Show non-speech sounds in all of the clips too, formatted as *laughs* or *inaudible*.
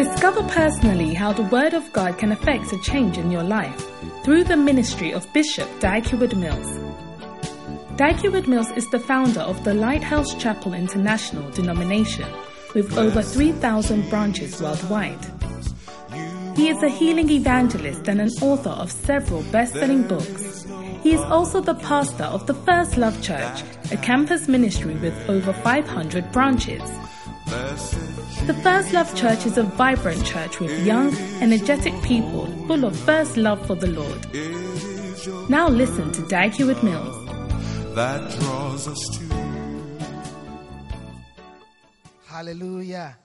Discover personally how the Word of God can affect a change in your life through the ministry of Bishop Dag Heward Mills. Dag Heward Mills is the founder of the Lighthouse Chapel International denomination with over 3,000 branches worldwide. He is a healing evangelist and an author of several best selling books. He is also the pastor of the First Love Church, a campus ministry with over 500 branches. The First Love Church is a vibrant church with young, energetic people full of first love for the Lord. Now listen to Dag Heward Mills. that draws us to Hallelujah.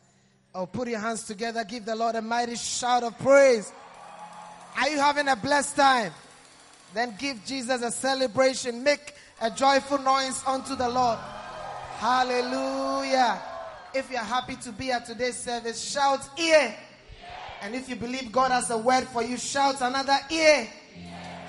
Oh, put your hands together. Give the Lord a mighty shout of praise. Are you having a blessed time? Then give Jesus a celebration. Make a joyful noise unto the Lord. Hallelujah. If you're happy to be at today's service, shout ear. And if you believe God has a word for you, shout another ear.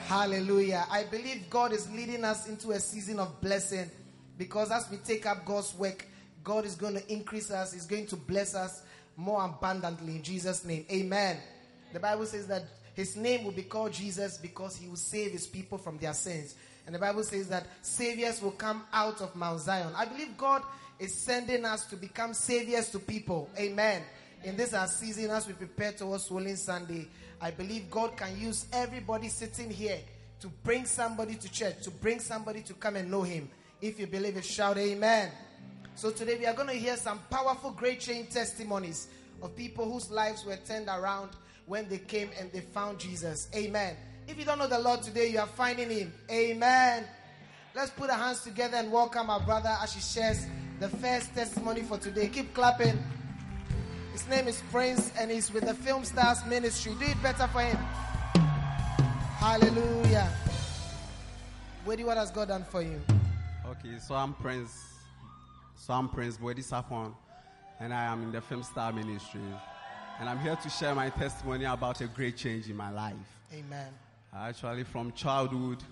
Hallelujah. I believe God is leading us into a season of blessing because as we take up God's work, God is going to increase us, He's going to bless us more abundantly in Jesus' name. Amen. The Bible says that His name will be called Jesus because He will save His people from their sins. And the Bible says that saviors will come out of Mount Zion. I believe God is sending us to become saviors to people. Amen. In this our season, as we prepare towards Swollen Sunday, I believe God can use everybody sitting here to bring somebody to church, to bring somebody to come and know Him. If you believe it, shout Amen. So today we are going to hear some powerful great chain testimonies of people whose lives were turned around when they came and they found Jesus. Amen. If you don't know the Lord today, you are finding Him. Amen. Let's put our hands together and welcome our brother as he shares the first testimony for today. Keep clapping. His name is Prince and he's with the Film Stars Ministry. Do it better for him. Hallelujah. Wadi, what has God done for you? Okay, so I'm Prince. So I'm Prince Boedi Sapon, and I am in the Film Star Ministry. And I'm here to share my testimony about a great change in my life. Amen. Actually, from childhood,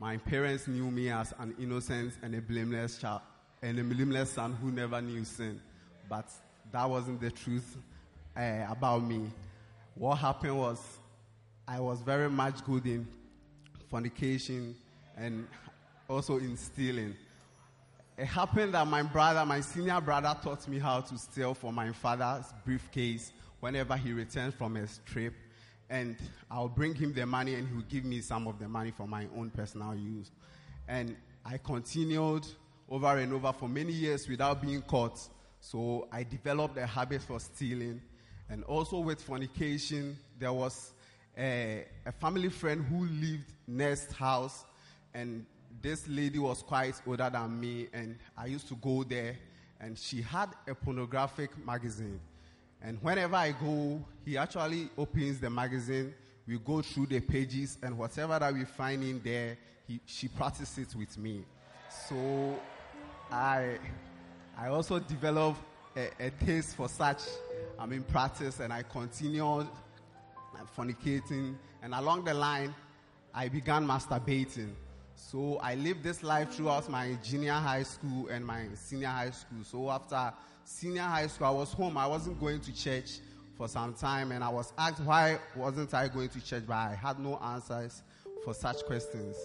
my parents knew me as an innocent and a blameless child, and a blameless son who never knew sin. But that wasn't the truth uh, about me. What happened was, I was very much good in fornication and also in stealing. It happened that my brother, my senior brother, taught me how to steal from my father's briefcase whenever he returned from his trip. And I'll bring him the money and he'll give me some of the money for my own personal use. And I continued over and over for many years without being caught. So I developed a habit for stealing. And also with fornication, there was a, a family friend who lived next house. And this lady was quite older than me. And i used to go there. And she had a pornographic magazine. And whenever i go he actually opens the magazine. We go through the pages. And whatever that we find in there he, she practices it with me. So i i also developed a, a taste for such i mean practice and i continued fornicating and along the line i began masturbating so I lived this life throughout my junior high school and my senior high school. So after senior high school, I was home. I wasn't going to church for some time, and I was asked why wasn't I going to church, but I had no answers for such questions.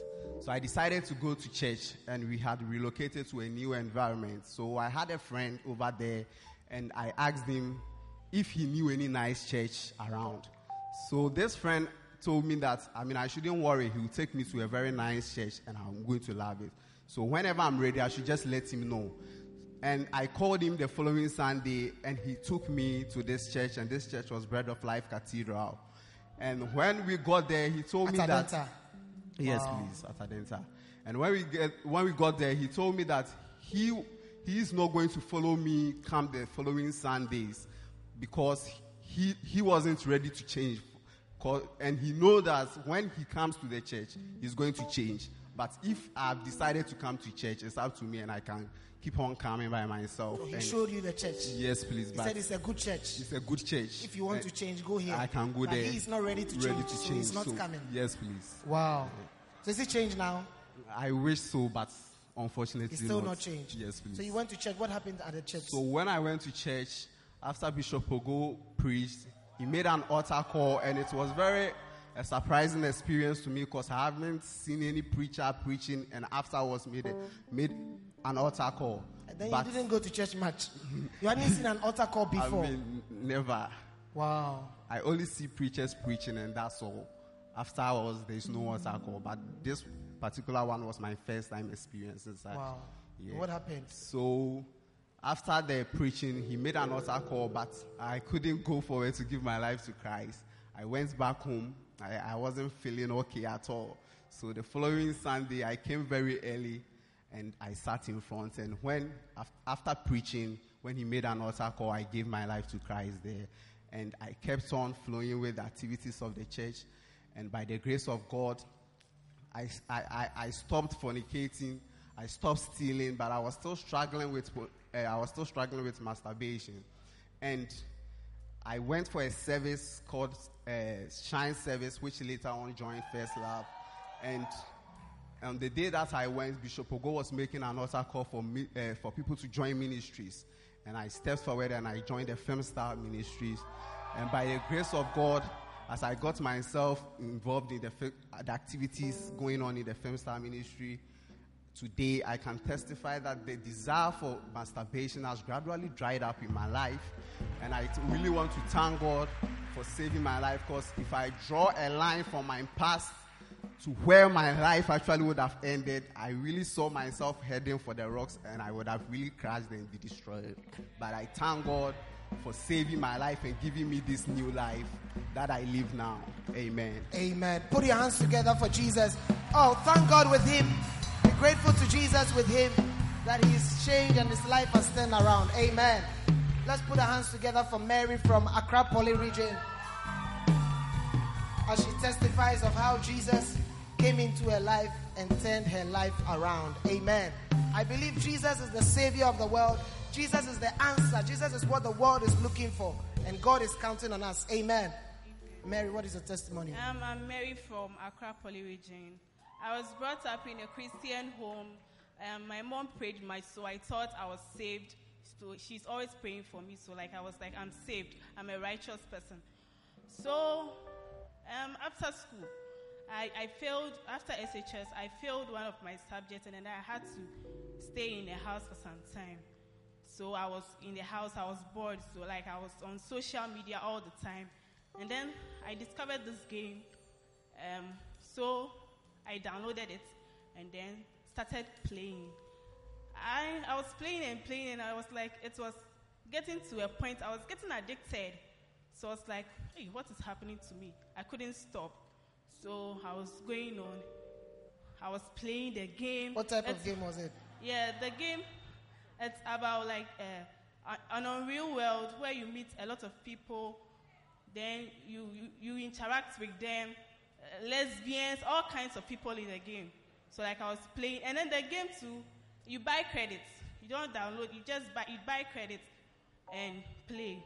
So I decided to go to church, and we had relocated to a new environment. So I had a friend over there, and I asked him if he knew any nice church around. So this friend told me that, I mean, I shouldn't worry. He will take me to a very nice church and I'm going to love it. So whenever I'm ready, I should just let him know. And I called him the following Sunday and he took me to this church and this church was Bread of Life Cathedral. And when we got there, he told me that. Yes, Wow. please, at Adenta. And when we get when we got there, he told me that he he is not going to follow me come the following Sundays, because he he wasn't ready to change. and he know that when he comes to the church, he's going to change. But if I've decided to come to church, it's up to me, and I can keep on coming by myself. So he and- showed you the church. yes, please. He but said it's a good church. it's a good church. If you want Uh, to change, go here. I can go But there. he is not ready to ready change, to so he's not so- coming. Yes, please. Wow. So is it changed now? I wish so, but unfortunately, It's still not changed. Yes, please. So you went to church. What happened at the church? So when I went to church, after Bishop Pogo preached, he made an altar call, and it was very a surprising experience to me because I haven't seen any preacher preaching, and afterwards made a, made an altar call. then But, you didn't go to church much. You hadn't seen an altar call before. I mean, never. wow. I only see preachers preaching, and that's all. Afterwards, there's no altar call. But this particular one was my first time experiencing inside. Wow. Yeah. What happened? So after the preaching, he made an altar call, but I couldn't go forward to give my life to Christ. I went back home. I, I wasn't feeling okay at all. So the following Sunday, I came very early and I sat in front. And when, after preaching, when he made an altar call, I gave my life to Christ there. And I kept on flowing with the activities of the church. And by the grace of God, I, I, I, stopped fornicating, I stopped stealing, but I was still struggling with uh, I was still struggling with masturbation, and I went for a service called uh, Shine Service, which later on joined First Love, and on the day that I went, Bishop Ogo was making an altar call for me, uh, for people to join ministries, and I stepped forward and I joined the Film Star Ministries, and by the grace of God, as I got myself involved in the, the activities going on in the Film Star Ministry, today I can testify that the desire for masturbation has gradually dried up in my life, and I really want to thank God for saving my life. Because if I draw a line from my past to where my life actually would have ended, I really saw myself heading for the rocks and I would have really crashed and be destroyed. But I thank God for saving my life and giving me this new life that I live now. Amen. Amen. Put your hands together for Jesus. Oh, thank God with him. Be grateful to Jesus with him that he's changed and his life has turned around. Amen. Let's put our hands together for Mary from Accra Poly region as she testifies of how Jesus came into her life and turned her life around. Amen. I believe Jesus is the Savior of the world. Jesus is the answer. Jesus is what the world is looking for. And God is counting on us. Amen. Mary, what is your testimony? Um, I'm Mary from Accra Poly region. I was brought up in a Christian home. Um, my mom prayed much, so I thought I was saved. So she's always praying for me. So like I was like, I'm saved. I'm a righteous person. So um, after school, I, I failed after SHS. I failed one of my subjects, and then I had to stay in the house for some time. So I was in the house. I was bored. So like I was on social media all the time, and then I discovered this game. Um, so I downloaded it, and then started playing. I I was playing and playing, and I was like, it was getting to a point. I was getting addicted. So I was like, hey, what is happening to me? I couldn't stop. So I was going on. I was playing the game. What type of game was it? Yeah, the game. It's about like uh, an unreal world where you meet a lot of people, then you you, you interact with them, uh, lesbians, all kinds of people in the game. So like I was playing, and then the game too, you buy credits. You don't download. You just buy. You buy credits and play.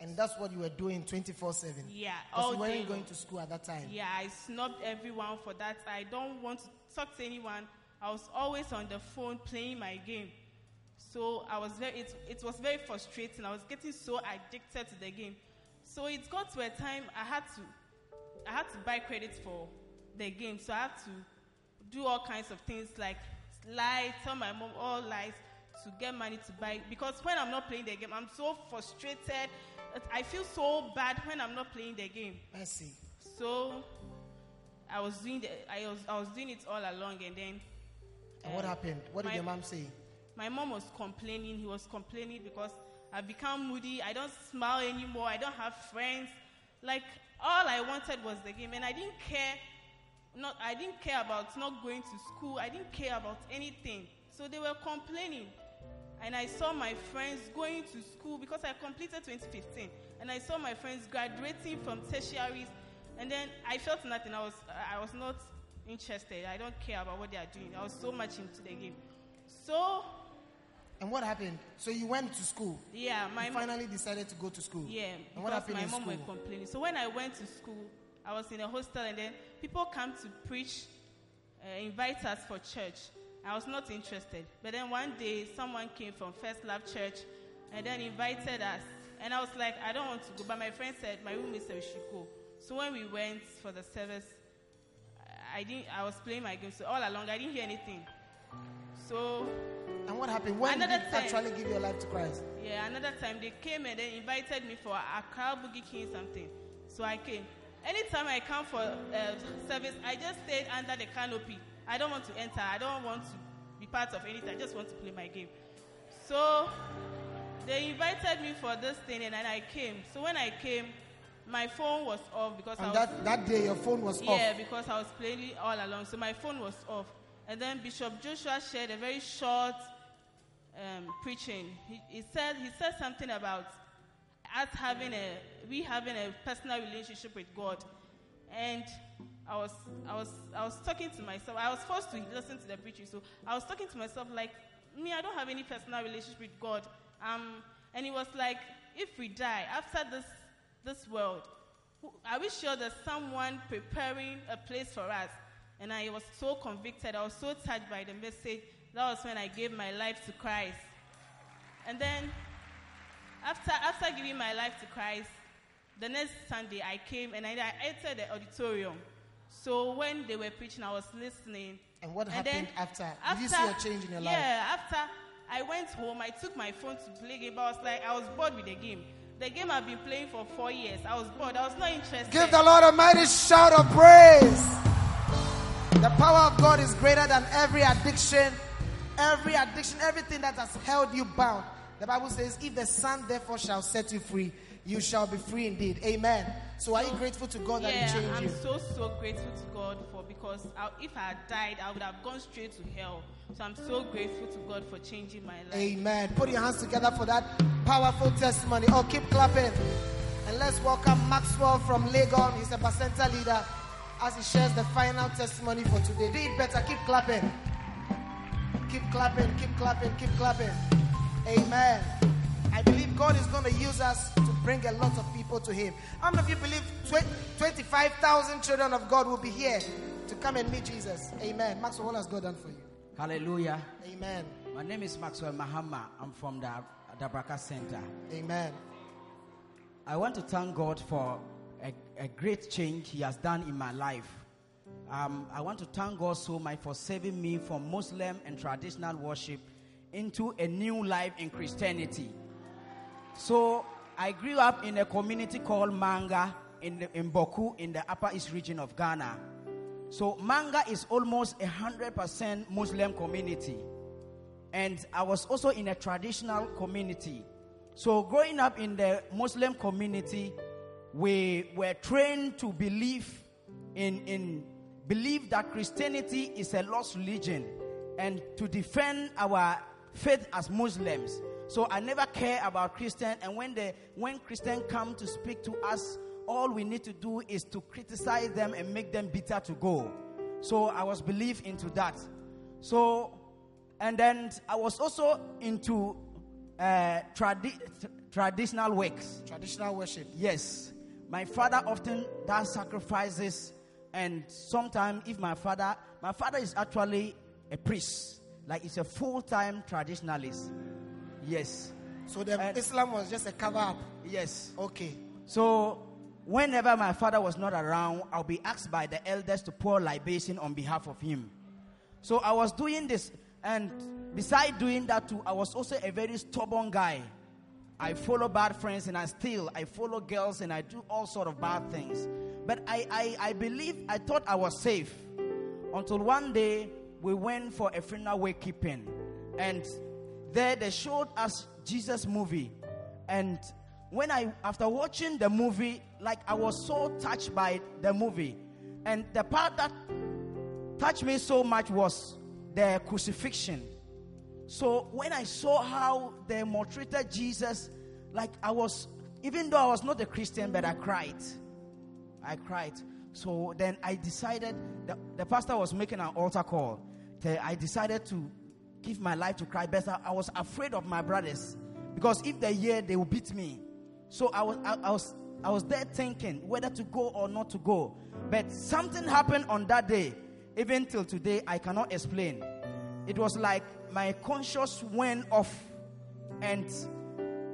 And that's what you were doing 24 7. Yeah, Because you weren't going to school at that time. Yeah, I snubbed everyone for that. I don't want to talk to anyone. I was always on the phone playing my game. So I was very, it, it was very frustrating. I was getting so addicted to the game. So it got to a time I had to, I had to buy credits for the game. So I had to do all kinds of things like lie, tell my mom all lies to get money to buy. Because when I'm not playing the game, I'm so frustrated. I feel so bad when I'm not playing the game. I see. So I was doing the, I was I was doing it all along, and then And what uh, happened? What did my- your mom say? My mom was complaining. He was complaining because I've become moody. I don't smile anymore. I don't have friends. Like all I wanted was the game, and I didn't care. Not I didn't care about not going to school. I didn't care about anything. So they were complaining, and I saw my friends going to school because I completed 2015. and I saw my friends graduating from tertiaries, and then I felt nothing. I was I was not interested. I don't care about what they are doing. I was so much into the game. So And what happened? So you went to school. yeah, my You finally decided to go to school. Yeah, And what happened my in mom school? were complaining. So when I went to school, I was in a hostel, and then people come to preach, uh, invite us for church. I was not interested. But then one day, someone came from First Love Church, and then invited us. And I was like, I don't want to go. But my friend said, my roommate said we should go. So when we went for the service, I didn't. I was playing my game. So all along, I didn't hear anything. So And what happened? When did you time. actually give your life to Christ? Yeah, another time they came and then invited me for Accra Boogie King something. So I came. Anytime I come for uh, service, I just stayed under the canopy. I don't want to enter. I don't want to be part of anything. I just want to play my game. So they invited me for this thing and then I came. So when I came, my phone was off because I And was that, that day your phone was yeah, off. Yeah, because I was playing it all along. So my phone was off. And then Bishop Joshua shared a very short um, preaching. He, he said he said something about us having a we having a personal relationship with God. And I was I was I was talking to myself. I was forced to listen to the preaching. So I was talking to myself like me, I don't have any personal relationship with God. Um, and he was like, if we die after this this world, are we sure there's someone preparing a place for us? And I was so convicted. I was so touched by the message. That was when I gave my life to Christ. And then, after, after giving my life to Christ, the next Sunday I came and I, I entered the auditorium. So when they were preaching, I was listening. And what then happened after? Did you see a change in your life? Yeah, after I went home, I took my phone to play game. But I was like, I was bored with the game. The game I've been playing for four years. I was bored. I was not interested. Give the Lord a mighty shout of praise. The power of God is greater than every addiction, every addiction, everything that has held you bound. The Bible says, if the Son therefore shall set you free, you shall be free indeed. Amen. So are you grateful to God that yeah, He changed me. I'm you? so so grateful to God for because I, if I had died, I would have gone straight to hell. So I'm so grateful to God for changing my life. Amen. Put your hands together for that powerful testimony. Oh, keep clapping. And let's welcome Maxwell from Legon. He's a Bacenta leader as he shares the final testimony for today. Do it better. Keep clapping. Keep clapping, keep clapping, keep clapping. Amen. I believe God is going to use us to bring a lot of people to Him. How many of you believe tw- 25,000 children of God will be here to come and meet Jesus? Amen. Maxwell, what has God done for you? Hallelujah. Amen. My name is Maxwell Mahama. I'm from the Dabraka Center. Amen. I want to thank God for a, a great change He has done in my life. Um, I want to thank God so much for saving me from Muslim and traditional worship into a new life in Christianity. So I grew up in a community called Manga in, the, in Bawku in the Upper East region of Ghana. So Manga is almost a hundred percent Muslim community, and I was also in a traditional community. So growing up in the Muslim community, we were trained to believe in in believe that Christianity is a lost religion, and to defend our faith as Muslims. So I never care about Christian, and when the when Christian come to speak to us, all we need to do is to criticize them and make them bitter to go. So I was believe into that. So, and then I was also into uh, tradi- traditional works. Traditional worship. Yes, my father often does sacrifices, and sometimes if my father, my father is actually a priest, like he's a full-time traditionalist. Yes. So the Islam was just a cover up. Yes. Okay. So whenever my father was not around, I'll be asked by the elders to pour libation on behalf of him. So I was doing this, and beside doing that too, I was also a very stubborn guy. I follow bad friends and I steal. I follow girls and I do all sort of bad things. But I, I, I believe I thought I was safe until one day we went for a funeral wakekeeping, and there they showed us Jesus movie, and when I after watching the movie, like I was so touched by the movie, and the part that touched me so much was the crucifixion. So when I saw how they maltreated Jesus, like I was even though I was not a Christian, but I cried. I cried. So then I decided, the, the pastor was making an altar call. I decided to give my life to Christ. But I was afraid of my brothers because if they hear, they will beat me. So I was, I, I was, I was there thinking whether to go or not to go. But something happened on that day. Even till today, I cannot explain. It was like my conscience went off, and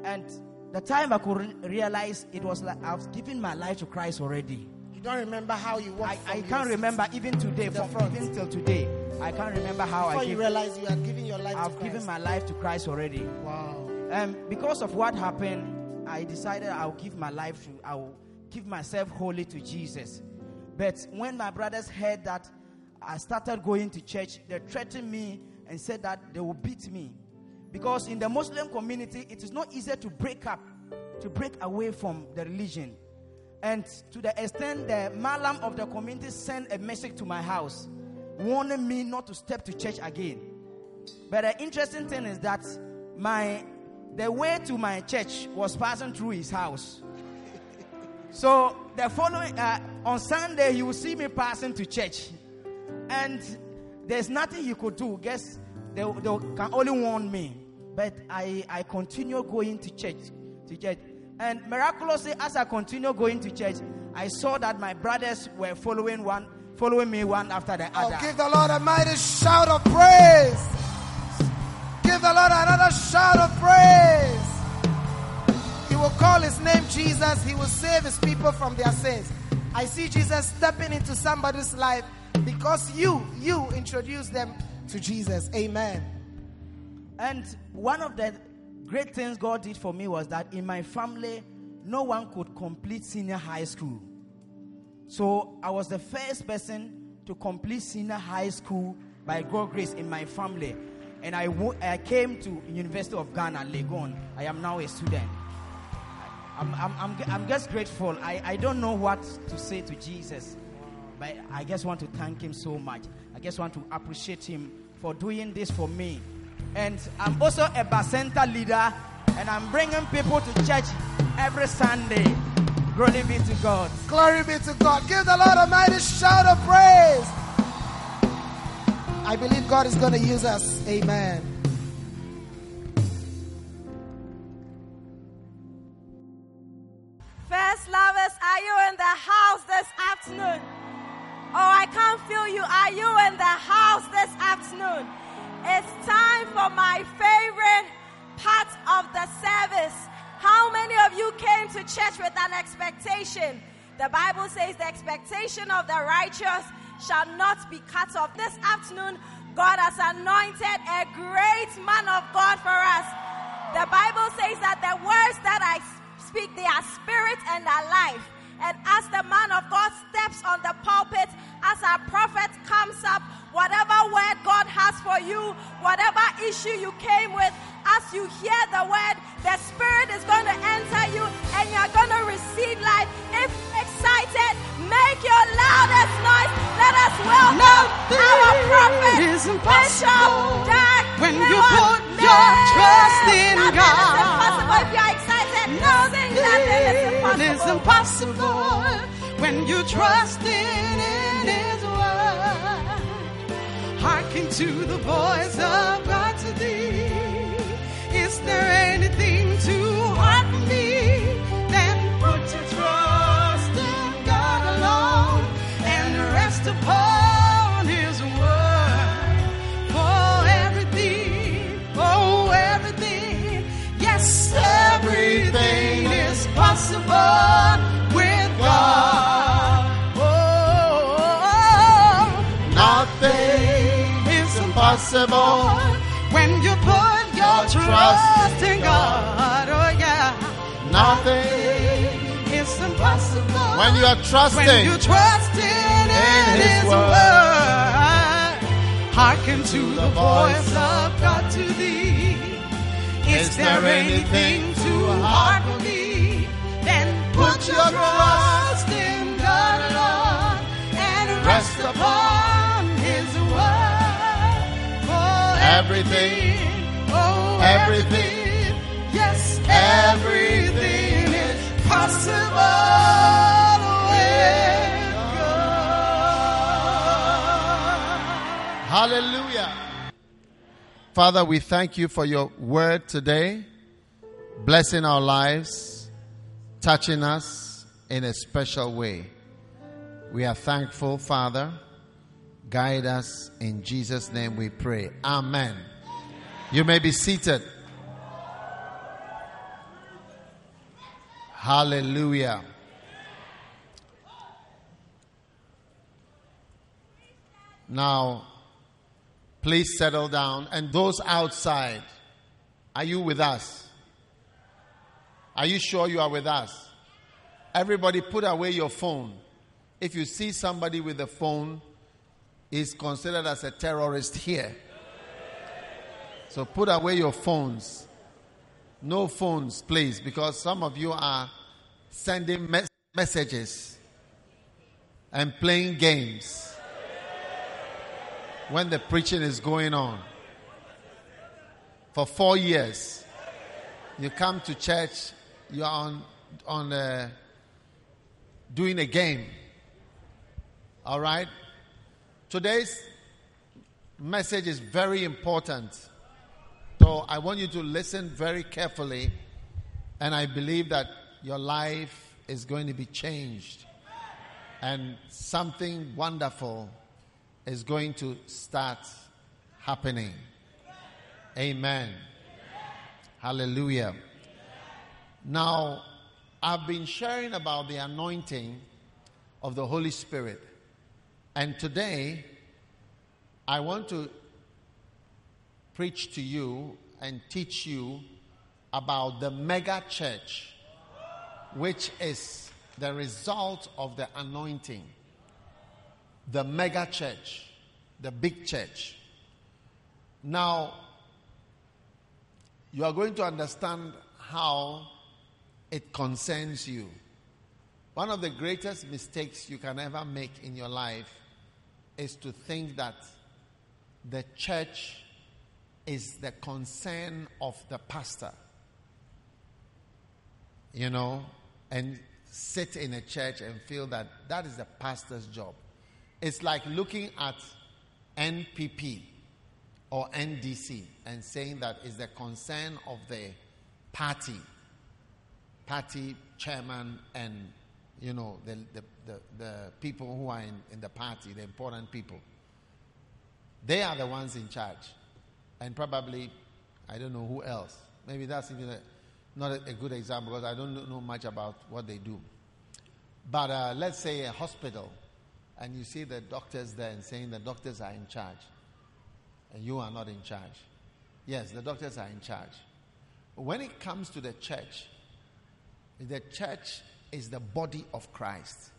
and the time I could realize it was like I was giving my life to Christ already. You don't remember how you walked. I, I can't remember even today, from front. even till today. I can't remember how Before I. you realize you are giving your life. I've given my life to Christ already. Wow. Um, because of what happened, I decided I'll give my life to. I'll give myself wholly to Jesus. But when my brothers heard that I started going to church, they threatened me and said that they will beat me. Because in the Muslim community, it is not easy to break up, to break away from the religion. And to the extent the Malam of the community sent a message to my house, warning me not to step to church again. But the interesting thing is that my the way to my church was passing through his house. So the following uh, on Sunday, you will see me passing to church, and there's nothing you could do. Guess they, they can only warn me, but I I continue going to church, to church, and miraculously as I continue going to church, I saw that my brothers were following one, following me one after the Oh, other. give the Lord a mighty shout of praise. Give the Lord another shout of praise. He will call his name Jesus. He will save his people from their sins. I see Jesus stepping into somebody's life because you, you introduced them to Jesus. Amen. And one of the great things God did for me was that in my family, no one could complete senior high school. So I was the first person to complete senior high school by God's grace in my family. And I, wo- I came to University of Ghana, Legon. I am now a student. I'm, I'm, I'm, I'm just grateful. I, I don't know what to say to Jesus, but I just want to thank him so much. I just want to appreciate him for doing this for me. And I'm also a Bacenta leader, and I'm bringing people to church every Sunday. Glory be to God. Glory be to God. Give the Lord a mighty shout of praise. I believe God is going to use us. Amen. First lovers, are you in the house this afternoon? Oh, I can't feel you. Are you in the house this afternoon? It's time for my favorite part of the service. How many of you came to church with an expectation? The Bible says the expectation of the righteous shall not be cut off. This afternoon, God has anointed a great man of God for us. The Bible says that the words that I speak, they are spirit and are life. And as the man of God steps on the pulpit, as our prophet comes up, whatever word God has for you, whatever issue you came with, as you hear the word, the Spirit is going to enter you and you're going to receive life. If excited, make your loudest noise. Let us welcome our prophet, Bishop Dag when you put your trust in Nothing God. is impossible if you're excited. Nothing, nothing is impossible. It's impossible when you trust in, word. Hearken to the voice of God to thee. Is there anything too hard for me? Then put your trust in God alone and rest upon His word everything. Oh, everything. Yes, everything is possible impossible when you put your trust in God. Oh, yeah. Nothing is impossible when you are trusting when you trust in, in His His word. word. Hearken to the voice of God to thee. Is there anything too hard for me? Then put your trust in God alone and rest upon everything, oh, everything, yes, everything is far away Hallelujah. Father, we thank you for your word today, blessing our lives, touching us in a special way. We are thankful, Father. Guide us in Jesus' name we pray. Amen. You may be seated. Hallelujah. Now, please settle down. And those outside, are you with us? Are you sure you are with us? Everybody, put away your phone. If you see somebody with a phone, is considered as a terrorist here. So put away your phones. No phones, please, because some of you are sending mes- messages and playing games when the preaching is going on. For four years, you come to church, you are on on uh, doing a game. All right. Today's message is very important. So I want you to listen very carefully, and I believe that your life is going to be changed, and something wonderful is going to start happening. Amen. Hallelujah. Now, I've been sharing about the anointing of the Holy Spirit. And today, I want to preach to you and teach you about the mega church, which is the result of the anointing. The mega church, the big church. Now, you are going to understand how it concerns you. One of the greatest mistakes you can ever make in your life is to think that the church is the concern of the pastor. You know, and sit in a church and feel that that is the pastor's job. It's like looking at NPP or NDC and saying that is the concern of the party, party chairman, and you know the the, the, the people who are in, in the party, the important people. They are the ones in charge, and probably I don't know who else. Maybe that's even a, not a, a, good example because I don't know much about what they do. But uh, let's say a hospital, and you see the doctors there and saying the doctors are in charge and you are not in charge. Yes, the doctors are in charge. When it comes to the church, the church is the body of Christ,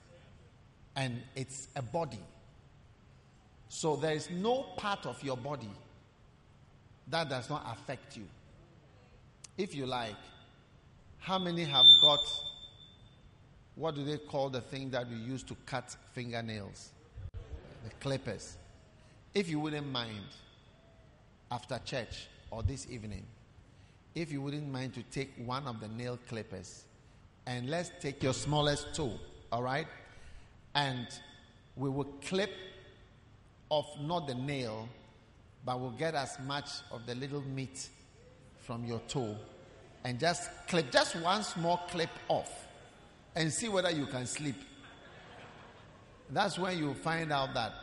and it's a body. So there is no part of your body that does not affect you. If you like, how many have got what do they call the thing that we use to cut fingernails? The clippers. If you wouldn't mind, after church or this evening, if you wouldn't mind to take one of the nail clippers and let's take your smallest toe, all right? And we will clip off not the nail, but we'll get as much of the little meat from your toe and just clip just one small clip off and see whether you can sleep. That's when you find out that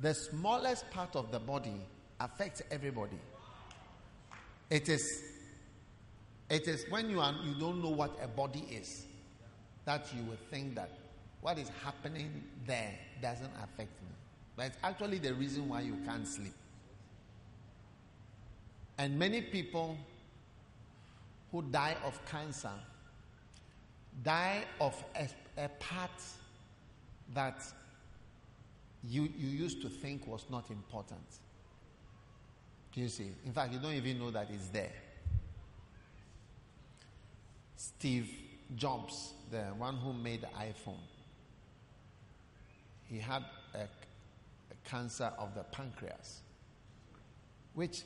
the smallest part of the body affects everybody. It is it is when you are you don't know what a body is that you will think that what is happening there doesn't affect me. But it's actually the reason why you can't sleep. And many people who die of cancer die of a, a part that you, you used to think was not important. Do you see, in fact, you don't even know that it's there. Steve Jobs, the one who made the iPhone, he had a, a cancer of the pancreas, which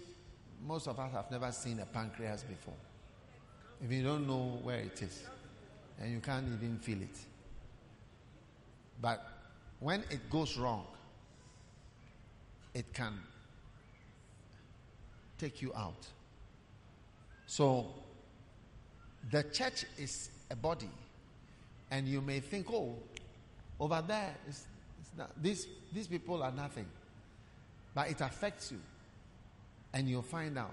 most of us have never seen a pancreas before. If you don't know where it is, and you can't even feel it. But when it goes wrong, it can take you out. So, the church is a body, and you may think, oh, over there, it's, it's not, these, these people are nothing. But it affects you, and you'll find out.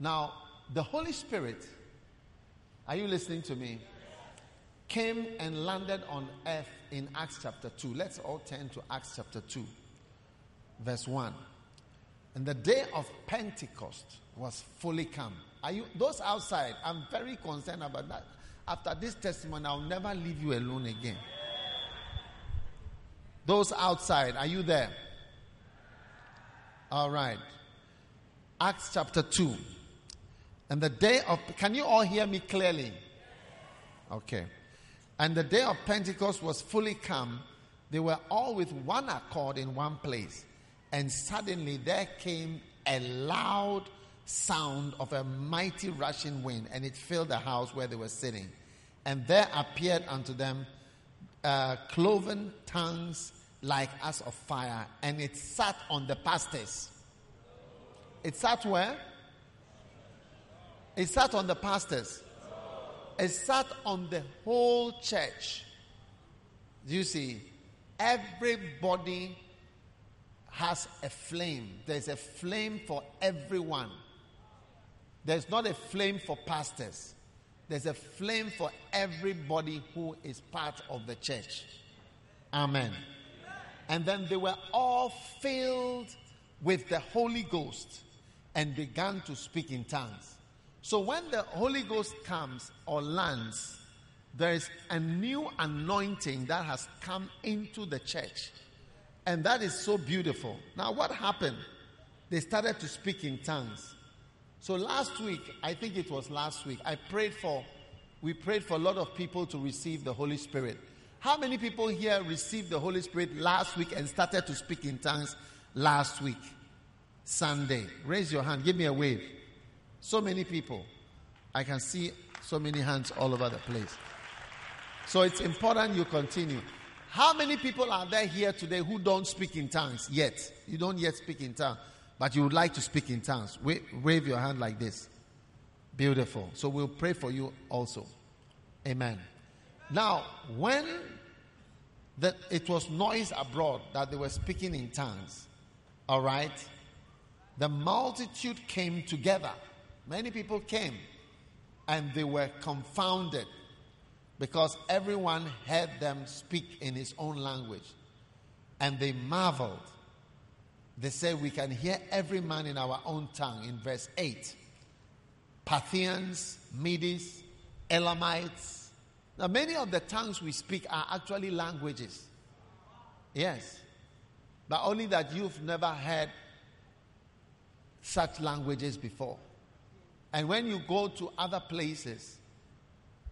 Now, the Holy Spirit, are you listening to me? Came and landed on earth in Acts chapter 2. Let's all turn to Acts chapter 2, verse 1. And the day of Pentecost was fully come. Are you those outside? I'm very concerned about that. After this testimony, I'll never leave you alone again. Those outside, are you there? All right. Acts chapter 2. And the day of, can you all hear me clearly? Okay. And the day of Pentecost was fully come. They were all with one accord in one place. And suddenly there came a loud sound of a mighty rushing wind, and it filled the house where they were sitting. And there appeared unto them uh, cloven tongues like as of fire, and it sat on the pastors. It sat where? It sat on the pastors. It sat on the whole church. You see? Everybody has a flame. There's a flame for everyone. There's not a flame for pastors. There's a flame for everybody who is part of the church. Amen. And then they were all filled with the Holy Ghost and began to speak in tongues. So when the Holy Ghost comes or lands, there is a new anointing that has come into the church. And that is so beautiful. Now, what happened? They started to speak in tongues. So last week, I think it was last week, I prayed for, we prayed for a lot of people to receive the Holy Spirit. How many people here received the Holy Spirit last week and started to speak in tongues last week? Sunday. Raise your hand. Give me a wave. So many people. I can see so many hands all over the place. So it's important you continue. How many people are there here today who don't speak in tongues yet? You don't yet speak in tongues, but you would like to speak in tongues. Wave, your hand like this. Beautiful. So we'll pray for you also. Amen. Now, when that it was noise abroad that they were speaking in tongues, all right, the multitude came together. Many people came and they were confounded because everyone heard them speak in his own language. And they marveled. They say We can hear every man in our own tongue in verse 8. Parthians, Medes, Elamites. Now, many of the tongues we speak are actually languages. Yes. But only that you've never heard such languages before. And when you go to other places,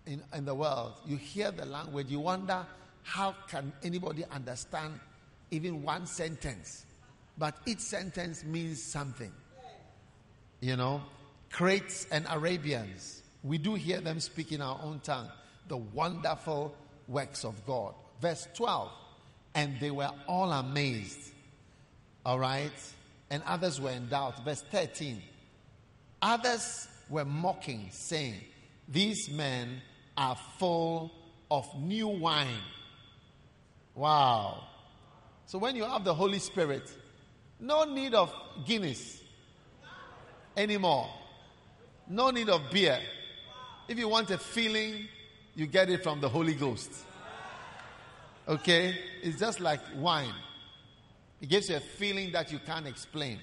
in, in the world, you hear the language, you wonder how can anybody understand even one sentence? But each sentence means something. You know, Cretes and Arabians, we do hear them speak in our own tongue the wonderful works of God. Verse 12, and they were all amazed. All right? And others were in doubt. Verse 13, others were mocking, saying, These men are full of new wine. Wow. So when you have the Holy Spirit, no need of Guinness anymore. No need of beer. If you want a feeling, you get it from the Holy Ghost. Okay? It's just like wine. It gives you a feeling that you can't explain.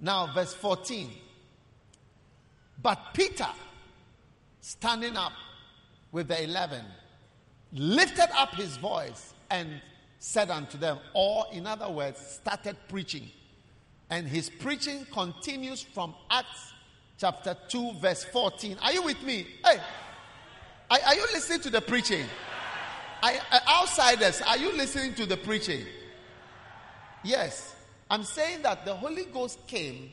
Now, verse 14. But Peter standing up with the eleven, lifted up his voice and said unto them, or in other words, started preaching. And his preaching continues from Acts chapter 2, verse 14. Are you with me? Hey, are, are you listening to the preaching? I, outsiders, are you listening to the preaching? Yes. I'm saying that the Holy Ghost came,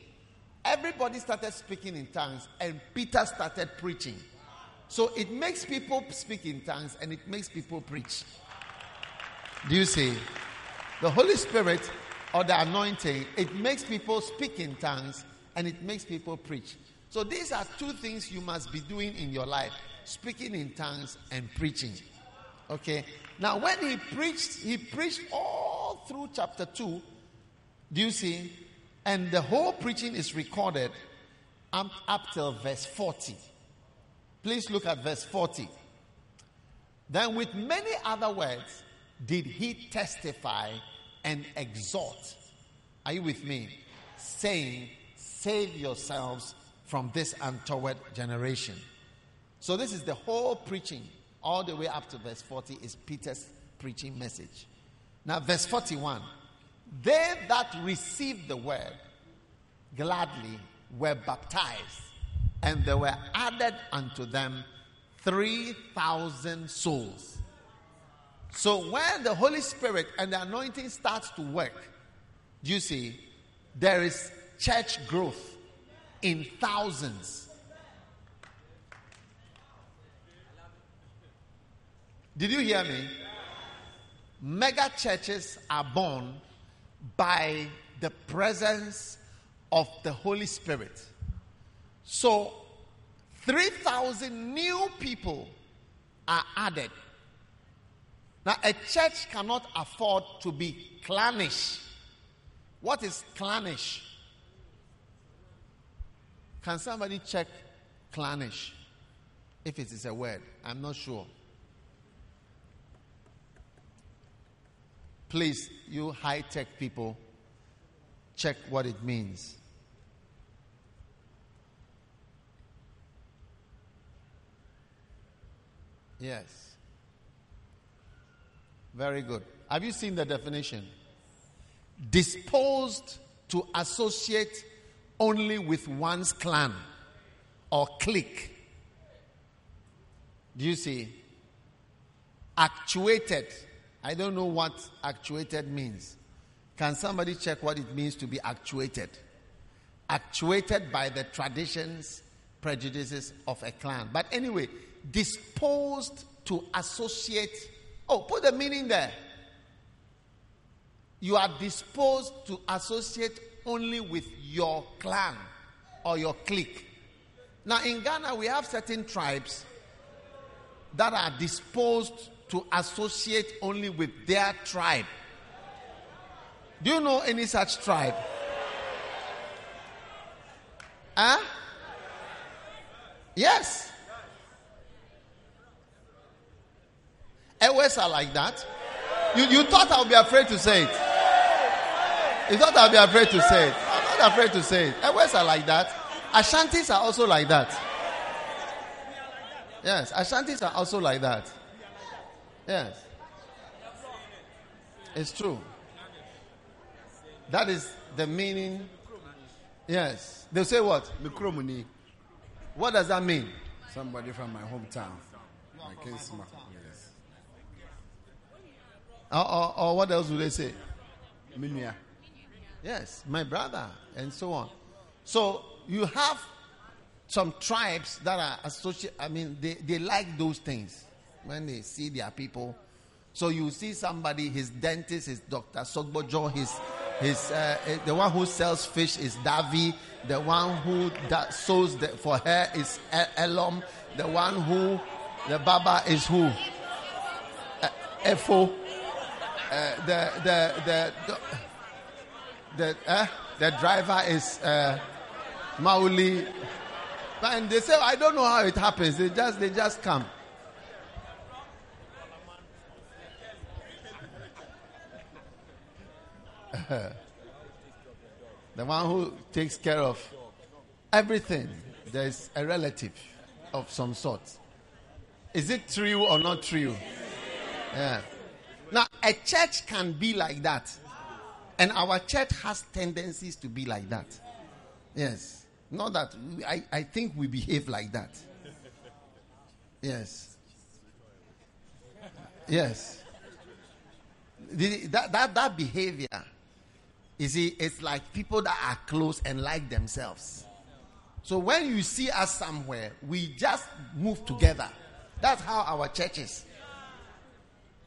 everybody started speaking in tongues, and Peter started preaching. So it makes people speak in tongues and it makes people preach. Do you see? The Holy Spirit or the anointing, it makes people speak in tongues and it makes people preach. So these are two things you must be doing in your life speaking in tongues and preaching. Okay? Now, when he preached, he preached all through chapter 2. Do you see? And the whole preaching is recorded up, up till verse 40. Please look at verse 40. Then, with many other words, did he testify and exhort. Are you with me? Saying, Save yourselves from this untoward generation. So, this is the whole preaching, all the way up to verse 40, is Peter's preaching message. Now, verse 41 They that received the word gladly were baptized, and there were added unto them 3,000 souls. So when the Holy Spirit and the anointing starts to work, you see, there is church growth in thousands. Did you hear me? Mega churches are born by the presence of the Holy Spirit. So 3,000 new people are added now, a church cannot afford to be clannish. What is clannish? Can somebody check clannish? If it is a word, I'm not sure. Please, you high tech people, check what it means. Yes. Very good. Have you seen the definition? Disposed to associate only with one's clan or clique. Do you see? Actuated. I don't know what actuated means. Can somebody check what it means to be actuated? Actuated by the traditions, prejudices of a clan. But anyway, disposed to associate Oh, put the meaning there. You are disposed to associate only with your clan or your clique. Now, in Ghana, we have certain tribes that are disposed to associate only with their tribe. Do you know any such tribe? Huh? Yes. Ewes are like that. You, you thought I would be afraid to say it. You thought I would be afraid to say it. I'm not afraid to say it. Ewes are like that. Ashantis are also like that. Yes, Ashantis are also like that. Yes. It's true. That is the meaning. Yes. They'll say what? Mikromuni. What does that mean? Somebody from my hometown. My kinsman. Or, or, or what else would they say? Minya. Yes, my brother, and so on. So you have some tribes that are associated, I mean, they, they like those things when they see their people. So you see somebody, his dentist is Dr. Sogbojo, his, his, uh, eh, the one who sells fish is Davi, the one who da- sews the, for her is Elom, the one who, the Baba is who? Uh, Efo. Uh, the the the the uh, the driver is uh, Mawuli, and they say I don't know how it happens. They just they just come. *laughs* the one who takes care of everything. There's a relative of some sort. Is it true or not true? Yeah. Now, a church can be like that. And our church has tendencies to be like that. Yes. Not that we, I, I think we behave like that. Yes. Yes. The, that, that, that behavior, you see, it's like people that are close and like themselves. So when you see us somewhere, we just move together. That's how our church is.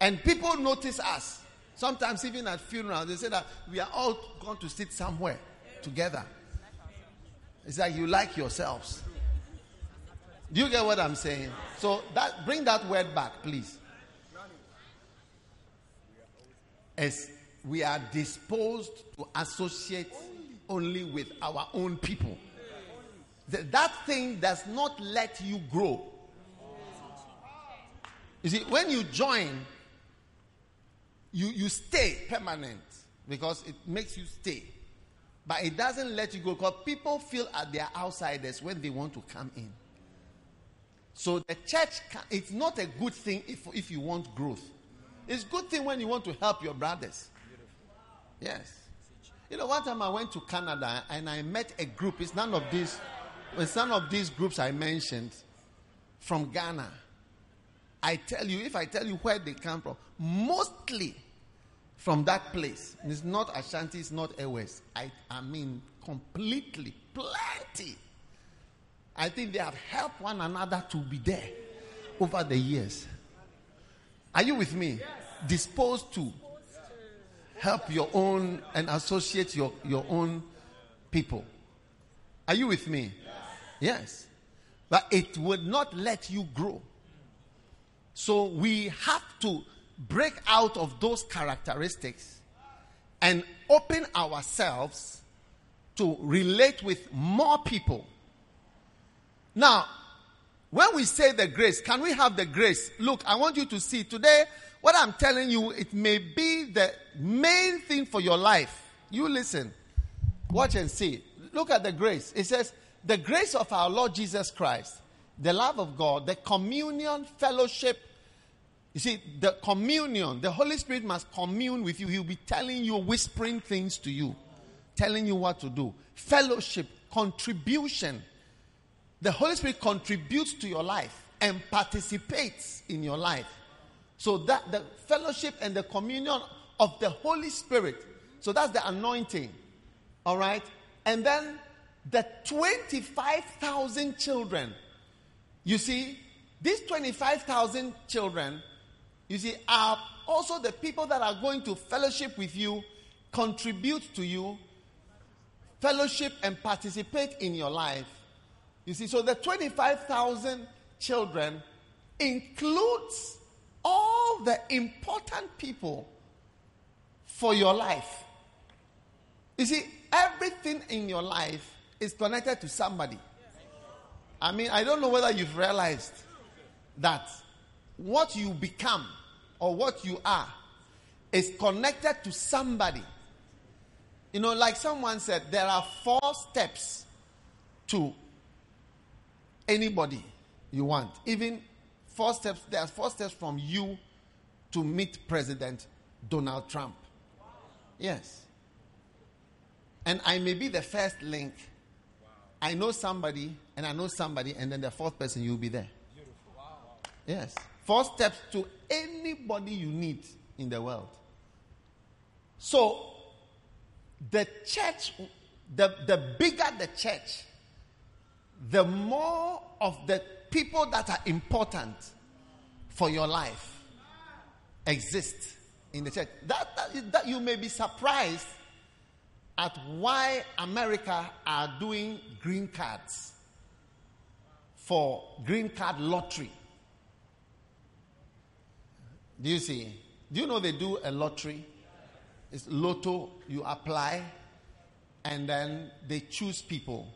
And people notice us. Sometimes even at funerals, they say that we are all going to sit somewhere together. It's like you like yourselves. Do you get what I'm saying? So that bring that word back, please. As we are disposed to associate only with our own people. That, that thing does not let you grow. You see, when you join, you, you stay permanent because it makes you stay. But it doesn't let you go because people feel at their outsiders when they want to come in. So the church, can, it's not a good thing if, if you want growth. It's good thing when you want to help your brothers. Yes. You know, one time I went to Canada and I met a group. It's none of these, it's none of these groups I mentioned from Ghana. I tell you, if I tell you where they come from, mostly from that place. It's not Ashanti, it's not Ewes. I, I mean, completely, plenty. I think they have helped one another to be there over the years. Are you with me? Disposed to help your own and associate your, your own people. Are you with me? Yes. But it would not let you grow. So we have to break out of those characteristics and open ourselves to relate with more people now, when we say the grace, can we have the grace? Look, I want you to see today what I'm telling you, it may be the main thing for your life. You listen, watch and see. Look at the grace. It says, The grace of our Lord Jesus Christ, the love of God, the communion, fellowship. You see, the communion, the Holy Spirit must commune with you. He'll be telling you, whispering things to you, telling you what to do. Fellowship, contribution the Holy Spirit contributes to your life and participates in your life. So that the fellowship and the communion of the Holy Spirit. So that's the anointing. All right? And then the 25,000 children. You see, these 25,000 children, you see, are also the people that are going to fellowship with you, contribute to you, fellowship and participate in your life you see, so the 25,000 children includes all the important people for your life. You see, everything in your life is connected to somebody. I mean, I don't know whether you've realized that what you become or what you are is connected to somebody. You know, like someone said, there are four steps to anybody you want. Even four steps, there are four steps from you to meet President Donald Trump. Yes. And I may be the first link. I know somebody, and I know somebody, and then the fourth person, you'll be there. Beautiful. Wow. Yes. Four steps to anybody you need in the world. So, the church, the, the bigger the church, the more of the people that are important for your life exist in the church. That, that, that you may be surprised at why America are doing green cards for green card lottery. Do you see? Do you know they do a lottery? It's lotto, you apply, and then they choose people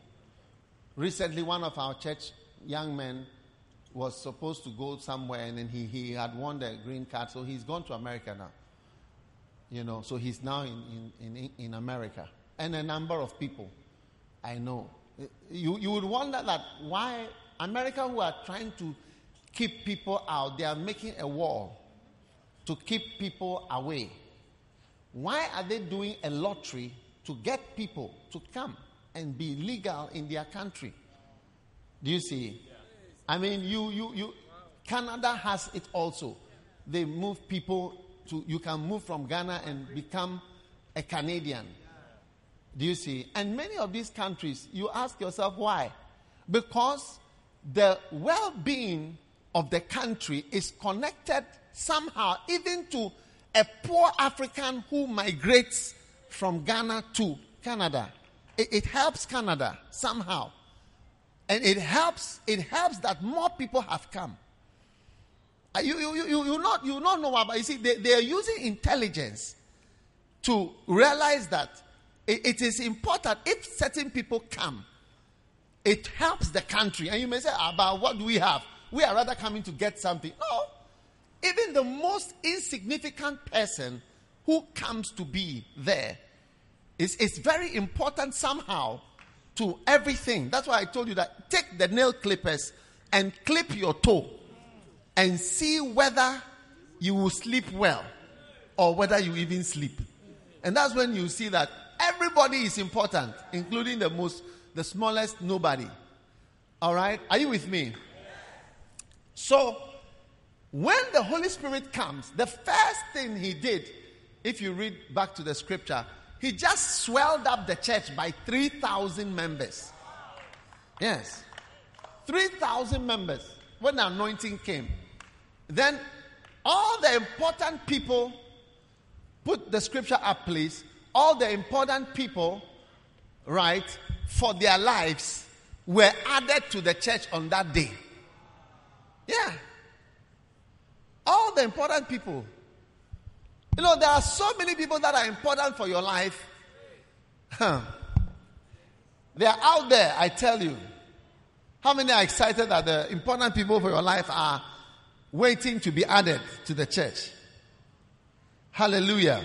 Recently, one of our church young men was supposed to go somewhere and then he, he had won the green card, so he's gone to America now. You know, so he's now in, in, in, in America. And a number of people I know. You, you would wonder that why America, who are trying to keep people out, they are making a wall to keep people away. Why are they doing a lottery to get people to come? and be legal in their country. Do you see? I mean, you, you, you, Canada has it also. They move people to, you can move from Ghana and become a Canadian. Do you see? And many of these countries, you ask yourself why. Because the well being of the country is connected somehow even to a poor African who migrates from Ghana to Canada. It, it, helps Canada somehow. And it helps, it helps that more people have come. Uh, you, you, you, you, not, you not know about, you see, they, they are using intelligence to realize that it, it is important if certain people come, it helps the country. And you may say, about what do we have? We are rather coming to get something. No. Even the most insignificant person who comes to be there is, is very important somehow to everything. That's why I told you that take the nail clippers and clip your toe and see whether you will sleep well or whether you even sleep. And that's when you see that everybody is important, including the most, the smallest nobody. All right? Are you with me? So, when the Holy Spirit comes, the first thing he did, if you read back to the scripture, he just swelled up the church by 3,000 members. Yes. 3,000 members when the anointing came. Then all the important people, put the scripture up, please. All the important people, right, for their lives were added to the church on that day. Yeah. All the important people. You know, there are so many people that are important for your life. Huh. They are out there, I tell you. How many are excited that the important people for your life are waiting to be added to the church? Hallelujah.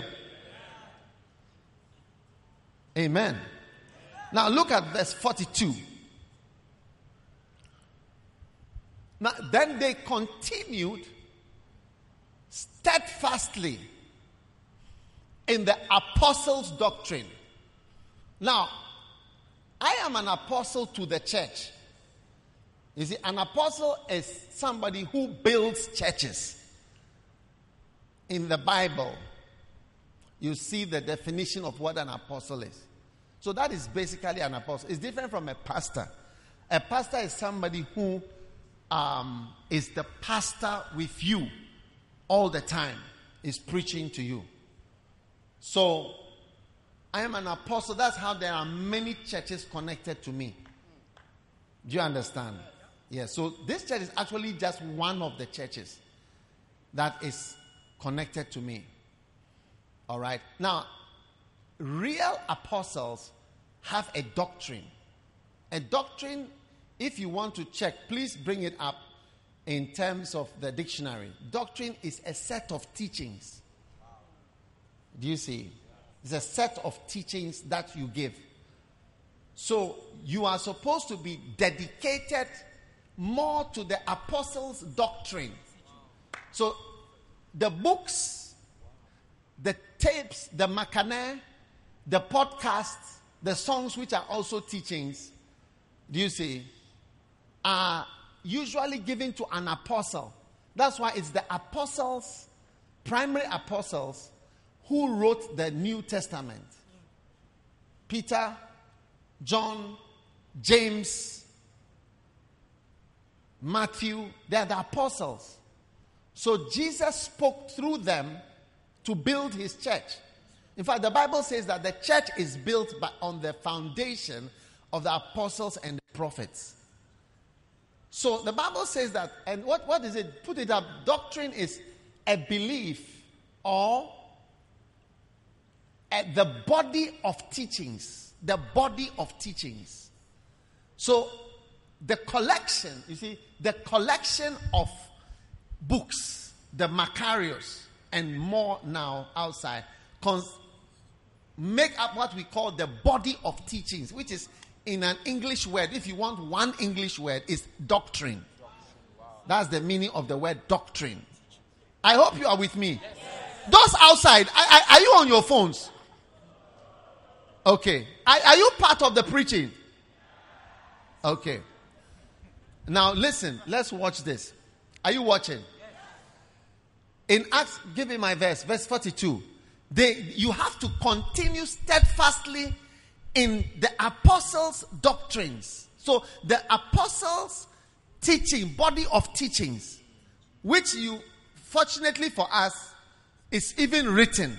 Amen. Now look at verse 42. Now, then they continued steadfastly in the apostles' doctrine. Now, I am an apostle to the church. You see, an apostle is somebody who builds churches. In the Bible, you see the definition of what an apostle is. So that is basically an apostle. It's different from a pastor. A pastor is somebody who um, is the pastor with you all the time, is preaching to you. So, I am an apostle. That's how there are many churches connected to me. Do you understand? Yes. So, this church is actually just one of the churches that is connected to me. All right. Now, real apostles have a doctrine. A doctrine, if you want to check, please bring it up in terms of the dictionary. Doctrine is a set of teachings. Do you see? It's a set of teachings that you give. So you are supposed to be dedicated more to the apostles' doctrine. So the books, the tapes, the makane, the podcasts, the songs which are also teachings, do you see, are usually given to an apostle. That's why it's the apostles, primary apostles, who wrote the New Testament. Peter, John, James, Matthew, they are the apostles. So Jesus spoke through them to build his church. In fact, the Bible says that the church is built by, on the foundation of the apostles and the prophets. So the Bible says that, and what, what is it? Put it up. Doctrine is a belief or a, the body of teachings. The body of teachings. So the collection, you see, the collection of books, the Macarius, and more now outside, cons- make up what we call the body of teachings, which is in an English word, if you want one English word, is doctrine. That's the meaning of the word doctrine. I hope you are with me. Those outside, are, are you on your phones? Okay. Are you part of the preaching? Okay. Now listen, let's watch this. Are you watching? In Acts, give me my verse, verse 42. They, you have to continue steadfastly in the apostles' doctrines. So the apostles' teaching, body of teachings, which you, fortunately for us, is even written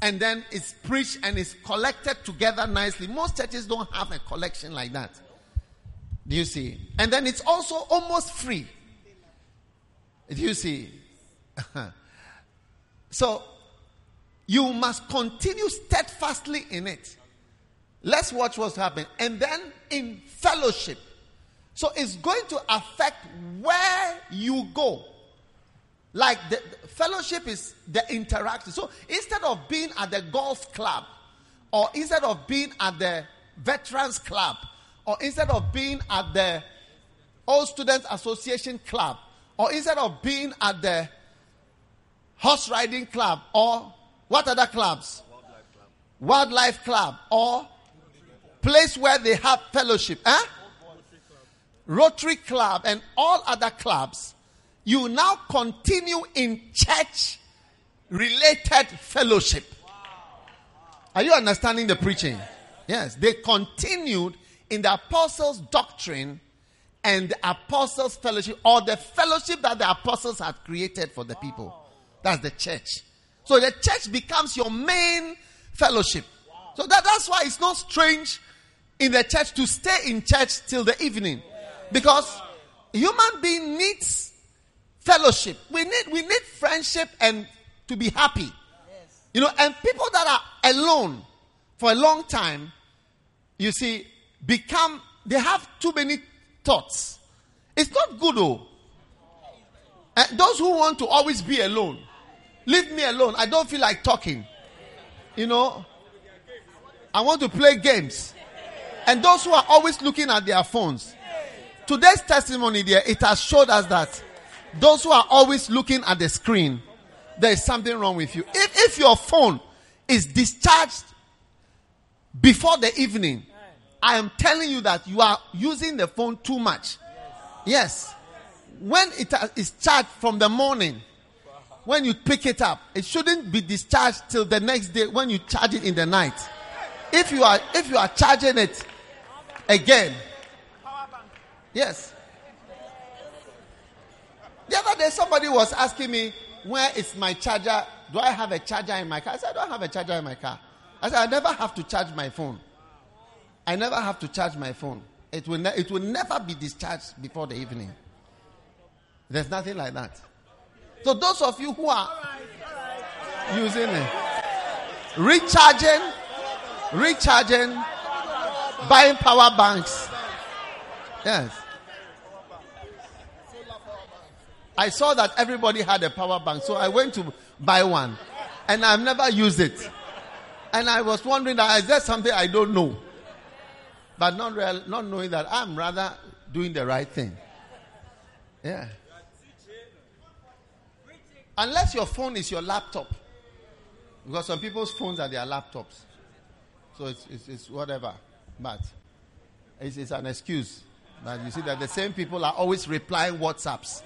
and then it's preached and it's collected together nicely. Most churches don't have a collection like that. Do you see? And then it's also almost free. Do you see? *laughs* so you must continue steadfastly in it. Let's watch what's happening. And then in fellowship. So it's going to affect where you go. Like the, the fellowship is the interaction. So instead of being at the golf club, or instead of being at the veterans club, or instead of being at the old students association club, or instead of being at the horse riding club, or what other clubs? Wildlife club, or place where they have fellowship, eh? Rotary club, and all other clubs you now continue in church related fellowship. Are you understanding the preaching? Yes, they continued in the apostles' doctrine and the apostles' fellowship, or the fellowship that the apostles had created for the people. That's the church. So the church becomes your main fellowship. So that, that's why it's not strange in the church to stay in church till the evening. Because human being needs fellowship. We need we need friendship and to be happy. You know, and people that are alone for a long time, you see, become they have too many thoughts. It's not good though. And those who want to always be alone, leave me alone. I don't feel like talking. You know, I want to play games. And those who are always looking at their phones. Today's testimony there, it has showed us that those who are always looking at the screen, there is something wrong with you. If, if your phone is discharged before the evening, I am telling you that you are using the phone too much. Yes. When it is charged from the morning, when you pick it up, it shouldn't be discharged till the next day when you charge it in the night. If you are if you are charging it again, yes, the other day, somebody was asking me, Where is my charger? Do I have a charger in my car? I said, I don't have a charger in my car. I said, I never have to charge my phone. I never have to charge my phone. It will, ne- it will never be discharged before the evening. There's nothing like that. So, those of you who are using it, recharging, recharging, buying power banks. Yes. I saw that everybody had a power bank, so I went to buy one. And I've never used it. And I was wondering that is there something I don't know? But not, real, not knowing that I'm rather doing the right thing. Yeah. Unless your phone is your laptop. Because some people's phones are their laptops. So it's, it's, it's whatever. But it's, it's an excuse. But you see that the same people are always replying WhatsApps.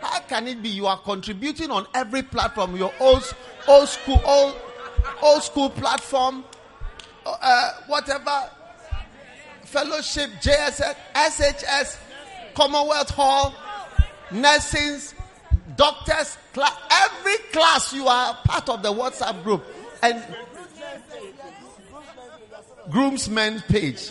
How can it be you are contributing on every platform, your old, old school, old, old school platform, uh, whatever, fellowship, JSS, SHS, Commonwealth Hall, nursing, doctors, every class you are part of the WhatsApp group and groomsmen page.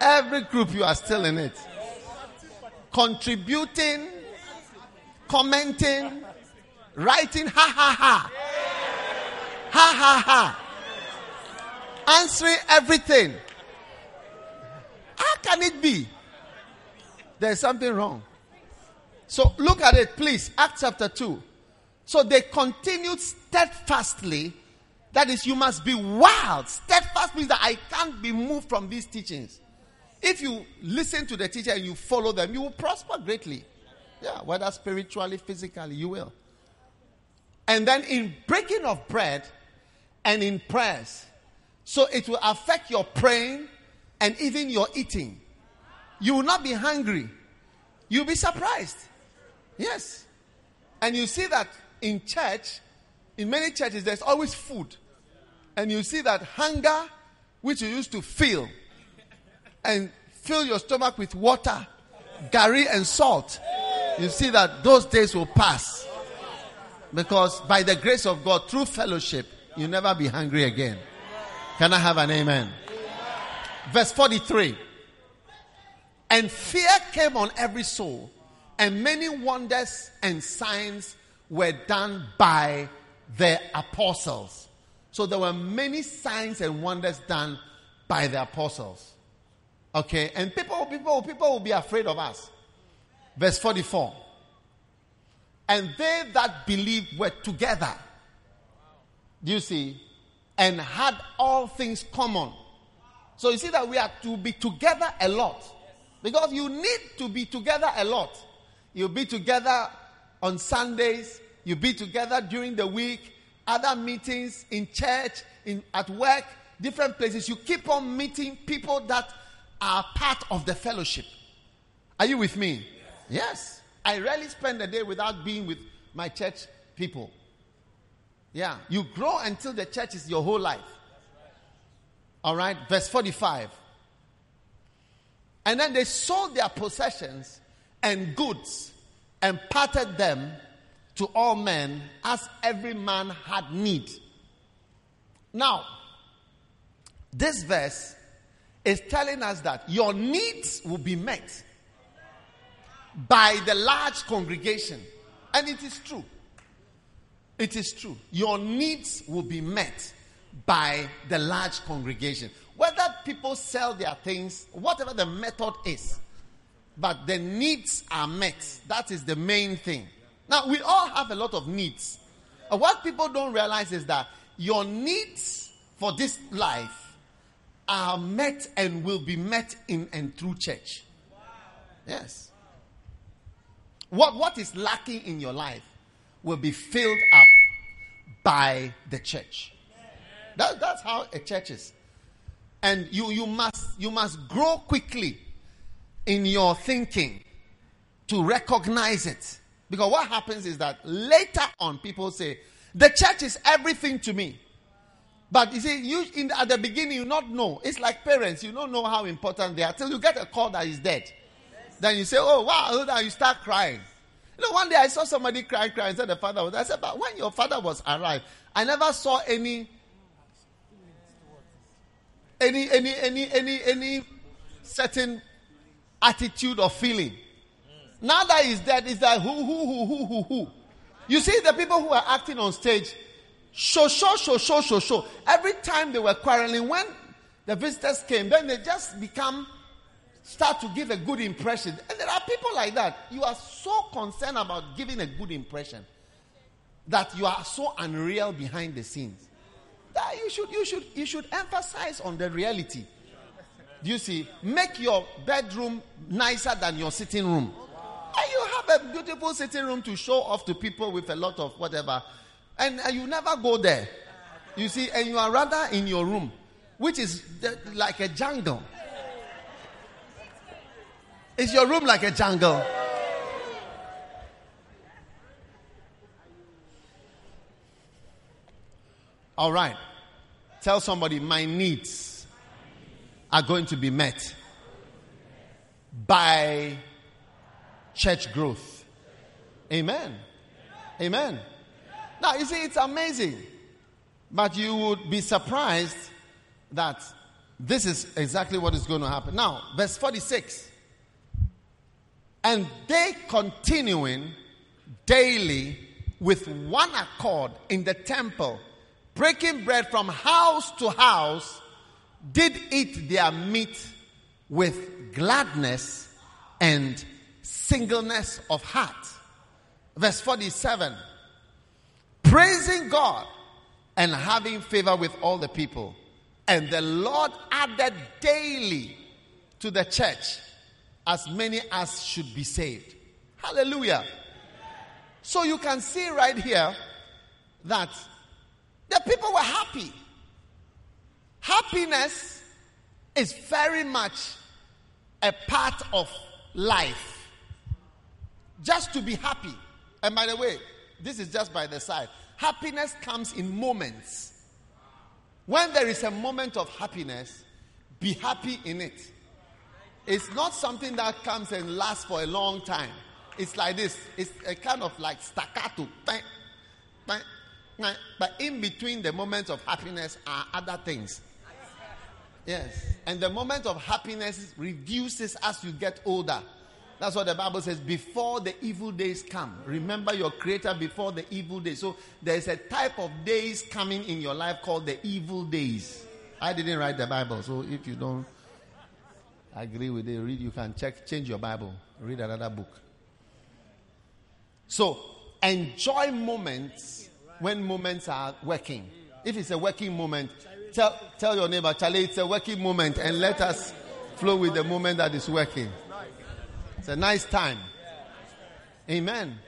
Every group you are still in it. Contributing, commenting, writing, ha ha ha. Ha ha ha. Answering everything. How can it be? There's something wrong. So look at it, please. Acts chapter 2. So they continued steadfastly. That is, you must be wild. Steadfast means that I can't be moved from these teachings. If you listen to the teacher and you follow them, you will prosper greatly. Yeah, whether spiritually, physically, you will. And then in breaking of bread and in prayers, so it will affect your praying and even your eating. You will not be hungry. You'll be surprised. Yes. And you see that in church, in many churches, there's always food. and you see that hunger, which you used to feel, and fill your stomach with water, gari, and salt, you see that those days will pass. Because by the grace of God, through fellowship, you'll never be hungry again. Can I have an amen? Verse 43. And fear came on every soul, and many wonders and signs were done by the apostles. So there were many signs and wonders done by the apostles. Okay, and people, people, people will be afraid of us. Verse 44. And they that believed were together. Do you see? And had all things common. So you see that we are to be together a lot. Because you need to be together a lot. You'll be together on Sundays, you'll be together during the week, other meetings in church, in at work, different places. You keep on meeting people that are part of the fellowship. Are you with me? Yes. I rarely spend a day without being with my church people. Yeah. You grow until the church is your whole life. All right. Verse 45. And then they sold their possessions and goods and parted them to all men as every man had need. Now, this verse is telling us that your needs will be met by the large congregation. And it is true. It is true. Your needs will be met by the large congregation. Whether people sell their things, whatever the method is, but the needs are met. That is the main thing. Now, we all have a lot of needs. And what people don't realize is that your needs for this life are met and will be met in and through church. Yes. What, what is lacking in your life will be filled up by the church. That, that's how a church is. And you, you, must, you must grow quickly in your thinking to recognize it. Because what happens is that later on, people say, the church is everything to me. But you see, you in, at the beginning, you not know. It's like parents, you don't know how important they are till you get a call that is dead. Then you say, Oh, wow, now you start crying. You know, one day I saw somebody crying, crying, said the father was. I said, But when your father was alive, I never saw any any any any any any certain attitude or feeling. Now that he's dead, is that who who who who who who? You see the people who are acting on stage, show show show show show show. Every time they were quarreling, when the visitors came, then they just become start to give a good impression. And there are people like that. You are so concerned about giving a good impression that you are so unreal behind the scenes that you should you should you should emphasize on the reality. Do you see? Make your bedroom nicer than your sitting room. And you have a beautiful sitting room to show off to people with a lot of whatever. And, you never go there. You see, and you are rather in your room, which is like a jungle. Is your room like a jungle? All right. Tell somebody, my needs are going to be met by church growth. Amen. Amen. Now, you see, it's amazing. But you would be surprised that this is exactly what is going to happen. Now, verse 46. And they continuing daily with one accord in the temple breaking bread from house to house, did eat their meat with gladness and singleness of heart. Verse 47 praising God and having favor with all the people. And the Lord added daily to the church as many as should be saved. Hallelujah. So you can see right here that the people were happy. Happiness is very much a part of life. Just to be happy. And by the way, this is just by the side. Happiness comes in moments. When there is a moment of happiness, be happy in it. It's not something that comes and lasts for a long time. It's like this. It's a kind of like staccato. But in between the moments of happiness are other things. Yes. And the moment of happiness reduces as you get older. That's what the Bible says. Before the evil days come, remember your Creator before the evil days. So there's a type of days coming in your life called the evil days. I didn't write the Bible, so if you don't agree with it, read. You can check, change your Bible, read another book. So enjoy moments when moments are working. If it's a working moment, tell tell your neighbor, Charlie, it's a working moment, and let us flow with the moment that is working. It's a nice time. Amen.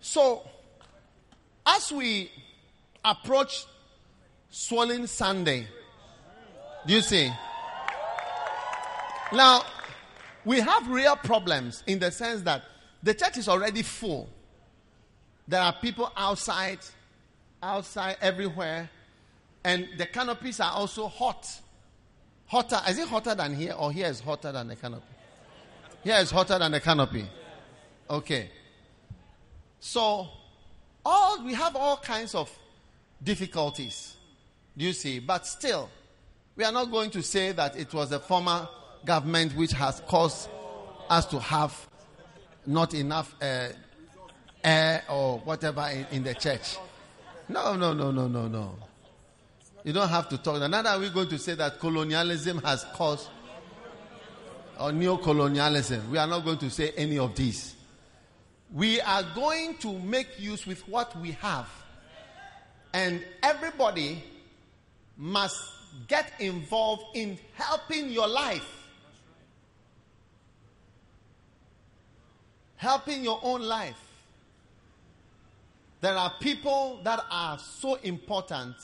So, as we approach Swollen Sunday, do you see? Now, we have real problems in the sense that the church is already full. There are people outside, outside everywhere, and the canopies are also hot. Hotter. Is it hotter than here, or here is hotter than the canopy? Here is hotter than the canopy. Okay. So, all we have all kinds of difficulties. Do you see? But still, we are not going to say that it was the former government which has caused us to have not enough uh, air or whatever in, in, the church. No, no, no, no, no, no. You don't have to talk. Neither are we're going to say that colonialism has caused or neo-colonialism. We are not going to say any of these. We are going to make use with what we have. And everybody must get involved in helping your life. Helping your own life. There are people that are so important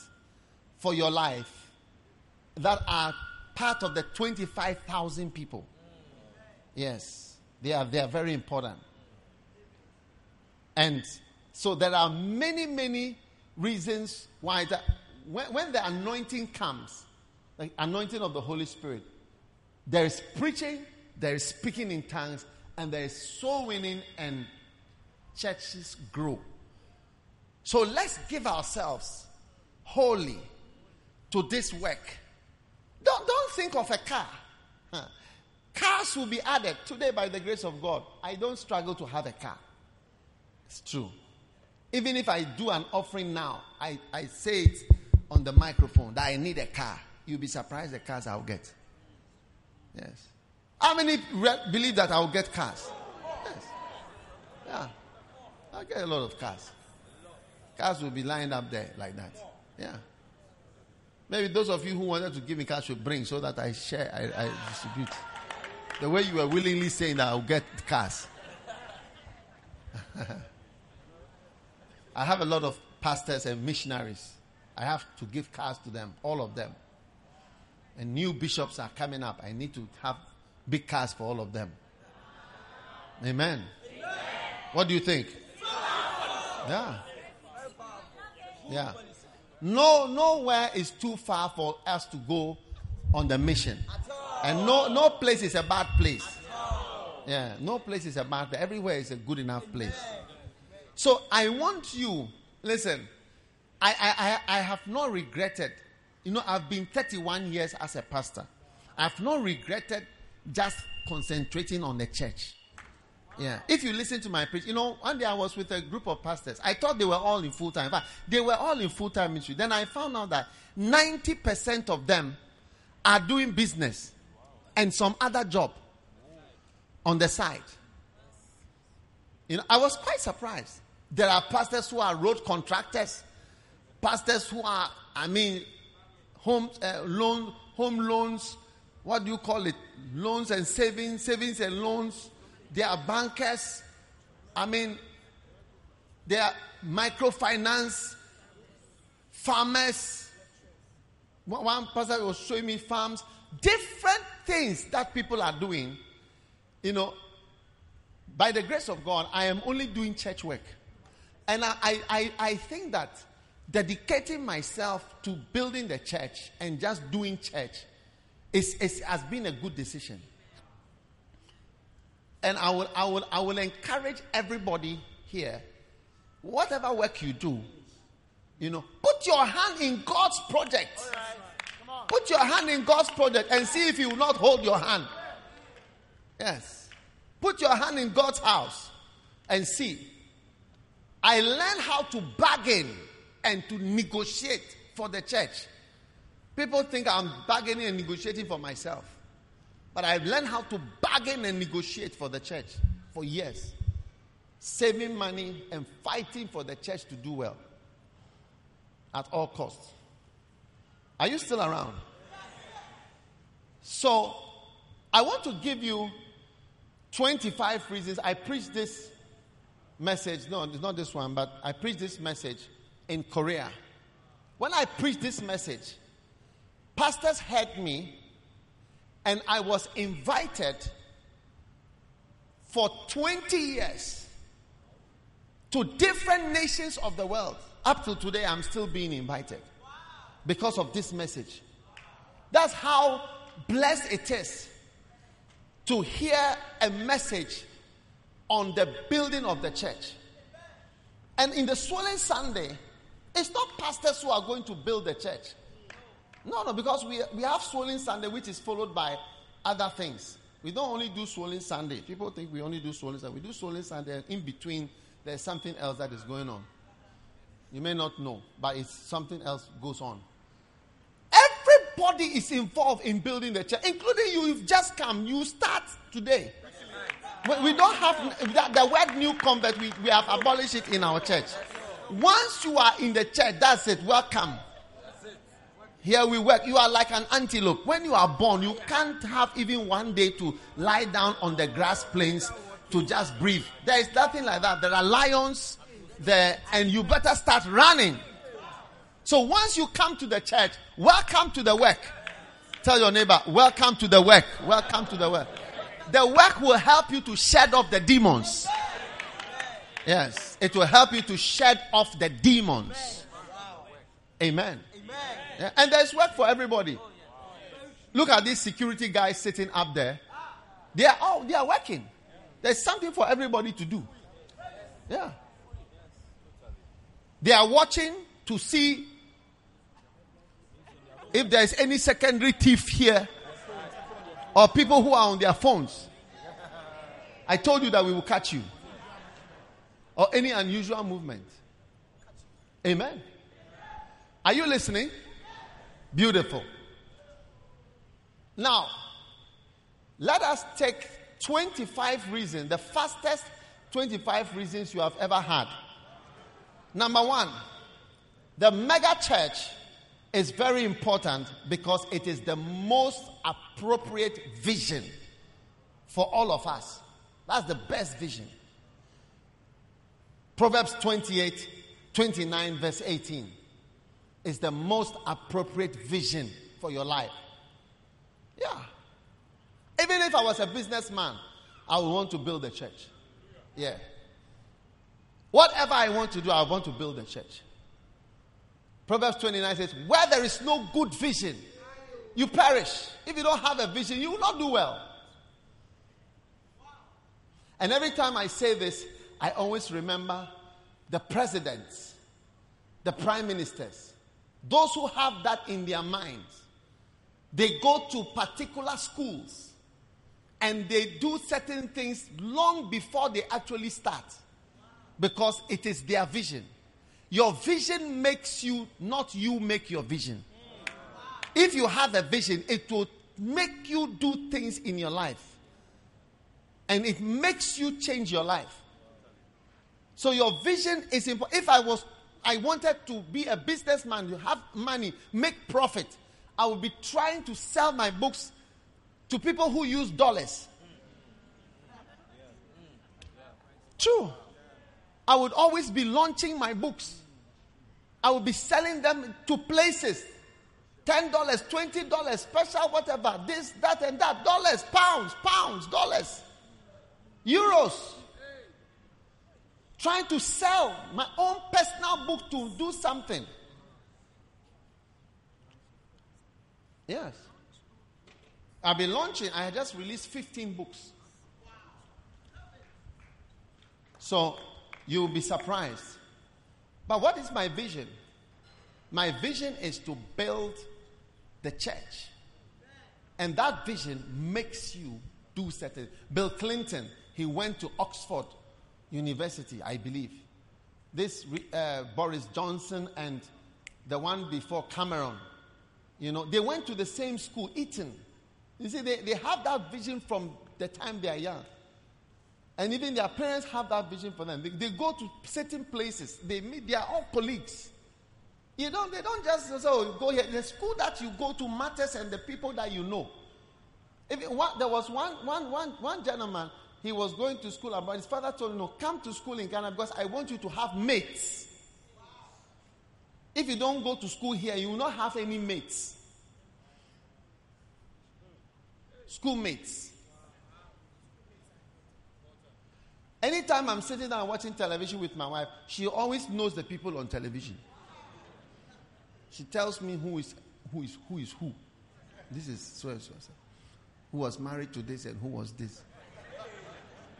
for your life that are part of the 25,000 people. Yes, they are, they are very important. And so there are many, many reasons why that when, when the anointing comes, the anointing of the Holy Spirit, there is preaching, there is speaking in tongues, and there is soul winning and churches grow. So let's give ourselves wholly to this work. Don't, don't think of a car. Huh. Cars will be added today by the grace of God. I don't struggle to have a car. It's true. Even if I do an offering now, I, I say it on the microphone that I need a car. You'll be surprised the cars I'll get. Yes. How many re- believe that I'll get cars? Yes. Yeah. I'll get a lot of cars. Cars will be lined up there like that. Yeah. Maybe those of you who wanted to give me cash should bring so that I share, I, I distribute. The way you were willingly saying that I'll get cars. *laughs* I have a lot of pastors and missionaries. I have to give cars to them, all of them. And new bishops are coming up. I need to have big cars for all of them. Amen. What do you think? Yeah. Yeah. No, nowhere is too far for us to go on the mission. And no, no place is a bad place. Yeah, no place is a bad place. Everywhere is a good enough place. So I want you, listen, I, I, I have not regretted. You know, I've been 31 years as a pastor. I've not regretted just concentrating on the church. Yeah. If you listen to my preach, you know, one day I was with a group of pastors. I thought they were all in full time. In fact, they were all in full time ministry. Then I found out that 90% of them are doing business and some other job on the side. You know, I was quite surprised. There are pastors who are road contractors, pastors who are, I mean, home uh, loan, home loans, what do you call it? Loans and savings, savings and loans. They are bankers. I mean, they are microfinance, farmers. One pastor was showing me farms, different things that people are doing. You know, by the grace of God, I am only doing church work. And I, I, I think that dedicating myself to building the church and just doing church is, is, has been a good decision. And I will, I, will, I will encourage everybody here, whatever work you do, you know, put your hand in God's project. Put your hand in God's project and see if He will not hold your hand. Yes. Put your hand in God's house and see. I learned how to bargain and to negotiate for the church. People think I'm bargaining and negotiating for myself. But I've learned how to bargain and negotiate for the church for years. Saving money and fighting for the church to do well at all costs. Are you still around? So, I want to give you 25 reasons. I preached this message. No, it's not this one, but I preached this message in Korea. When I preached this message, pastors heard me, and I was invited for 20 years to different nations of the world. Up to today, I'm still being invited because of this message. That's how blessed it is to hear a message on the building of the church. And in the Swollen Sunday, it's not pastors who are going to build the church. No, no, because we, we have Swollen Sunday, which is followed by other things. We don't only do Swollen Sunday. People think we only do Swollen Sunday. We do Swollen Sunday, and in between, there's something else that is going on. You may not know, but it's something else goes on. Everybody is involved in building the church, including you. You've just come. You start today. We don't have the word new convert. We, we have abolished it in our church. Once you are in the church, that's it. Welcome. Here we work. You are like an antelope. When you are born, you can't have even one day to lie down on the grass plains to just breathe. There is nothing like that. There are lions there, and you better start running. So once you come to the church, welcome to the work. Tell your neighbor, welcome to the work. Welcome to the work. The work will help you to shed off the demons. Yes, it will help you to shed off the demons. Amen. And there's work for everybody. Look at these security guys sitting up there. They are all they are working. There's something for everybody to do. Yeah. They are watching to see if there is any secondary thief here or people who are on their phones. I told you that we will catch you. Or any unusual movement. Amen. Are you listening? Beautiful. Now, let us take 25 reasons, the fastest 25 reasons you have ever had. Number one, the mega church is very important because it is the most appropriate vision for all of us. That's the best vision. Proverbs 28 29, verse 18 is the most appropriate vision for your life. Yeah. Even if I was a businessman, I would want to build a church. Yeah. Whatever I want to do, I want to build a church. Proverbs 29 says, Where there is no good vision, you perish. If you don't have a vision, you will not do well. And every time I say this, I always remember the presidents, the prime ministers, those who have that in their minds. They go to particular schools and they do certain things long before they actually start because it is their vision. Your vision makes you, not you make your vision. If you have a vision, it will make you do things in your life. And it makes you change your life. So your vision is important. If I was I wanted to be a businessman, you have money, make profit, I would be trying to sell my books to people who use dollars. True. I would always be launching my books. I would be selling them to places. $10, $20, special, whatever, this, that, and that. Dollars, pounds, pounds, dollars, euros trying to sell my own personal book to do something. Yes. I've been launching, I just released 15 books. So you'll be surprised. But what is my vision? My vision is to build the church. And that vision makes you do certain. Bill Clinton, he went to Oxford University, I believe. This uh, Boris Johnson and the one before Cameron, you know, they went to the same school, Eton. You see, they, they have that vision from the time they are young. And even their parents have that vision for them. They, they go to certain places, they meet, they are all colleagues. You don't, they don't just say, oh, go here. The school that you go to matters and the people that you know. If one, there was one, one, one, one gentleman, he was going to school, but his father told him, no, come to school in Ghana because I want you to have mates. If you don't go to school here, you will not have any mates. Schoolmates. Anytime I'm sitting down watching television with my wife, she always knows the people on television. She tells me who is who is who is who. This is so and so. Who was married to this and who was this.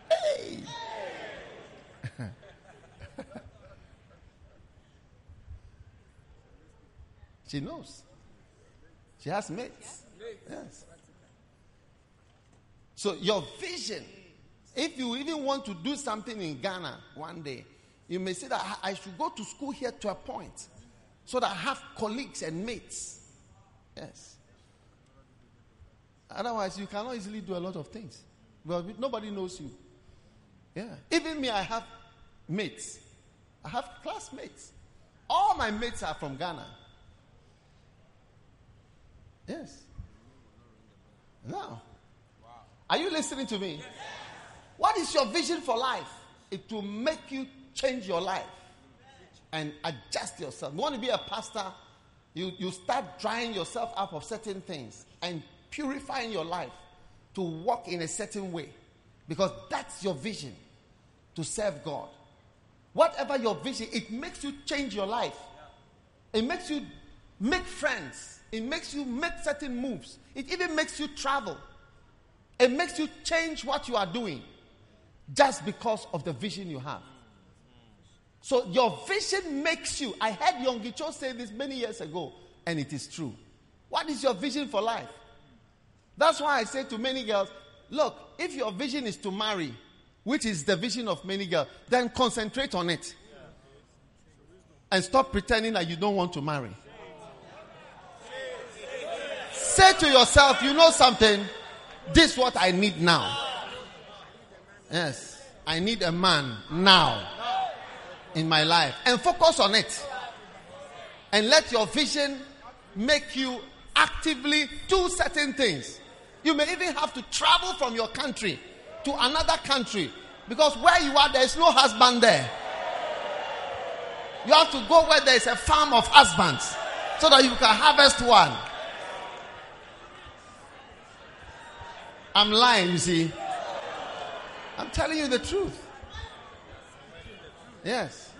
Hey! *laughs* She knows. She has mates. Yes. So your vision, if you even want to do something in Ghana one day, you may say that I should go to school here to a point so that I have colleagues and mates. Yes. Otherwise, you cannot easily do a lot of things. Well, nobody knows you. Yeah. Even me, I have mates. I have classmates. All my mates are from Ghana. Yes. Now, are you listening to me? What is your vision for life? It will make you change your life and adjust yourself. You want to be a pastor? You, you start drying yourself up of certain things and purifying your life to walk in a certain way because that's your vision to serve God. Whatever your vision, it makes you change your life. It makes you make friends. It makes you make certain moves. It even makes you travel. It makes you change what you are doing just because of the vision you have. So your vision makes you. I heard Yonggi Cho say this many years ago, and it is true. What is your vision for life? That's why I say to many girls, look, if your vision is to marry, which is the vision of many girls, then concentrate on it. And stop pretending that you don't want to marry. Say to yourself, you know something? This is what I need now. Yes. I need a man now in my life. And focus on it. And let your vision make you actively do certain things. You may even have to travel from your country to another country because where you are, there is no husband there. You have to go where there is a farm of husbands so that you can harvest one. I'm lying, you see. I'm telling you the truth. Yes.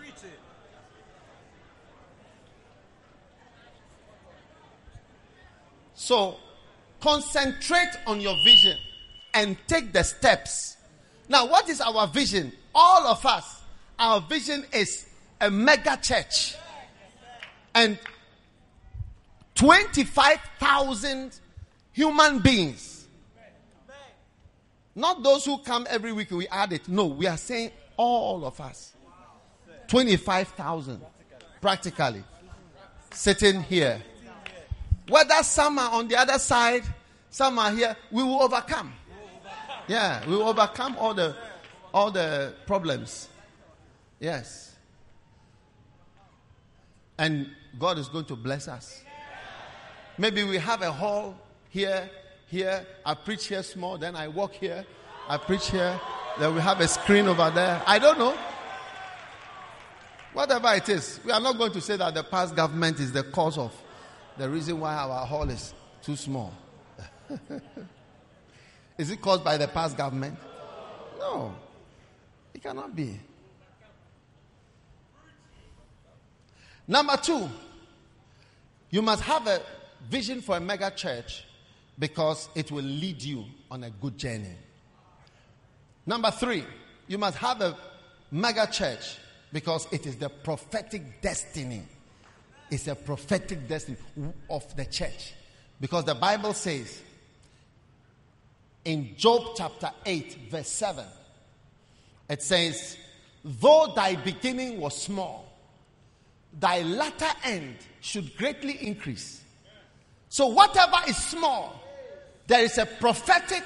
So, concentrate on your vision and take the steps. Now, what is our vision? All of us, our vision is a mega church. And 25,000 human beings not those who come every week, we add it. No, we are saying all of us. 25,000 practically sitting here. Whether some are on the other side, some are here, we will overcome. Yeah, we will overcome all the all the problems. Yes. And God is going to bless us. Maybe we have a hall here here, I preach here small, then I walk here, I preach here, then we have a screen over there. I don't know. Whatever it is, we are not going to say that the past government is the cause of the reason why our hall is too small. *laughs* is it caused by the past government? No, it cannot be. Number two, you must have a vision for a mega church because it will lead you on a good journey. Number three, you must have a mega church because it is the prophetic destiny. It's a prophetic destiny of the church. Because the Bible says in Job chapter 8, verse 7, it says, Though thy beginning was small, thy latter end should greatly increase. So, whatever is small, there is a prophetic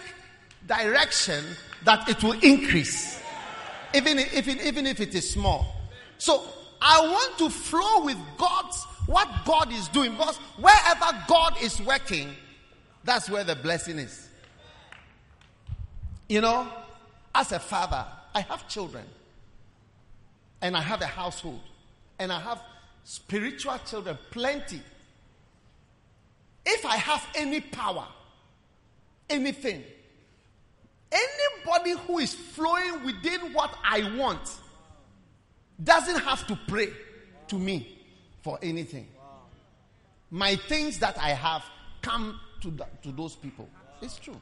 direction that it will increase, even if, even if it is small. So, I want to flow with God's what God is doing because wherever God is working, that's where the blessing is. You know, as a father, I have children and I have a household and I have spiritual children, plenty. If I have any power, anything, anybody who is flowing within what I want doesn't have to pray to me for anything. My things that I have come to, the, to those people. It's true.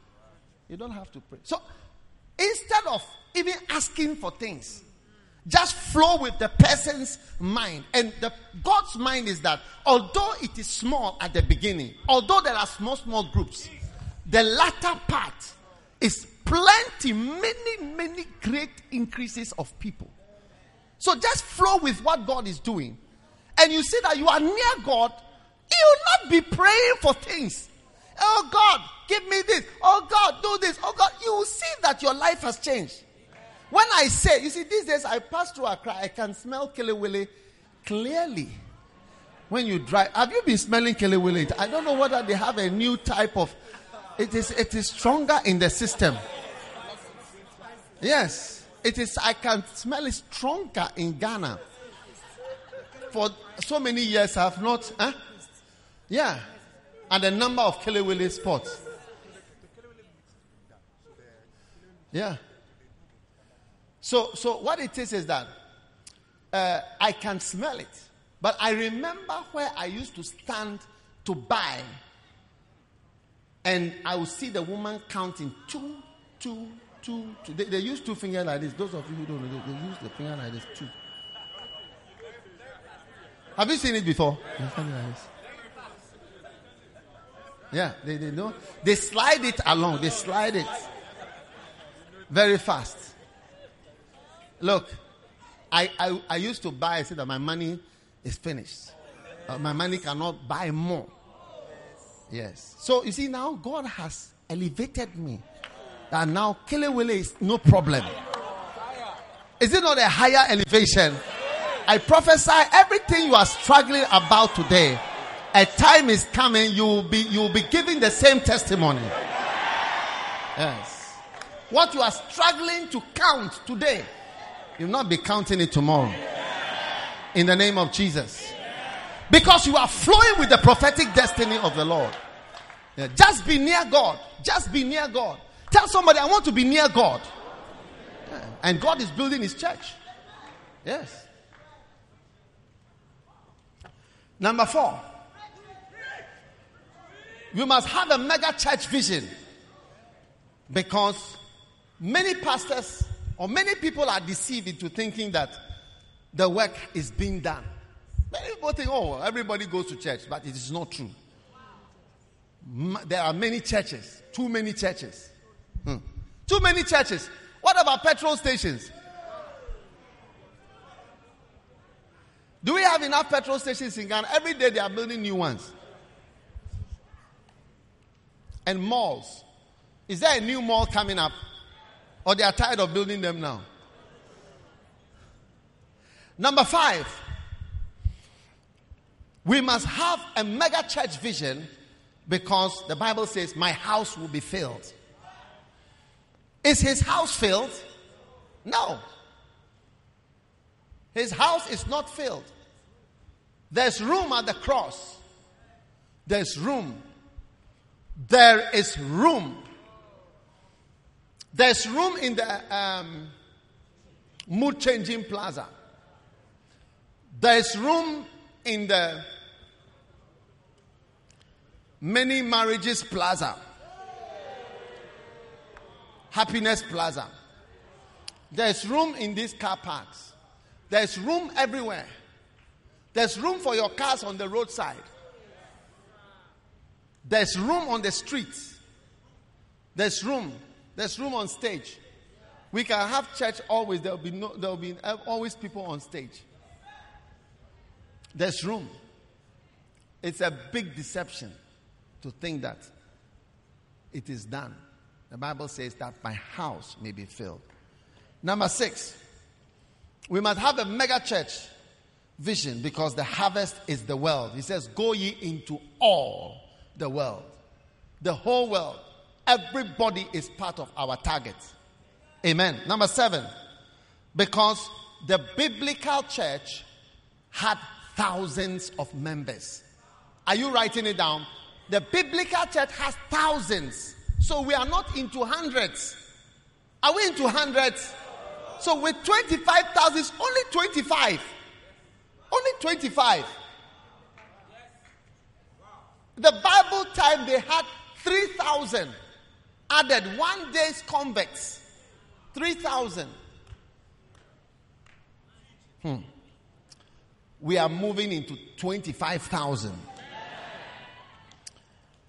You don't have to pray. So instead of even asking for things, just flow with the person's mind. And the, God's mind is that although it is small at the beginning, although there are small, small groups, the latter part is plenty, many, many great increases of people. So just flow with what God is doing. And you see that you are near God, you will not be praying for things. Oh God, give me this. Oh God, do this. Oh God, you will see that your life has changed. When I say, you see, these days I pass through Accra, I can smell Kelewele clearly. When you drive, have you been smelling Kelewele? I don't know whether they have a new type of. It is it is stronger in the system. Yes, it is. I can smell it stronger in Ghana. For so many years, I have not. Huh? Yeah, and the number of Kelewele spots. Yeah. So, so what it is is that uh, I can smell it, but I remember where I used to stand to buy, and I would see the woman counting two, two, two, two. They, they use two fingers like this. Those of you who don't know, they, they use the finger like this, two. Have you seen it before? Yeah, they, they know. They slide it along. They slide it very fast. Look, I, I, I used to buy, I said that my money is finished. Uh, my money cannot buy more. Yes. So you see, now God has elevated me. And now Kelewele is no problem. Is it not a higher elevation? I prophesy everything you are struggling about today. A time is coming, you will be you will be giving the same testimony. Yes. What you are struggling to count today, You'll not be counting it tomorrow. In the name of Jesus. Because you are flowing with the prophetic destiny of the Lord. Yeah, just be near God. Just be near God. Tell somebody, I want to be near God. Yeah. And God is building his church. Yes. Number four, you must have a mega church vision because many pastors or many people are deceived into thinking that the work is being done. Many people think, oh, everybody goes to church, but it is not true. There are many churches, too many churches. Hmm. Too many churches. What about petrol stations? Do we have enough petrol stations in Ghana? Every day they are building new ones. And malls. Is there a new mall coming up? Or they are tired of building them now. Number five, we must have a mega church vision because the Bible says, My house will be filled. Is his house filled? No. His house is not filled. There's room at the cross. There's room. There is room there's room in the um, mood changing plaza. There's room in the Many Marriages Plaza, Happiness Plaza. There's room in these car parks. There's room everywhere. There's room for your cars on the roadside. There's room on the streets. There's room. There's room on stage. We can have church always. There'll be no, there'll be always people on stage. There's room. It's a big deception to think that it is done. The Bible says that my house may be filled. Number six, we must have a mega church vision because the harvest is the world. He says, Go ye into all the world. The whole world. Everybody is part of our target. Amen. Number seven, because the biblical church had thousands of members. Are you writing it down? The biblical church has thousands. So we are not into hundreds. Are we into hundreds? So with 25,000, it's only 25. Only 25. The Bible time they had 3,000 added one day's convicts. 3,000. Hmm. We are moving into 25,000.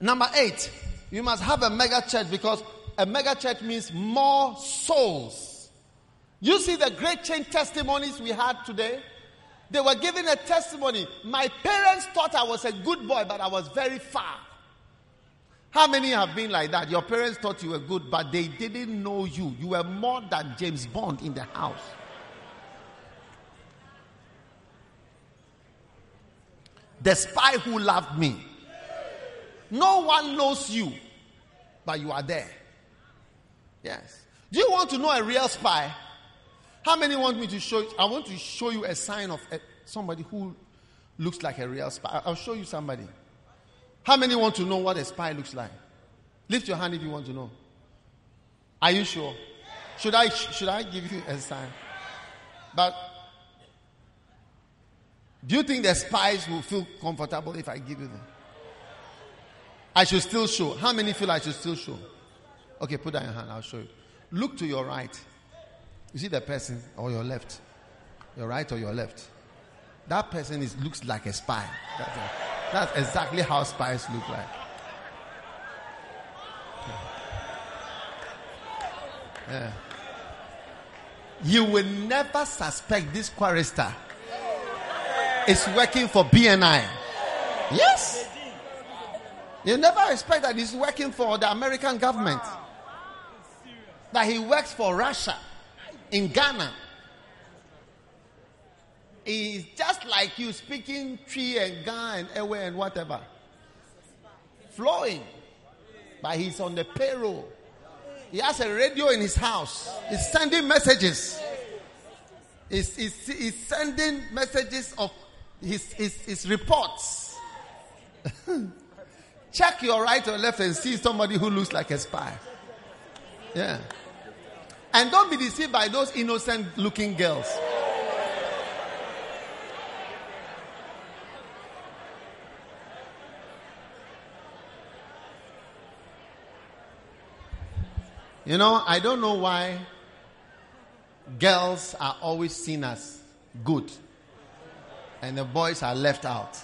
Number eight, you must have a mega church because a mega church means more souls. You see the great change testimonies we had today? They were giving a testimony. My parents thought I was a good boy, but I was very far. How many have been like that? Your parents thought you were good, but they didn't know you. You were more than James Bond in the house. The spy who loved me. No one knows you, but you are there. Yes. Do you want to know a real spy? How many want me to show you? I want to show you a sign of a, somebody who looks like a real spy. I'll show you somebody. How many want to know what a spy looks like? Lift your hand if you want to know. Are you sure? Should I should I give you a sign? But do you think the spies will feel comfortable if I give you them? I should still show. How many feel I should still show? Okay, put down your hand. I'll show you. Look to your right. You see the person or your left? Your right or your left? That person is looks like a spy. That's, a, that's exactly how spies look like. Yeah. You will never suspect this chorister is working for BNI. Yes. You never expect that he's working for the American government. That he works for Russia in Ghana. He's just like you speaking Twi and Ghana and Ewe and whatever. Flowing. But he's on the payroll. He has a radio in his house. He's sending messages. He's, he's, he's sending messages of his, his, his reports. *laughs* Check your right or left and see somebody who looks like a spy. Yeah. And don't be deceived by those innocent looking girls. You know, I don't know why girls are always seen as good and the boys are left out.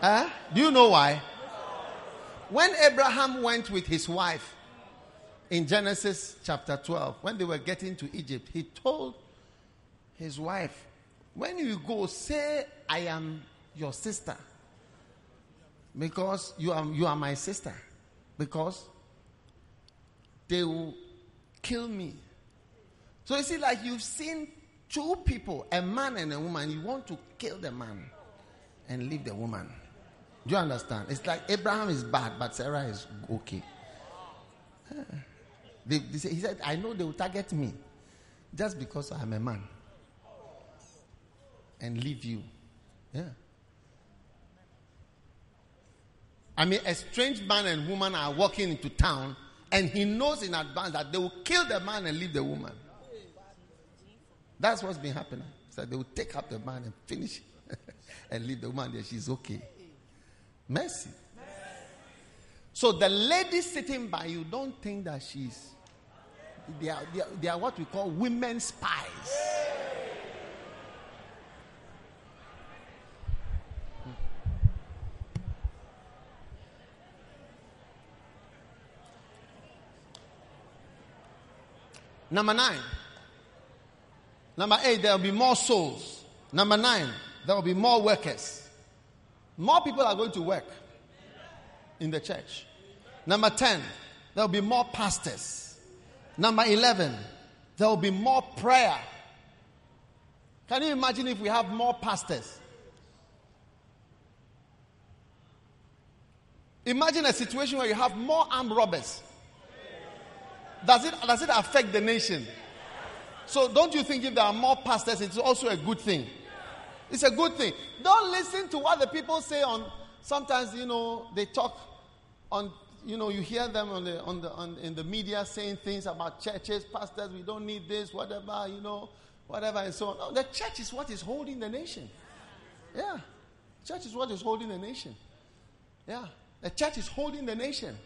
Huh? Do you know why? When Abraham went with his wife in Genesis chapter 12, when they were getting to Egypt, he told his wife, When you go, say, I am your sister. Because you are, you are my sister. Because they will kill me. So you see, like you've seen two people, a man and a woman, you want to kill the man and leave the woman. Do you understand? It's like Abraham is bad, but Sarah is okay. They, they say, he said, I know they will target me just because I'm a man and leave you. Yeah. I mean, a strange man and woman are walking into town, and he knows in advance that they will kill the man and leave the woman. That's what's been happening. So they will take up the man and finish *laughs* and leave the woman there. She's okay. Mercy. So the lady sitting by you, don't think that she's. They are, they are, they are what we call women spies. Hmm. Number nine. Number eight, there will be more souls. Number nine, there will be more workers. More people are going to work in the church. Number 10, there will be more pastors. Number 11, there will be more prayer. Can you imagine if we have more pastors? Imagine a situation where you have more armed robbers. Does it, does it affect the nation? So, don't you think if there are more pastors, it's also a good thing? It's a good thing. Don't listen to what the people say on. Sometimes, you know, they talk on. You know, you hear them on the on the on, in the media saying things about churches, pastors. We don't need this, whatever. You know, whatever, and so on. No, the church is what is holding the nation. Yeah, church is what is holding the nation. Yeah, the church is holding the nation.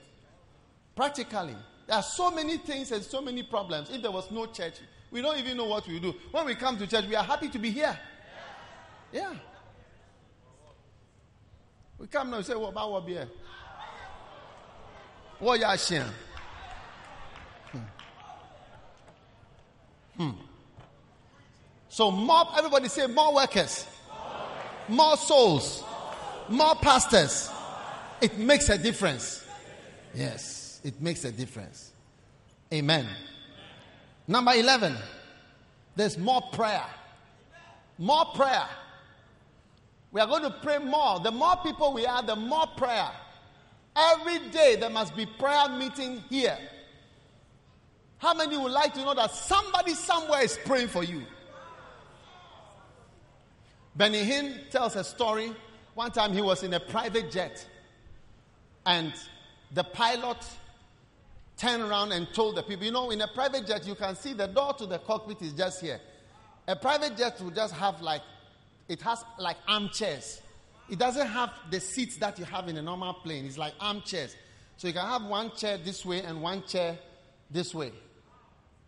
Practically, there are so many things and so many problems. If there was no church, we don't even know what we do. When we come to church, we are happy to be here. Yeah. We come now and say, What about what beer? What you sharing? Hmm. hmm. So more everybody say more workers, more souls, more pastors. It makes a difference. Yes, it makes a difference. Amen. Number 11, there's more prayer. More prayer. We are going to pray more. The more people we are, the more prayer. Every day there must be prayer meeting here. How many would like to know that somebody somewhere is praying for you? Benny Hinn tells a story. One time he was in a private jet and the pilot turned around and told the people, you know, in a private jet, you can see the door to the cockpit is just here. A private jet will just have like it has like armchairs. It doesn't have the seats that you have in a normal plane. It's like armchairs. So you can have one chair this way and one chair this way.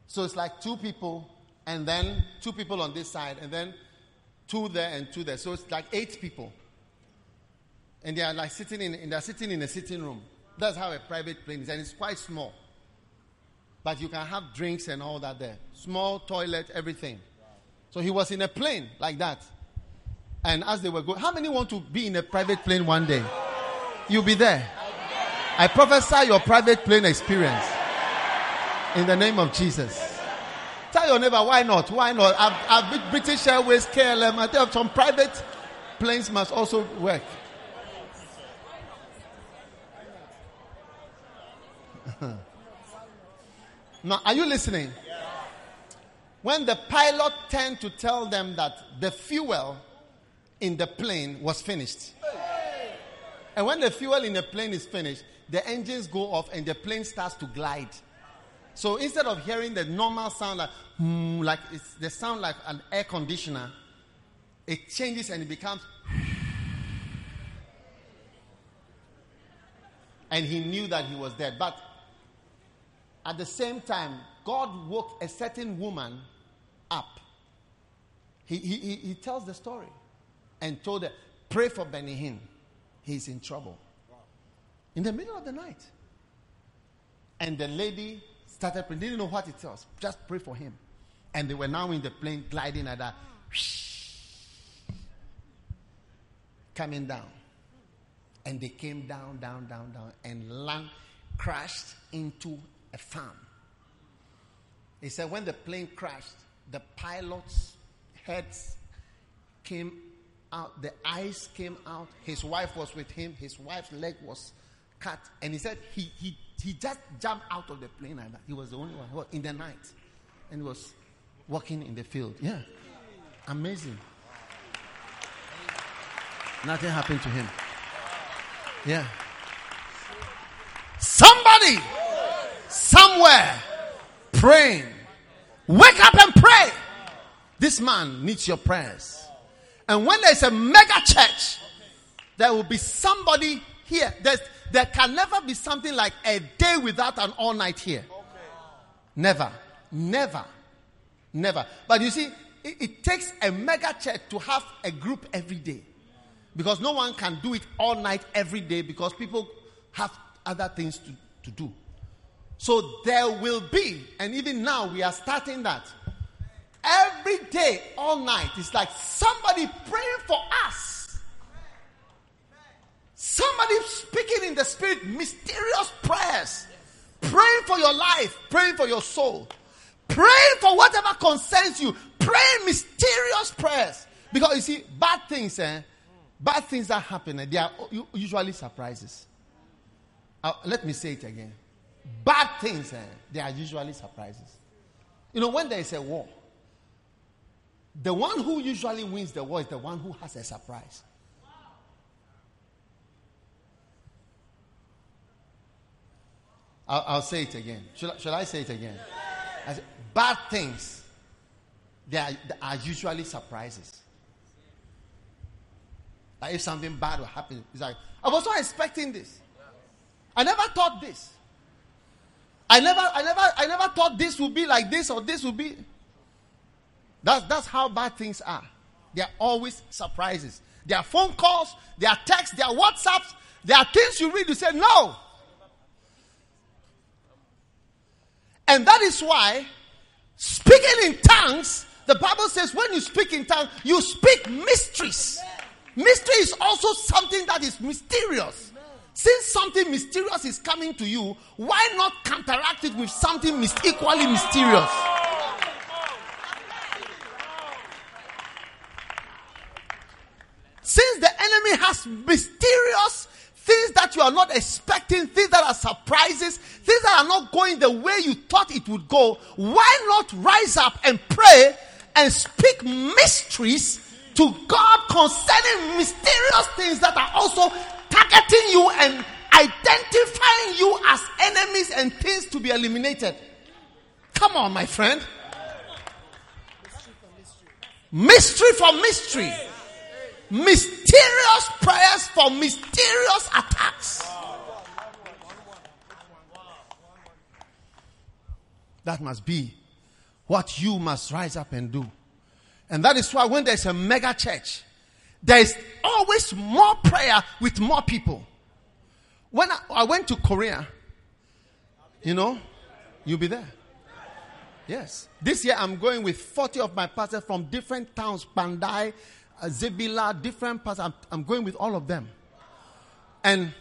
So it's like two people and then two people on this side and then two there and two there. So it's like eight people. And they are like sitting in they're sitting in a sitting room. That's how a private plane is, and it's quite small. But you can have drinks and all that there. Small toilet, everything. So he was in a plane like that. And as they were going, how many want to be in a private plane one day? You'll be there. I prophesy your private plane experience in the name of Jesus. Tell your neighbor, why not? Why not? I've, I've British Airways, KLM. I tell some private planes must also work. *laughs* now, are you listening? When the pilot turned to tell them that the fuel in the plane was finished. And when the fuel in the plane is finished, the engines go off and the plane starts to glide. So instead of hearing the normal sound like, hmm, like it's the sound like an air conditioner, it changes and it becomes. And he knew that he was dead. But at the same time, God woke a certain woman up. He, he, he tells the story and told her, Pray for Benny Hinn. He's in trouble. In the middle of the night. And the lady started praying, didn't know what it was. Just pray for him. And they were now in the plane gliding at that, *laughs* coming down. And they came down, down, down, down, and land crashed into a farm. He said when the plane crashed, the pilot's heads came out, the eyes came out. His wife was with him. His wife's leg was cut. And he said he, he, he just jumped out of the plane like that. He was the only one in the night. And he was walking in the field. Yeah. Amazing. Nothing happened to him. Yeah. Somebody, somewhere, praying. Wake up and pray. This man needs your prayers. And when there's a mega church, there will be somebody here. There's, there can never be something like a day without an all night here. Never. Never. Never. But you see, it, it takes a mega church to have a group every day. Because no one can do it all night every day because people have other things to, to do. So there will be, and even now we are starting that. Every day, all night, it's like somebody praying for us. Somebody speaking in the spirit, mysterious prayers. Praying for your life, praying for your soul, praying for whatever concerns you, praying mysterious prayers. Because you see, bad things, eh, bad things that happen, eh, they are usually surprises. Uh, let me say it again. Bad things, eh, they are usually surprises. You know, when there is a war, the one who usually wins the war is the one who has a surprise. I'll, I'll say it again. Should I, should I say it again? Say, bad things, they are, they are usually surprises. Like if something bad will happen, it's like, I was not expecting this. I never thought this. I never, I never, I never thought this would be like this or this would be. That's, that's how bad things are. They are always surprises. There are phone calls, there are texts, there are WhatsApps, there are things you read, you say, no, And that is why speaking in tongues, the Bible says when you speak in tongues, you speak mysteries. Mystery is also something that is mysterious. Since something mysterious is coming to you, why not counteract it with something mis- equally mysterious? Since the enemy has mysterious things that you are not expecting, things that are surprises, things that are not going the way you thought it would go, why not rise up and pray and speak mysteries to God concerning mysterious things that are also targeting you and identifying you as enemies and things to be eliminated? Come on, my friend. Mystery for mystery mysterious prayers for mysterious attacks. That must be what you must rise up and do. And that is why when there's a mega church, there is always more prayer with more people. When I, I went to Korea, you know, you'll be there. Yes. This year I'm going with 40 of my pastors from different towns, Pandai, Zebilla, different parts. I'm, I'm going with all of them. And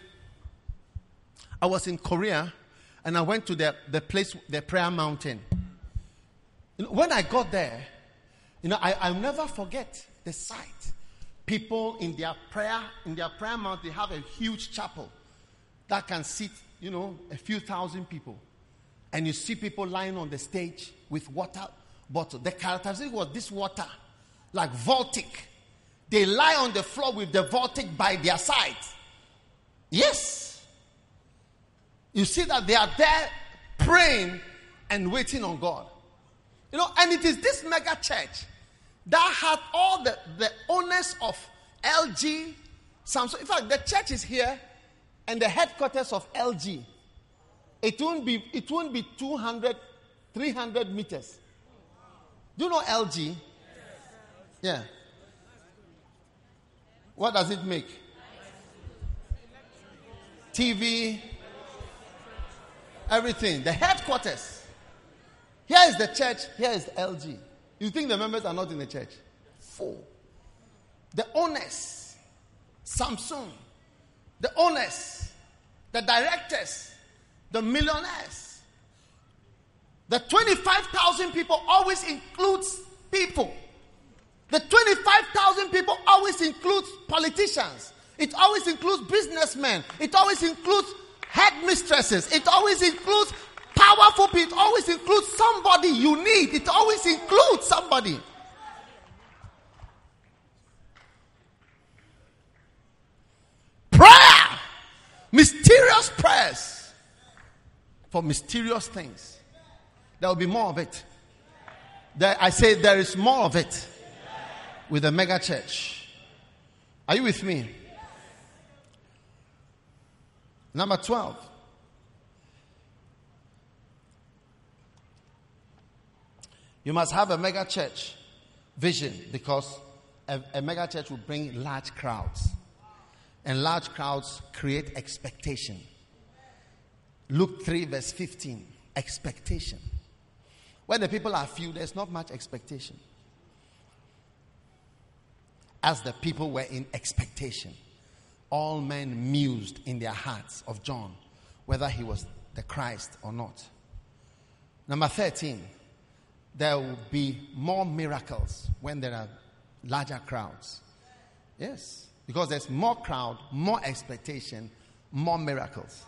I was in Korea and I went to the, the place, the prayer mountain. When I got there, you know, I, I'll never forget the sight. People in their prayer, in their prayer mountain, they have a huge chapel that can seat, you know, a few thousand people. And you see people lying on the stage with water bottle. The characteristic was this water, like Voltic. They lie on the floor with the Voltic by their side. Yes. You see that they are there praying and waiting on God. You know, and it is this mega church that had all the, the owners of LG, Samsung. In fact, the church is here and the headquarters of LG. It won't be, it won't be 200, 300 meters. Do you know LG? Yeah. What does it make? TV, everything. The headquarters. Here is the church, here is LG. You think the members are not in the church? Four. The owners, Samsung, the owners, the directors, the millionaires. The 25,000 people always includes people. The 25,000 people always includes politicians. It always includes businessmen. It always includes headmistresses. It always includes powerful people. It always includes somebody you need. It always includes somebody. Prayer. Mysterious prayers for mysterious things. There will be more of it. There, I say there is more of it with a mega church. Are you with me? Number 12. You must have a mega church vision because a, a mega church will bring large crowds. And large crowds create expectation. Luke 3, verse 15. Expectation. When the people are few, there's not much expectation. As the people were in expectation, all men mused in their hearts of John, whether he was the Christ or not. Number 13, there will be more miracles when there are larger crowds. Yes, because there's more crowd, more expectation, more miracles.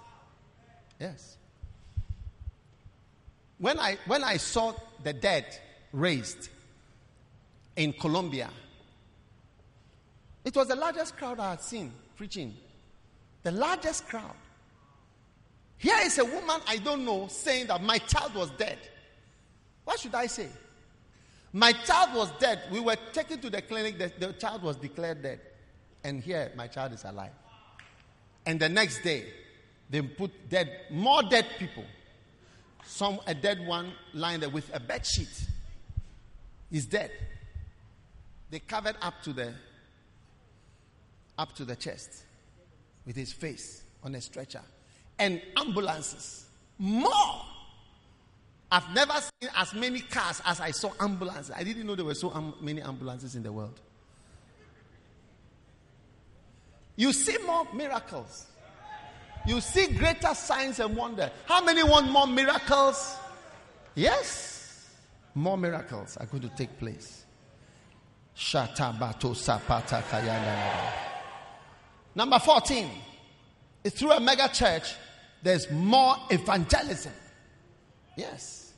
Yes. When I, when I saw the dead raised in Colombia, it was the largest crowd I had seen preaching. The largest crowd. Here is a woman I don't know saying that my child was dead. What should I say? My child was dead. We were taken to the clinic. The, the child was declared dead. And here, my child is alive. And the next day, they put dead, more dead people. Some, a dead one lying there with a bed sheet. He's dead. They covered up to the, up to the chest with his face on a stretcher. And ambulances. More I've never seen as many cars as I saw ambulances. I didn't know there were so um, many ambulances in the world. You see more miracles. You see greater signs and wonder. How many want more miracles? Yes. More miracles are going to take place. Number 14. is Through a mega church, there's more evangelism. Yes.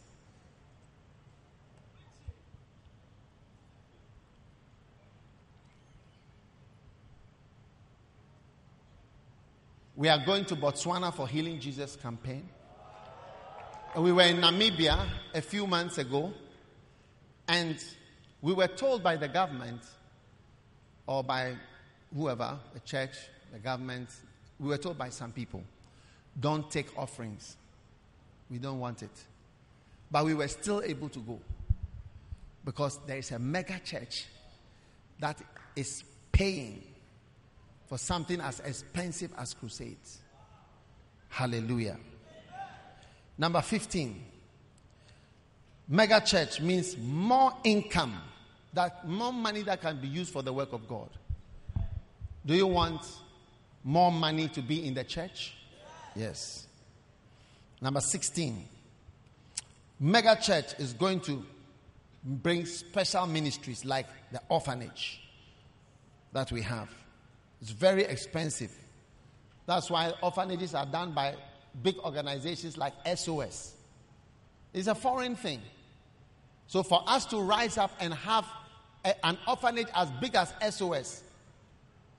We are going to Botswana for Healing Jesus campaign. We were in Namibia a few months ago, and we were told by the government or by whoever, the church, the government, we were told by some people, don't take offerings. We don't want it. But we were still able to go because there is a mega church that is paying for something as expensive as crusades. Hallelujah. Number 15. Mega church means more income, that more money that can be used for the work of God. Do you want more money to be in the church? Yes. Number 16. Mega church is going to bring special ministries like the orphanage that we have. It's very expensive. That's why orphanages are done by big organizations like SOS. It's a foreign thing. So for us to rise up and have a, an orphanage as big as SOS,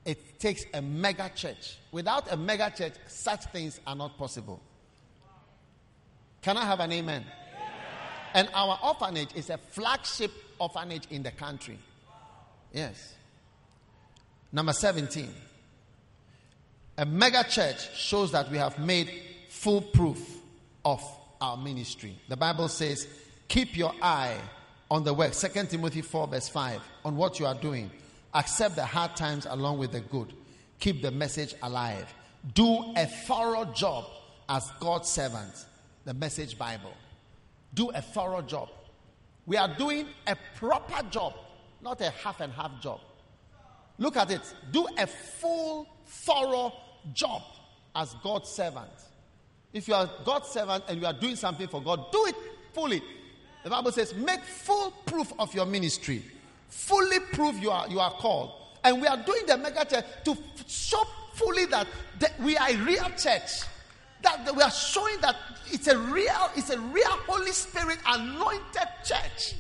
it takes a mega church. Without a mega church, such things are not possible. Can I have an amen? amen? And our orphanage is a flagship orphanage in the country. Yes. Number 17. A mega church shows that we have made full proof of our ministry. The Bible says, keep your eye on the work. 2 Timothy 4, verse 5, on what you are doing. Accept the hard times along with the good. Keep the message alive. Do a thorough job as God's servant. The message Bible. Do a thorough job. We are doing a proper job, not a half and half job. Look at it. Do a full, thorough job as God's servant. If you are God's servant and you are doing something for God, do it fully. The Bible says, make full proof of your ministry. Fully prove you are, you are called. And we are doing the mega church to show fully that, that we are a real church. That, we are showing that it's a real, it's a real Holy Spirit anointed church.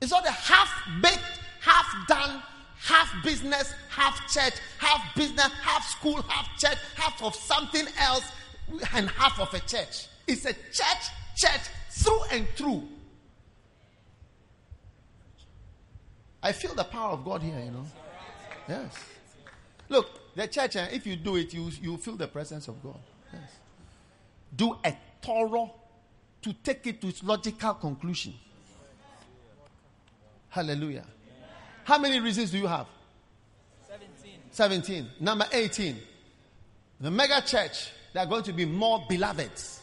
It's not a half baked, half done half business, half church, half business, half school, half church, half of something else, and half of a church. It's a church, church through and through. I feel the power of God here, you know. Yes. Look, The church, eh, if you do it, you, you feel the presence of God. Yes. Do a thorough to take it to its logical conclusion. Hallelujah. How many reasons do you have? 17. 17. Number 18. The mega church, they are going to be more beloveds.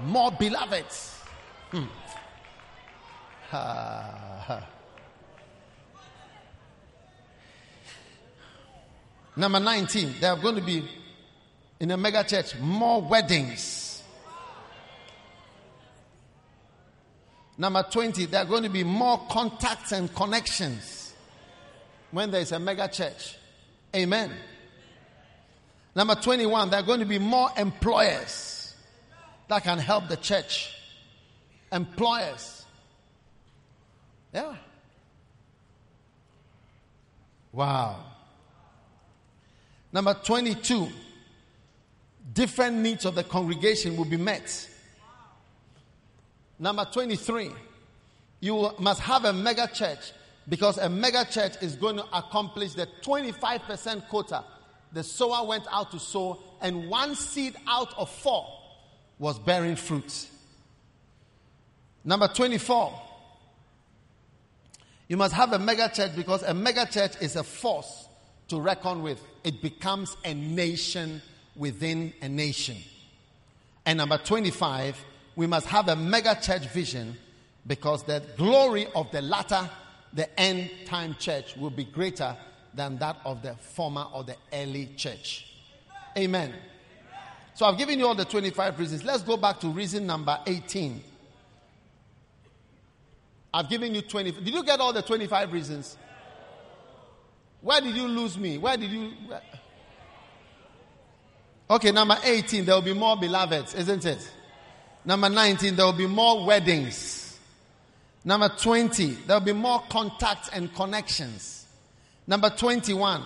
More beloveds. Hmm. Ha, ha. Number 19, there are going to be in a mega church more weddings. Number 20, there are going to be more contacts and connections when there is a mega church. Amen. Number 21, there are going to be more employers that can help the church. Employers. Yeah. Wow. Number 22, different needs of the congregation will be met. Number 23, you must have a mega church because a mega church is going to accomplish the 25% quota. The sower went out to sow, and one seed out of four was bearing fruit. Number 24, you must have a mega church because a mega church is a force to reckon with. It becomes a nation within a nation. And number 25, we must have a mega church vision because the glory of the latter, the end time church, will be greater than that of the former or the early church. Amen. So I've given you all the 25 reasons. Let's go back to reason number 18. I've given you 20. Did you get all the 25 reasons? Where did you lose me? Where did you. Okay, number 18, there will be more beloveds, isn't it? Number 19, there will be more weddings. Number 20, there will be more contacts and connections. Number 21,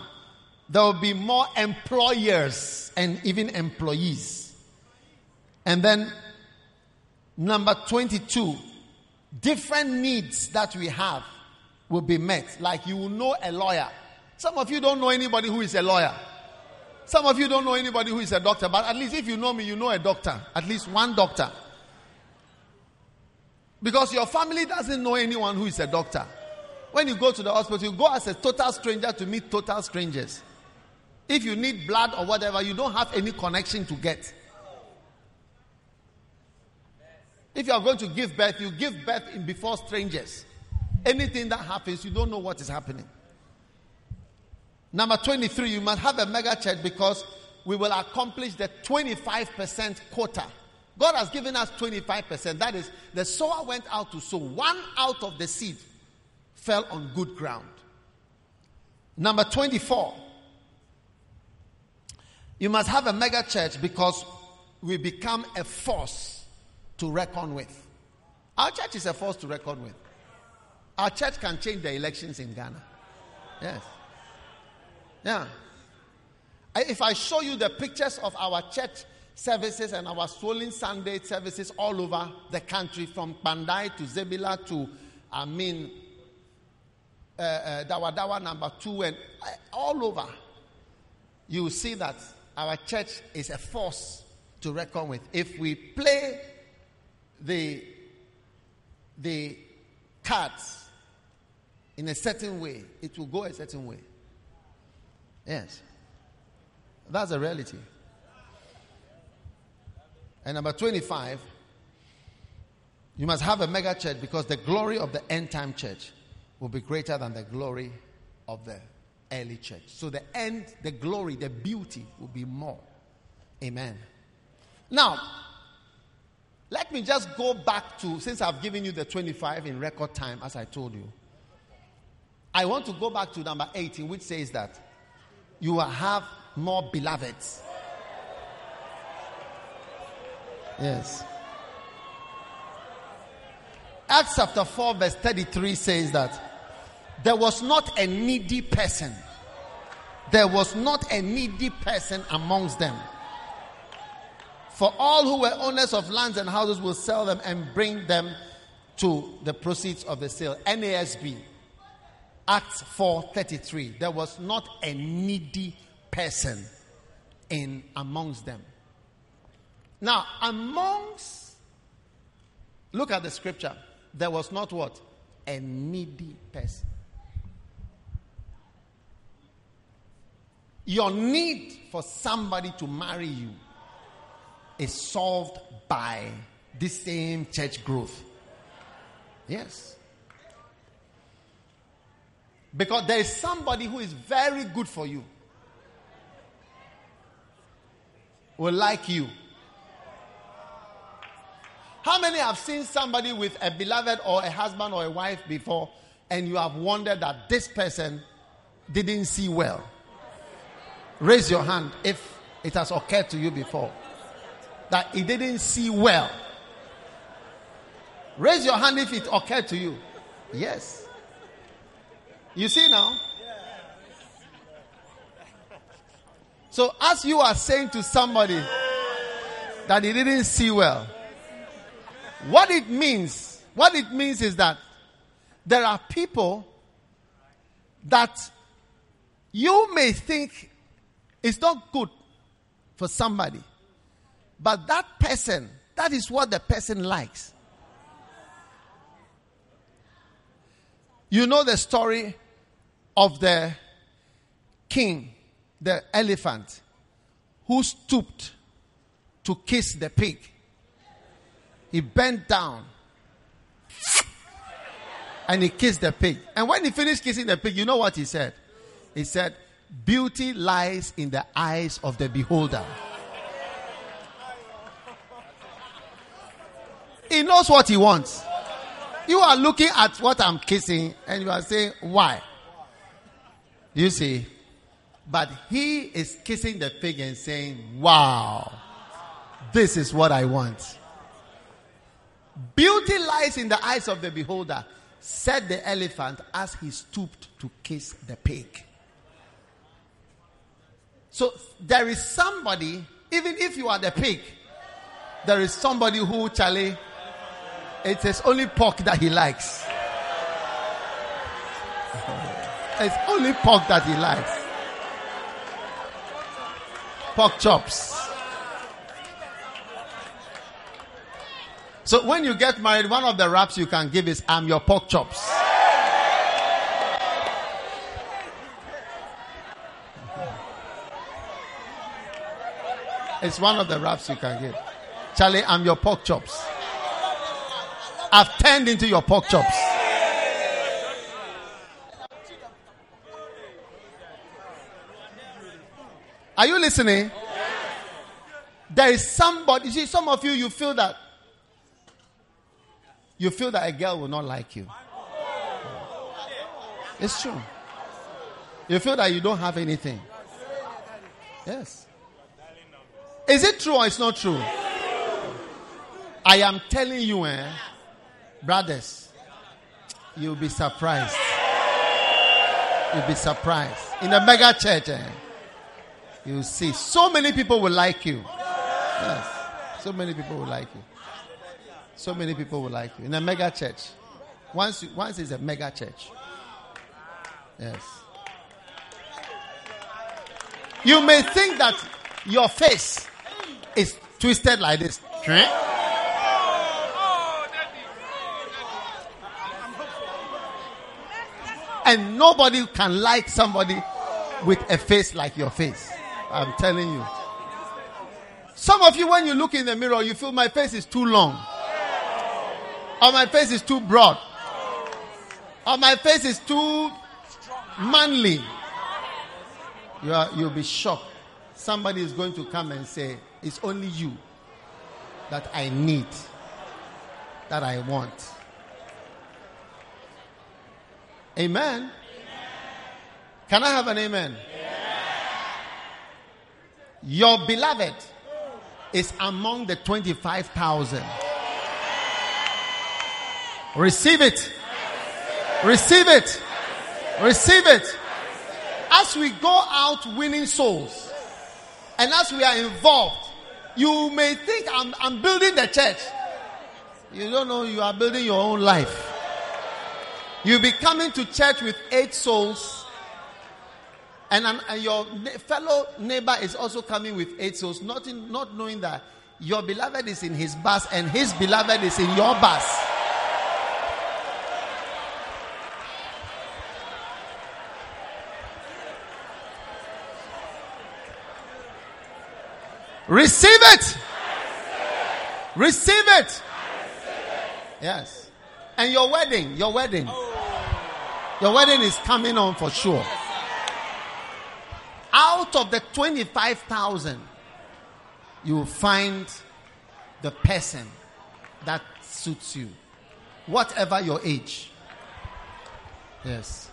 there will be more employers and even employees. And then number 22, different needs that we have will be met. Like you will know a lawyer some of you don't know anybody who is a lawyer. Some of you don't know anybody who is a doctor, but at least if you know me, you know a doctor. At least one doctor. Because your family doesn't know anyone who is a doctor. When you go to the hospital, you go as a total stranger to meet total strangers. If you need blood or whatever, you don't have any connection to get. If you are going to give birth, you give birth in before strangers. Anything that happens, you don't know what is happening. Number 23, you must have a mega church because we will accomplish the 25% quota. God has given us 25%. That is, the sower went out to sow. One out of the seed fell on good ground. Number 24, you must have a mega church because we become a force to reckon with. Our church is a force to reckon with. Our church can change the elections in Ghana. Yes. Yeah. If I show you the pictures of our church services and our swollen Sunday services all over the country, from Bandai to Zebilla to, I mean, uh, uh, Dawa Dawa number two, and uh, all over, you will see that our church is a force to reckon with. If we play the, the cards in a certain way, it will go a certain way. Yes. That's a reality. And number 25, you must have a mega church because the glory of the end time church will be greater than the glory of the early church. So the end, the glory, the beauty will be more. Amen. Now, let me just go back to, since I've given you the 25 in record time, as I told you, I want to go back to number 18, which says that you will have more beloveds. Yes. Acts chapter 4, verse 33 says that there was not a needy person. There was not a needy person amongst them. For all who were owners of lands and houses will sell them and bring them to the proceeds of the sale. NASB. Acts 4:33. There was not a needy person in amongst them. Now, amongst look at the scripture. There was not what? A needy person. Your need for somebody to marry you is solved by this same church growth. Yes. Because there is somebody who is very good for you, will like you. How many have seen somebody with a beloved or a husband or a wife before, and you have wondered that this person didn't see well? Raise your hand if it has occurred to you before that he didn't see well. Raise your hand if it occurred to you. Yes. You see now? So, as you are saying to somebody that he didn't see well, what it means, what it means is that there are people that you may think it's not good for somebody. But that person, that is what the person likes. You know the story of the king, the elephant, who stooped to kiss the pig. He bent down and he kissed the pig. And when he finished kissing the pig, you know what he said? He said, Beauty lies in the eyes of the beholder. He knows what he wants. You are looking at what I'm kissing and you are saying, Why? You see? But he is kissing the pig and saying, Wow, this is what I want. Beauty lies in the eyes of the beholder, said the elephant as he stooped to kiss the pig. So there is somebody, even if you are the pig, there is somebody who, Charlie, it is only pork that he likes. It's only pork that he likes. Pork chops. So when you get married, one of the raps you can give is I'm your pork chops. It's one of the raps you can give. Charlie, I'm your pork chops. I've turned into your pork chops. Are you listening? There is somebody, you see, some of you, you feel that you feel that a girl will not like you. It's true. You feel that you don't have anything. Yes. Is it true or it's not true? I am telling you, eh, brothers, you'll be surprised. You'll be surprised. In a mega church, eh, you'll see so many people will like you. Yes. So many people will like you. So many people will like you. In a mega church. Once, you, once it's a mega church. Yes. You may think that your face is twisted like this. And nobody can like somebody with a face like your face. I'm telling you. Some of you, when you look in the mirror, you feel my face is too long, or my face is too broad, or my face is too manly. You are, you'll be shocked. Somebody is going to come and say, It's only you that I need, that I want. Amen. amen. Can I have an amen? Your beloved is among the 25,000. Receive it. Receive it. Receive it. As we go out winning souls and as we are involved, you may think I'm, I'm building the church. You don't know you are building your own life. You'll be coming to church with eight souls, and, an, and your fellow neighbor is also coming with eight souls, not, in, not knowing that your beloved is in his bus and his beloved is in your bus. Receive it. Receive it. Yes. And your wedding, your wedding. Oh. Your wedding is coming on for sure. Out of the 25,000, you will find the person that suits you. Whatever your age. Yes.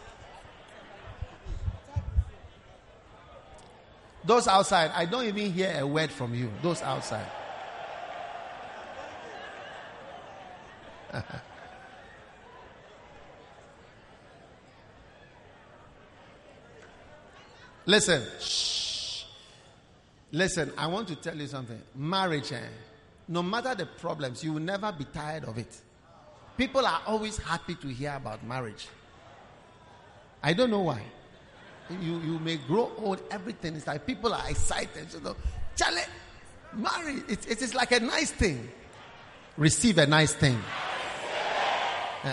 Those outside, I don't even hear a word from you. Those outside. *laughs* Listen. Shh. Listen, I want to tell you something. Marriage, eh, no matter the problems, you will never be tired of it. People are always happy to hear about marriage. I don't know why. You, you may grow old, everything is like people are excited. You know, Charlie, marry. It, it is like a nice thing. Receive a nice thing.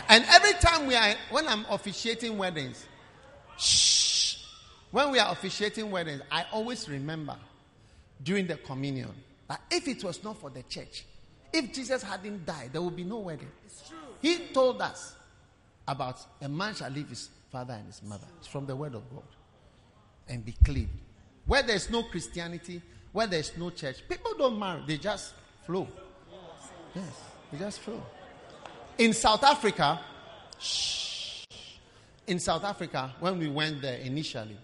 And every time we are, when I'm officiating weddings, shh, when we are officiating weddings, I always remember during the communion that if it was not for the church, if Jesus hadn't died, there would be no wedding. He told us about a man shall leave his father and his mother. It's from the word of God. And be clean. Where there's no Christianity, where there's no church, people don't marry, they just flow. Yes, they just flow. In South Africa, shh, in South Africa, when we went there initially,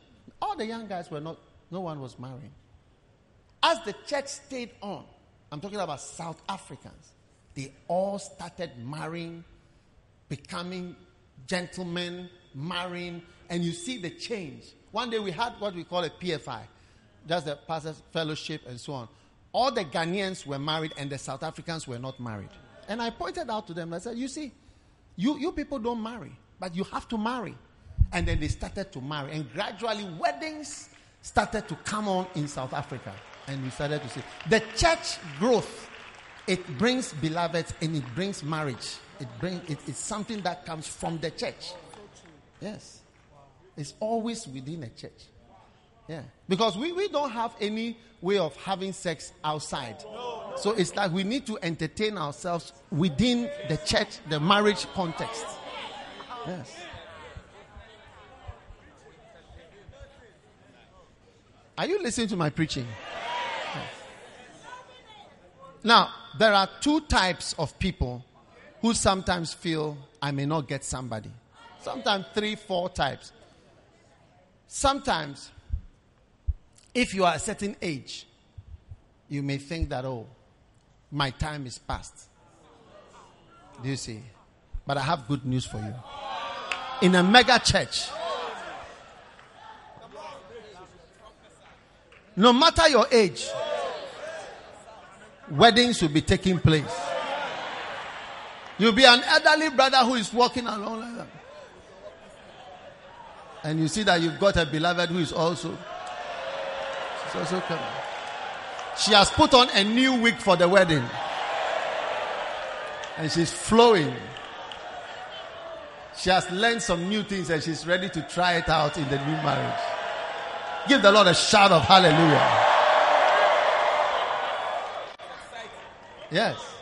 all the young guys were not, no one was marrying. As the church stayed on, I'm talking about South Africans, they all started marrying, becoming gentlemen, marrying, and you see the change. One day we had what we call a PFI, just the Pastors Fellowship and so on. All the Ghanaians were married and the South Africans were not married. And I pointed out to them, I said, You see, you, you people don't marry, but you have to marry. And then they started to marry. And gradually, weddings started to come on in South Africa. And we started to see the church growth. It brings beloveds and it brings marriage. It brings it, it's something that comes from the church. Yes. It's always within a church. Yeah. Because we, we don't have any way of having sex outside. So it's like we need to entertain ourselves within the church, the marriage context. Yes. Are you listening to my preaching? Yes. Now, there are two types of people who sometimes feel I may not get somebody. Sometimes three, four types. Sometimes, if you are a certain age, you may think that, oh, my time is past. Do you see? But I have good news for you. In a mega church, no matter your age, weddings will be taking place. You'll be an elderly brother who is walking along like that. And you see that you've got a beloved who is also, she's also coming. She has put on a new wig for the wedding. And she's flowing. She has learned some new things and she's ready to try it out in the new marriage. Give the Lord a shout of hallelujah. Yes.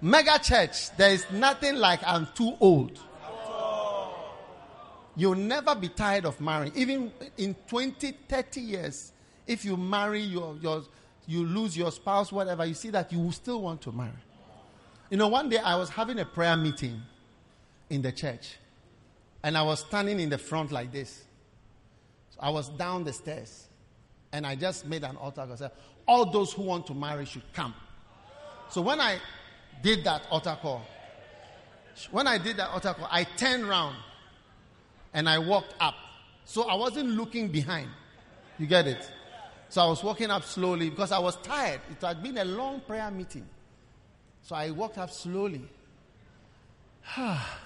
Mega church, there is nothing like I'm too old. You'll never be tired of marrying. Even in 20, 30 years, if you marry, your, your, you lose your spouse, whatever, you see that you will still want to marry. You know, one day I was having a prayer meeting in the church, and I was standing in the front like this. So I was down the stairs, and I just made an altar. Call. I said, All those who want to marry should come. So when I did that altar call, when I did that altar call, I turned around and I walked up. So I wasn't looking behind. You get it? So I was walking up slowly because I was tired. It had been a long prayer meeting. So I walked up slowly. *sighs* Ah.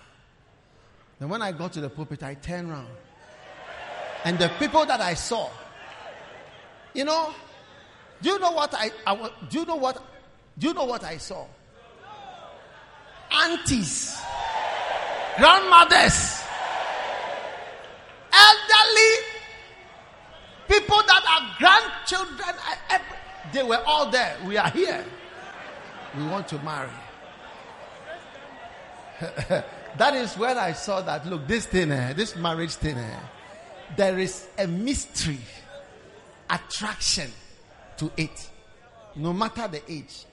Then when I got to the pulpit, I turned around. And the people that I saw, you know, do you know what I, I do you know what do you know what I saw? Aunties, grandmothers, elderly people that are grandchildren, they were all there. We are here. We want to marry. *laughs* that is when I saw that. Look, this thing, eh, this marriage thing, eh, there is a mystery, attraction to it, no matter the age.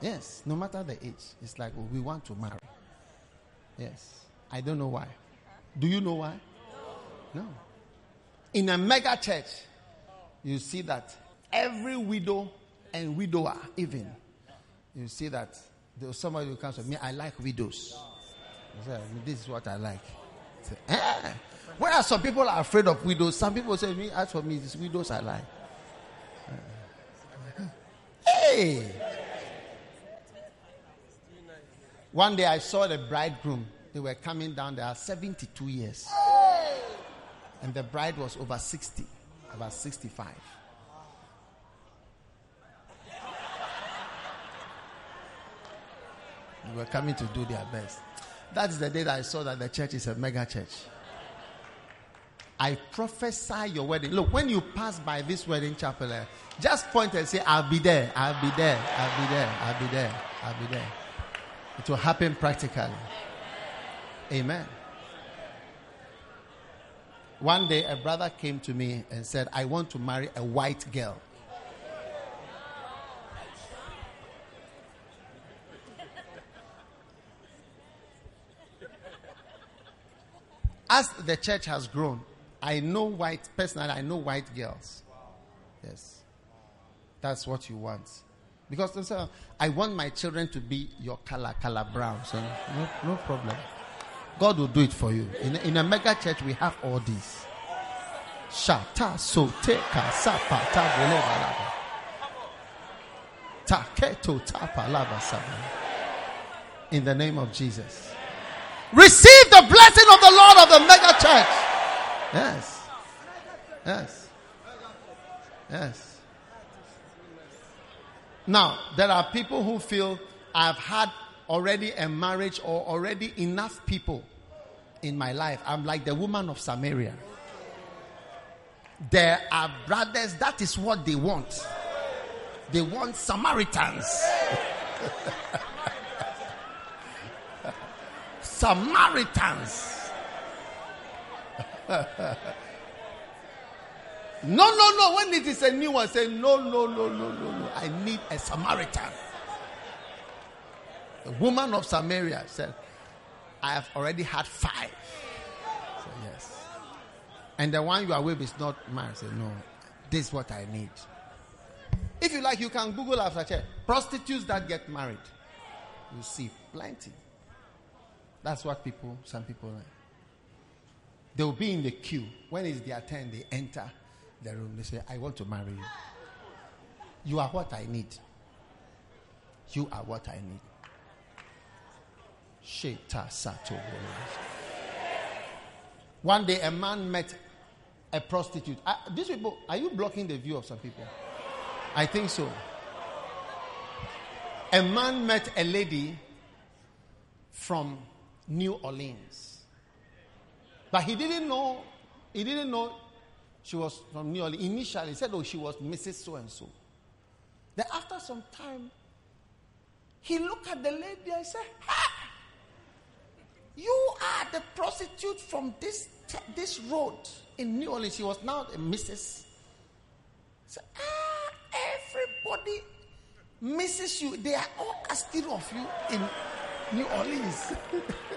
Yes, no matter the age, it's like we want to marry. Yes, I don't know why. Do you know why? No. In a mega church, you see that every widow and widower, even, you see that there's somebody who comes to me, I like widows. I say, this is what I like. I say, eh. Whereas some people are afraid of widows, some people say, me, as for me, it's widows I like. Hey! One day I saw the bridegroom. They were coming down. They are 72 years. And the bride was over 60, about 65. They were coming to do their best. That's the day that I saw that the church is a mega church. I prophesy your wedding. Look, when you pass by this wedding chapel, eh, just point and say, I'll be there, I'll be there, I'll be there, I'll be there, I'll be there. It will happen practically. Amen. One day, a brother came to me and said, I want to marry a white girl. As the church has grown, I know white, personally, I know white girls. Yes. That's what you want. Because uh, I want my children to be your color, color brown. So no, no problem. God will do it for you. In, in a mega church, we have all these. Shata sote kasapa tabule Taketo tapalava In the name of Jesus. Receive the blessing of the Lord of the mega church. Yes. Yes. Yes. Now, there are people who feel I've had already a marriage or already enough people in my life. I'm like the woman of Samaria. There are brothers, that is what they want. They want Samaritans. *laughs* Samaritans. *laughs* no, no, no. When it is a new one, say, no, no, no, no, no, no. I need a Samaritan. The woman of Samaria said, I have already had five. So, yes. And the one you are with is not mine. Say, no, this is what I need. If you like, you can Google after check. Prostitutes that get married. You see plenty. That's what people, some people like. They will be in the queue. When it's their turn, they enter the room. They say, I want to marry you. You are what I need. You are what I need. Sheta Sato. One day, a man met a prostitute. These people, are you blocking the view of some people? I think so. A man met a lady from New Orleans. But he didn't know, he didn't know she was from New Orleans. Initially, he said, oh, she was Mrs. So and so. Then after some time, he looked at the lady and said, ha! You are the prostitute from this, this road in New Orleans. She was now a Mrs. Said, ah, everybody misses you. They are all asking of you in New Orleans. *laughs*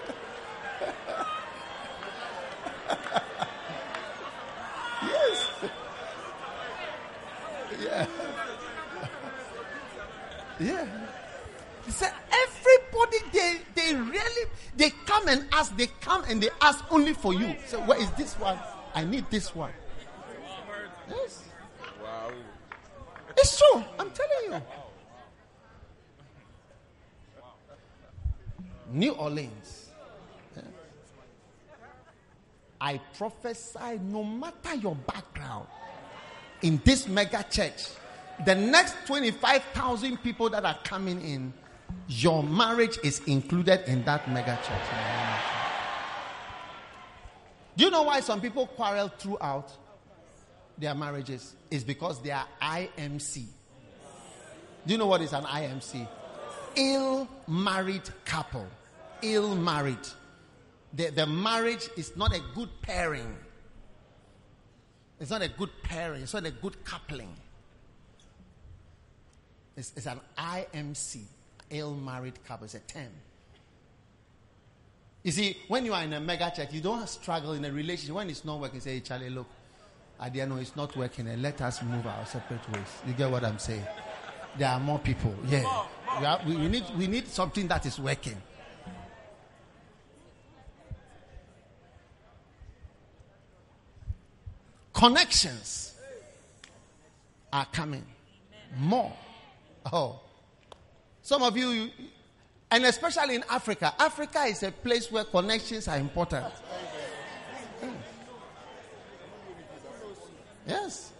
yes. *laughs* Yeah. Yeah. He said, everybody, they, they really, they come and ask, they come and they ask only for you. So, where is this one? I need this one. Yes. Wow. It's true. I'm telling you. New Orleans. I prophesy no matter your background in this mega church, the next 25,000 people that are coming in, your marriage is included in that mega church. Do you know why some people quarrel throughout their marriages? It's because they are IMC. Do you know what is an IMC? Ill married couple. Ill married. The, the marriage is not a good pairing. It's not a good pairing. It's not a good coupling. It's, it's an IMC, ill married couple. It's a term. You see, when you are in a mega church, you don't struggle in a relationship. When it's not working, say, hey, Charlie, look, I didn't know it's not working, and let us move our separate ways. You get what I'm saying? There are more people. Yeah. We, are, we, we need, we need something that is working. Connections are coming. More. Oh. Some of you, and especially in Africa. Africa is a place where connections are important. Hmm. Yes.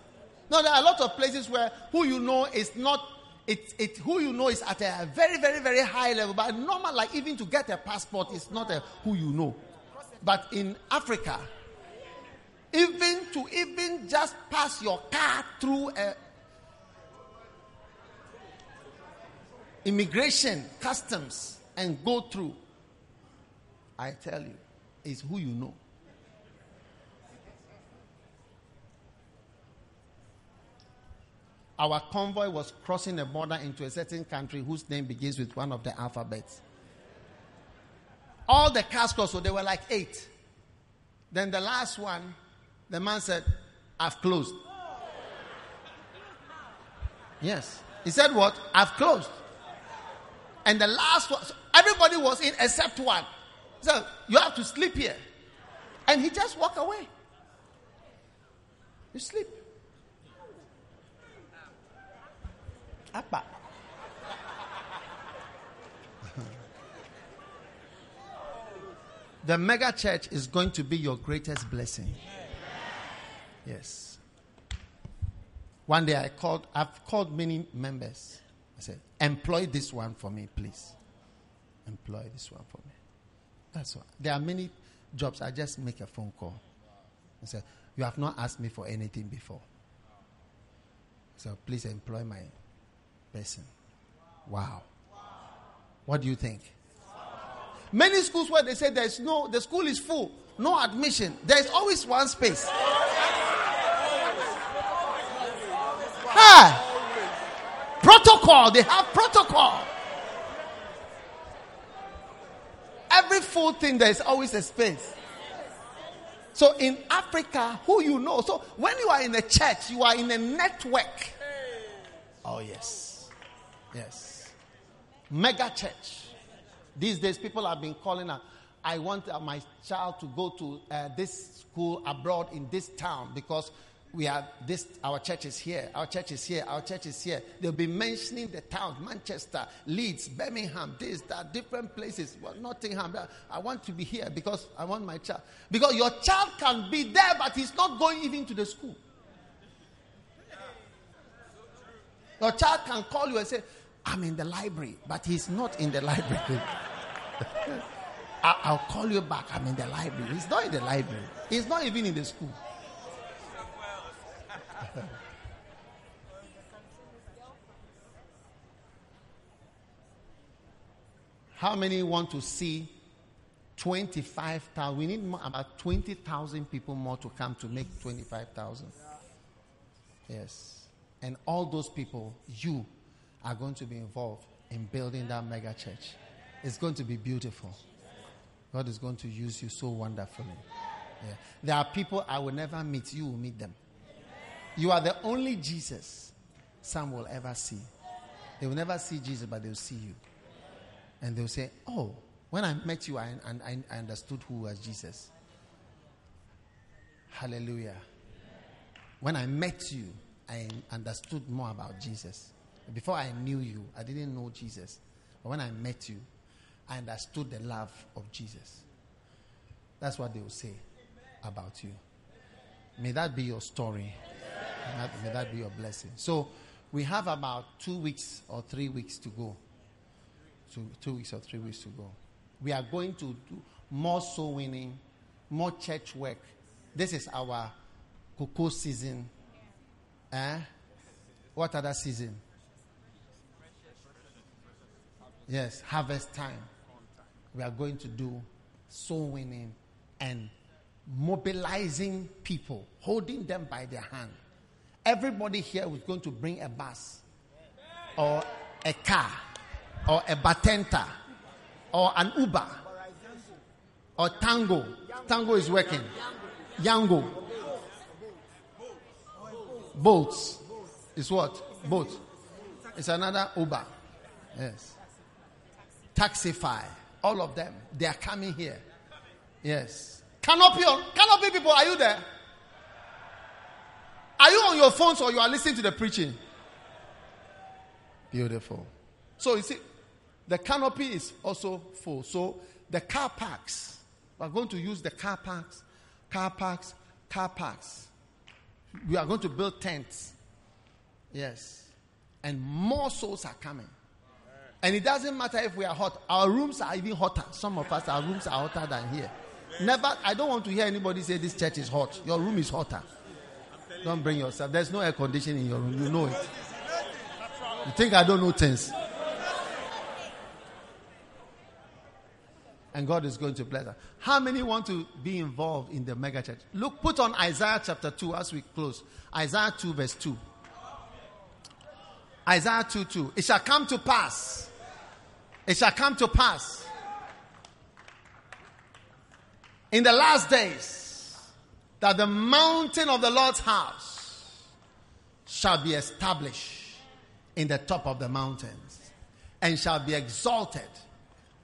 No, there are a lot of places where who you know is not it, it who you know is at a very, very, very high level. But normal, like even to get a passport is not a who you know. But in Africa, even to even just pass your car through a immigration, customs, and go through, I tell you, is who you know. Our convoy was crossing a border into a certain country whose name begins with one of the alphabets. All the cars crossed, so there were like eight. Then the last one, the man said, I've closed. Yes. He said, What? I've closed. And the last one, so everybody was in except one. So you have to sleep here. And he just walked away. You sleep. Appa. *laughs* the mega church is going to be your greatest blessing. Yes. One day I called, I've called many members. I said, employ this one for me, please. Employ this one for me. That's why. There are many jobs. I just make a phone call. I said, You have not asked me for anything before. So please employ my person. Wow. What do you think? Many schools where they say there's no, the school is full, no admission. There's always one space. Protocol. They have protocol. Every full thing, there is always a space. So in Africa, who you know. So when you are in a church, you are in a network. Oh, yes. Yes. Mega church. These days, people have been calling out. I want uh, my child to go to uh, this school abroad in this town because we are this our church is here our church is here our church is here. They'll be mentioning the towns manchester leeds birmingham this that different places well nottingham i want to be here because i want my child. Because your child can be there but he's not going even to the school. Your child can call you and say i'm in the library but he's not in the library. *laughs* I'll call you back. I'm in the library. He's not in the library. He's not even in the school *laughs* How many want to see 25,000? We need more, about 20,000 people more to come to make 25,000. Yes. And all those people, you are going to be involved in building that mega church. It's going to be beautiful. God is going to use you so wonderfully. Yeah. There are people I will never meet, you will meet them. You are the only Jesus some will ever see. They will never see Jesus, but they will see you. And they'll say, Oh, when I met you, I, I, I understood who was Jesus. Hallelujah. When I met you, I understood more about Jesus. Before I knew you, I didn't know Jesus. But when I met you, I understood the love of Jesus. That's what they will say. about you. May that be your story. May that, may that be your blessing. So we have about two weeks or three weeks to go. Two, two weeks or three weeks to go. We are going to do more soul winning, more church work. This is our cocoa season. Eh? What other season? Yes, harvest time. We are going to do soul winning and mobilizing people, holding them by their hand. Everybody here is going to bring a bus or a car or a batenta or an Uber or Tango. Tango is working. Yango. Boats is what? Bolt. It's another Uber. Yes. Taxify. All of them. They are coming here. Yes. Canopy, canopy people, are you there? Are you on your phones or you are listening to the preaching? Beautiful. So you see, the canopy is also full. So the car parks, we are going to use the car parks, car parks, car parks. We are going to build tents. Yes. And more souls are coming. And it doesn't matter if we are hot. Our rooms are even hotter. Some of us, our rooms are hotter than here. Never, I don't want to hear anybody say this church is hot. Your room is hotter. Don't bring yourself. There's no air conditioning in your room. You know it. You think I don't know things. And God is going to bless us. How many want to be involved in the mega church? Look, put on Isaiah chapter 2 as we close. Isaiah 2, verse 2. Isaiah 2 2. It shall come to pass. It shall come to pass. In the last days, that the mountain of the Lord's house shall be established in the top of the mountains and shall be exalted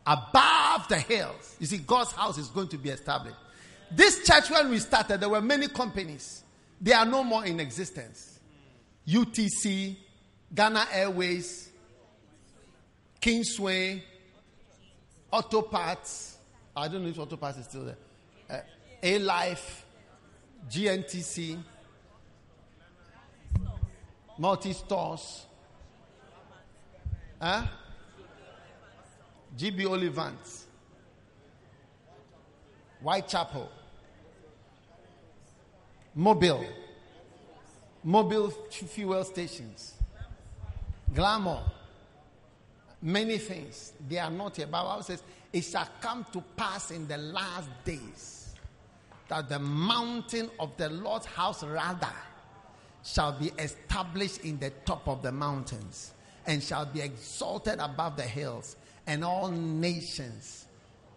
above the hills. You see, God's house is going to be established. This church, when we started, there were many companies. They are no more in existence. UTC, Ghana Airways, Kingsway, Auto Parts. I don't know if Auto Parts is still there. Uh, A Life, GNTC, multi stores, huh? GB Ollivant, Whitechapel, Mobil, Mobil fuel stations, Glamour, many things. They are not here. Bible says, It shall come to pass in the last days that the mountain of the Lord's house rather shall be established in the top of the mountains and shall be exalted above the hills, and all nations.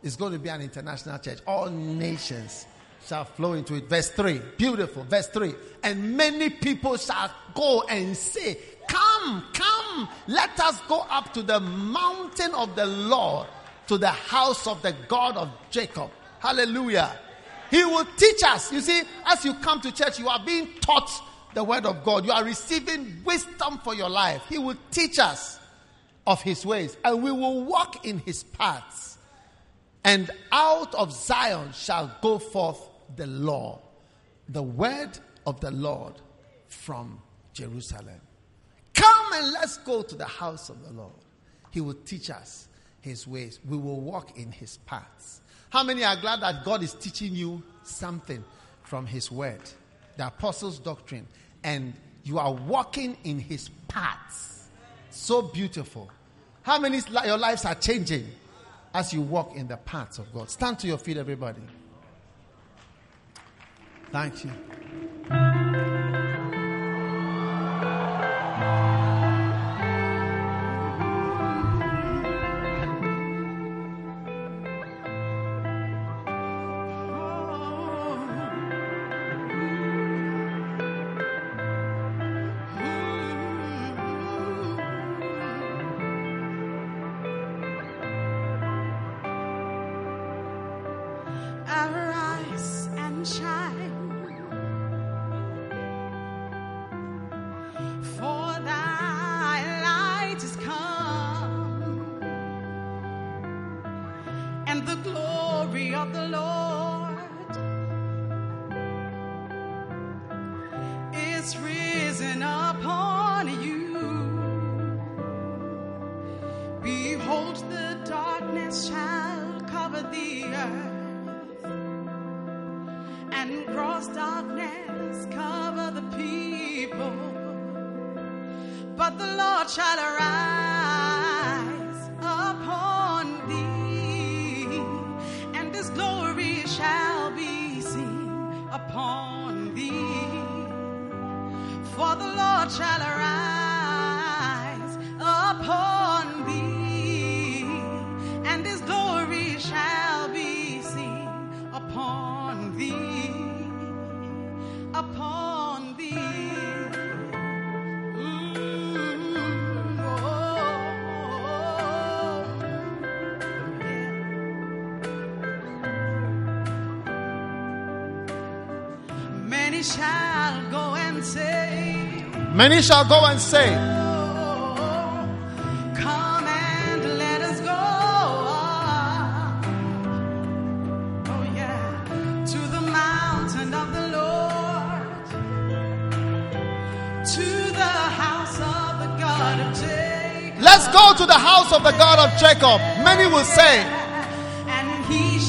It's going to be an international church. All nations shall flow into it. Verse 3. Beautiful. Verse 3. And many people shall go and say, Come, come, let us go up to the mountain of the Lord, to the house of the God of Jacob. Hallelujah. He will teach us. You see, as you come to church, you are being taught the word of God. You are receiving wisdom for your life. He will teach us of his ways, and we will walk in his paths. And out of Zion shall go forth the law, the word of the Lord from Jerusalem. Come and let's go to the house of the Lord. He will teach us his ways. We will walk in his paths. How many are glad that God is teaching you something from his word, the apostles' doctrine, and you are walking in his paths? So beautiful. How many your lives are changing as you walk in the paths of God? Stand to your feet, everybody. Thank you. Many shall go and say, Come and let us go. Oh, yeah. To the mountain of the Lord, to the house of the God of Jacob. Let's go to the house of the God of Jacob. Many will say, And he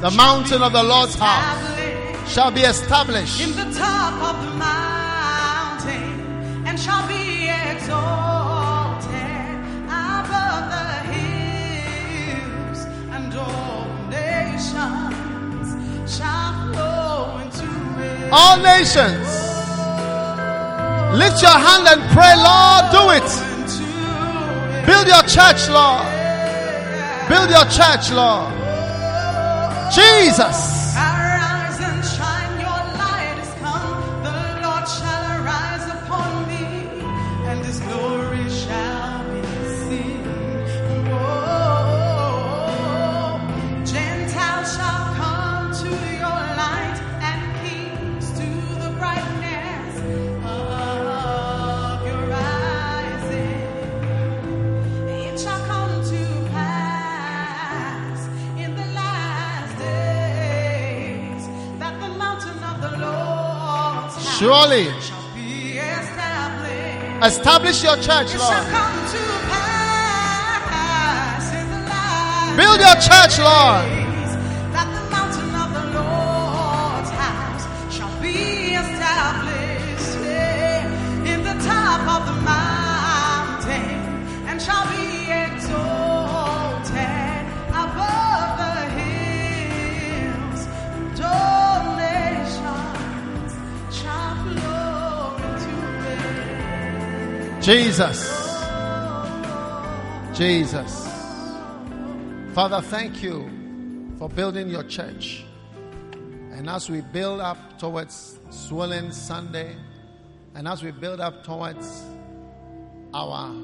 The mountain of the Lord's house shall be established. in the top of the mountain and shall be exalted above the hills and all nations shall flow into it. All nations, lift your hand and pray, Lord, do it. Build your church, Lord. Build your church, Lord. Jesus. Surely. shall be established. Establish your church, shall Lord. come to pass in the last Build your church, Lord. Jesus. Jesus. Father, thank you for building your church. And as we build up towards Swollen Sunday, and as we build up towards our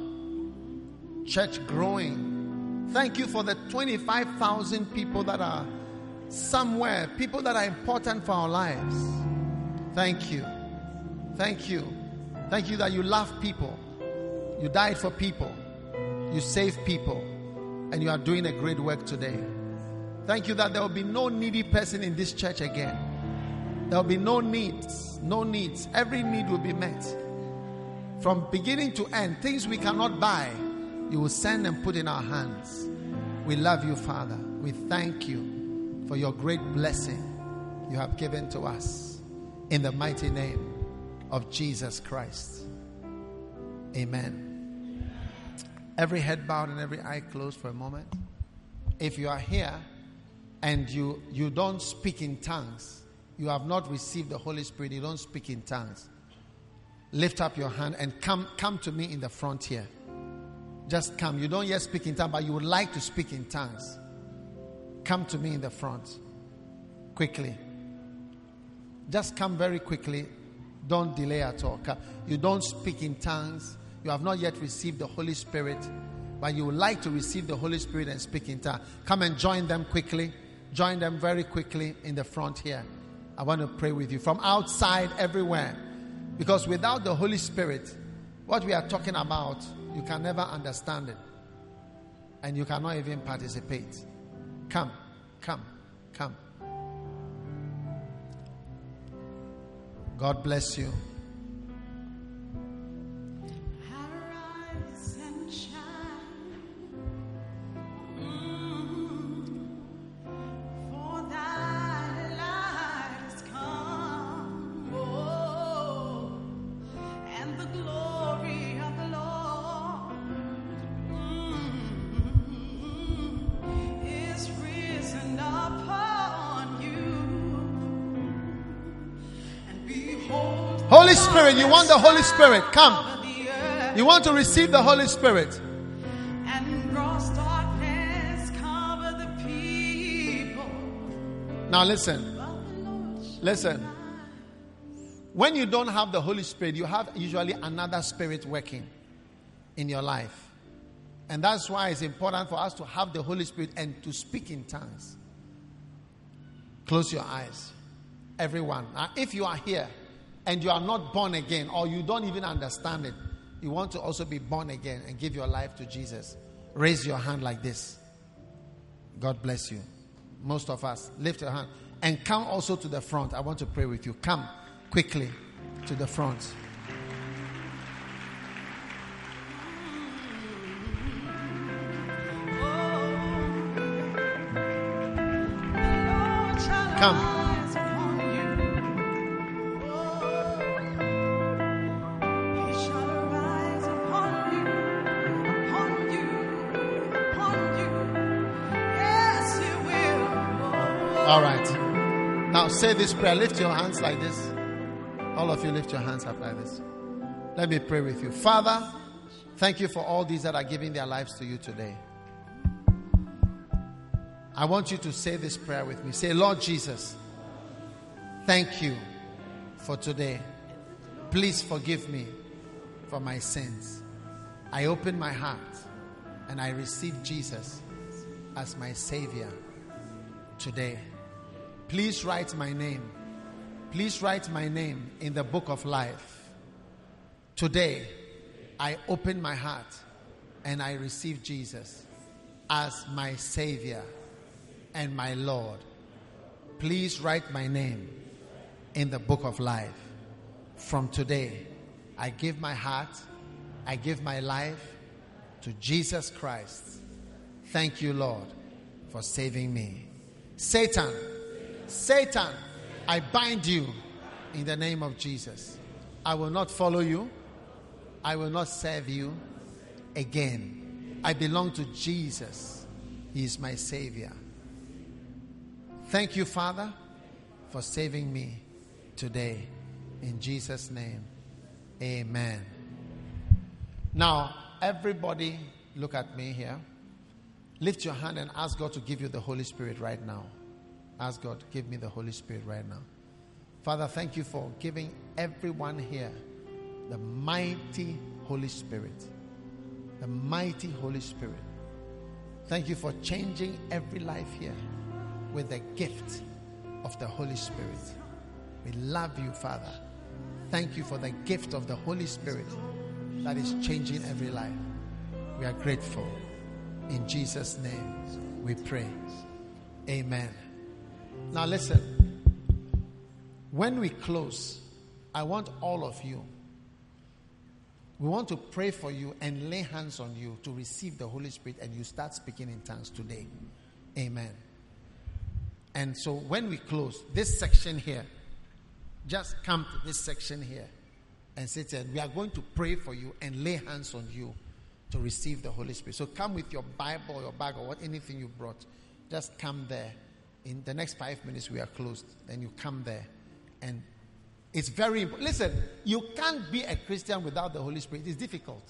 church growing, thank you for the 25,000 people that are somewhere, people that are important for our lives. Thank you. Thank you. Thank you that you love people. You died for people. You saved people. And you are doing a great work today. Thank you that there will be no needy person in this church again. There will be no needs. No needs. Every need will be met. From beginning to end, things we cannot buy, you will send and put in our hands. We love you, Father. We thank you for your great blessing you have given to us. In the mighty name of Jesus Christ. Amen. Every head bowed and every eye closed for a moment. If you are here and you, you don't speak in tongues, you have not received the Holy Spirit, you don't speak in tongues, lift up your hand and come, come to me in the front here. Just come. You don't yet speak in tongues, but you would like to speak in tongues. Come to me in the front quickly. Just come very quickly. Don't delay at all. You don't speak in tongues. You have not yet received the Holy Spirit, but you would like to receive the Holy Spirit and speak in tongues. Come and join them quickly. Join them very quickly in the front here. I want to pray with you from outside everywhere. Because without the Holy Spirit, what we are talking about, you can never understand it. And you cannot even participate. Come, come, come. God bless you. You want the Holy Spirit? Come. You want to receive the Holy Spirit? and gross darkness cover the people. Now listen. Listen. When you don't have the Holy Spirit, you have usually another spirit working in your life. And that's why it's important for us to have the Holy Spirit and to speak in tongues. Close your eyes. Everyone. Now, if you are here and you are not born again or you don't even understand it, you want to also be born again and give your life to Jesus, raise your hand like this. God bless you. Most of us, lift your hand and come also to the front. I want to pray with you. Come quickly to the front. Come. Say this prayer. Lift your hands like this. All of you lift your hands up like this. Let me pray with you. Father, thank you for all these that are giving their lives to you today. I want you to say this prayer with me. Say, Lord Jesus, thank you for today. Please forgive me for my sins. I open my heart and I receive Jesus as my Savior today. Please write my name. Please write my name in the book of life. Today, I open my heart and I receive Jesus as my Savior and my Lord. Please write my name in the book of life. From today, I give my heart, I give my life to Jesus Christ. Thank you, Lord, for saving me. Satan, Satan, I bind you in the name of Jesus. I will not follow you. I will not serve you again. I belong to Jesus. He is my Savior. Thank you, Father, for saving me today. In Jesus' name, amen. Now, everybody, look at me here. Lift your hand and ask God to give you the Holy Spirit right now. Ask God, give me the Holy Spirit right now. Father, thank you for giving everyone here the mighty Holy Spirit. The mighty Holy Spirit. Thank you for changing every life here with the gift of the Holy Spirit. We love you, Father. Thank you for the gift of the Holy Spirit that is changing every life. We are grateful. In Jesus' name we pray. Amen. Now, listen. When we close, I want all of you, we want to pray for you and lay hands on you to receive the Holy Spirit and you start speaking in tongues today. Amen. And so, when we close, this section here, just come to this section here and say, We are going to pray for you and lay hands on you to receive the Holy Spirit. So, come with your Bible, your bag, or what, anything you brought. Just come there in the next five minutes we are closed. Then you come there. And it's very important listen you can't be a christian without the holy spirit. It's difficult.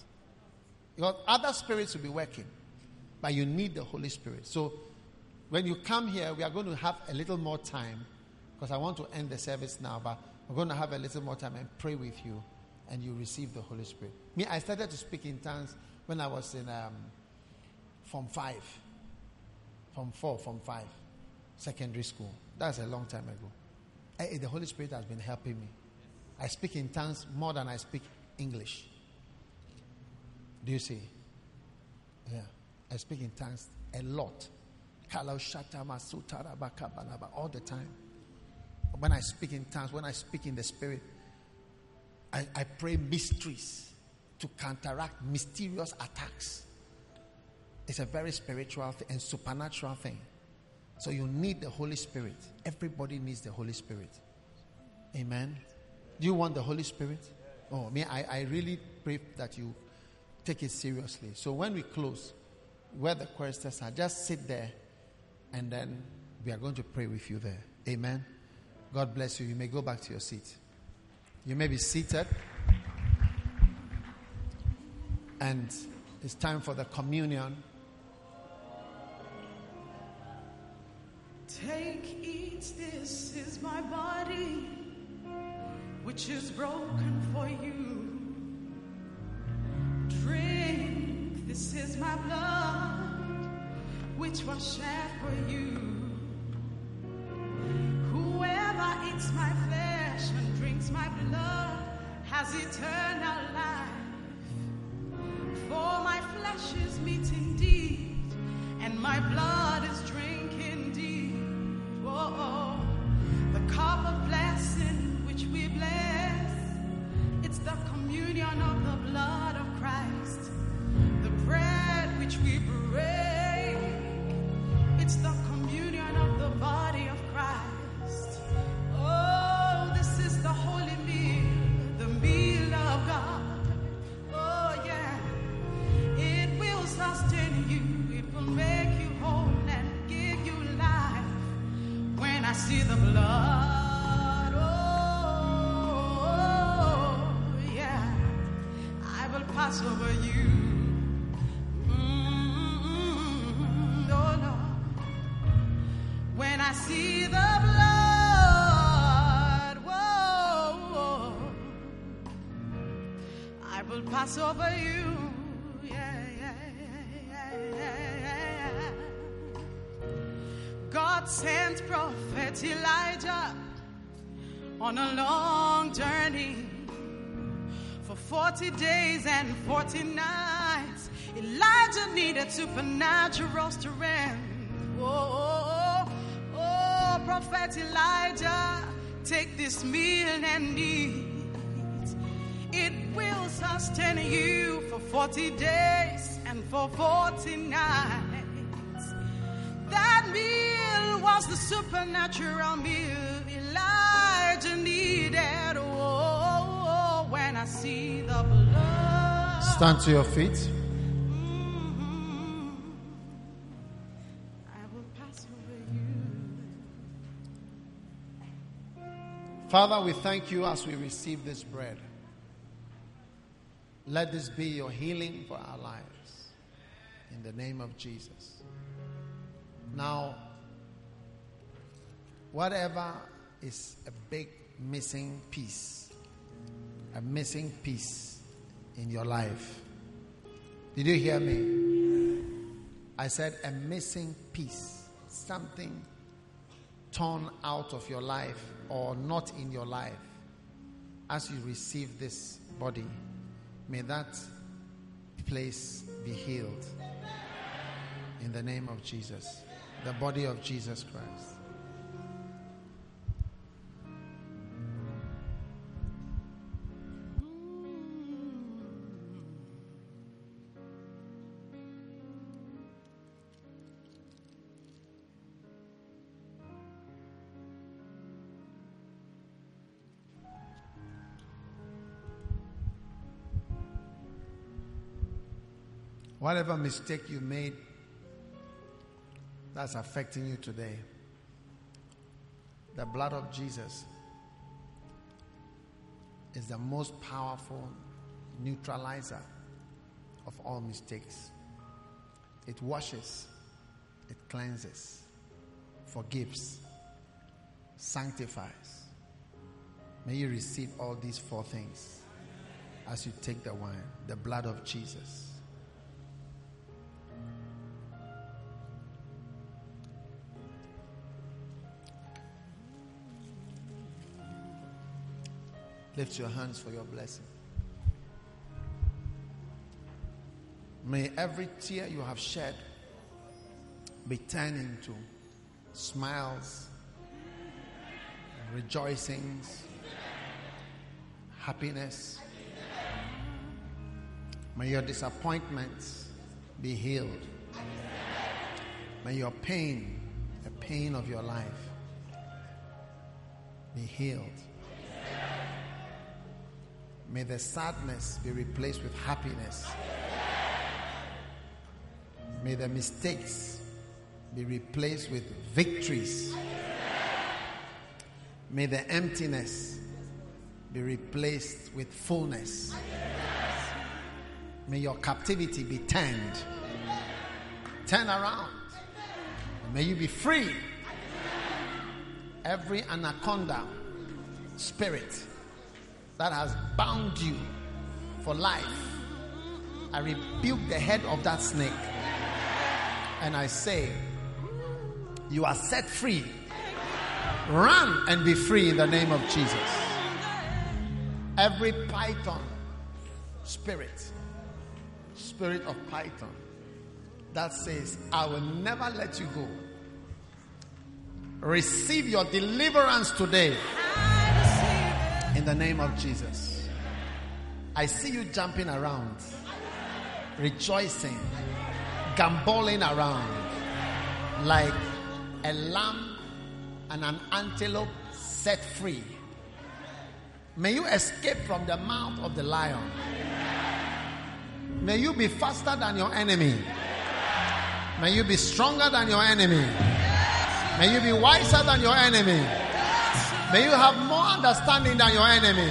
Your other spirits will be working but you need the holy spirit. So when you come here we are going to have a little more time because i want to end the service now but we're going to have a little more time and pray with you and you receive the holy spirit. Me i started to speak in tongues when i was in um, from five. From four from five secondary school. That's a long time ago. I, eh, the Holy Spirit has been helping me. I speak in tongues more than I speak English. Do you see? Yeah. I speak in tongues a lot. All the time. When I speak in tongues, when I speak in the spirit, I, I pray mysteries to counteract mysterious attacks. It's a very spiritual and supernatural thing. So you need the Holy Spirit. Everybody needs the Holy Spirit. Amen. Do you want the Holy Spirit? Oh, me, I, I really pray that you take it seriously. So when we close, where the choristers are, just sit there and then we are going to pray with you there. Amen. God bless you. You may go back to your seat. You may be seated. And it's time for the communion. Take, eat, this is my body, which is broken for you. Drink, this is my blood, which was shed for you. Whoever eats my flesh and drinks my blood has eternal life. For my flesh is meat indeed, and my blood is of on a long journey for 40 days and 40 nights. Elijah needed supernatural strength. Oh, oh, oh, oh, Prophet Elijah, take this meal and eat. It will sustain you for 40 days and for 40 nights. That meal was the supernatural meal Elijah Oh, oh, oh, when I see the blood. Stand to your feet. Mm-hmm. I will pass over you. Father, we thank you as we receive this bread. Let this be your healing for our lives. In the name of Jesus. Now, whatever is a big missing piece, a missing piece in your life. Did you hear me? I said a missing piece, something torn out of your life or not in your life. As you receive this body, may that place be healed in the name of Jesus, the body of Jesus Christ. Whatever mistake you made that's affecting you today, the blood of Jesus is the most powerful neutralizer of all mistakes. It washes, it cleanses, forgives, sanctifies. May you receive all these four things as you take the wine, the blood of Jesus. Lift your hands for your blessing. May every tear you have shed be turned into smiles, rejoicings, happiness. May your disappointments be healed. May your pain, the pain of your life, be healed. May the sadness be replaced with happiness. May the mistakes be replaced with victories. May the emptiness be replaced with fullness. May your captivity be turned. Turn around. May you be free. Every anaconda spirit that has bound you for life, I rebuke the head of that snake. And I say, You are set free. Run and be free in the name of Jesus. Every python spirit, spirit of python, that says, I will never let you go. Receive your deliverance today in the name of Jesus. I see you jumping around, rejoicing, gamboling around like a lamb and an antelope set free. May you escape from the mouth of the lion. May you be faster than your enemy. May you be stronger than your enemy. May you be wiser than your enemy. May you have more understanding than your enemy.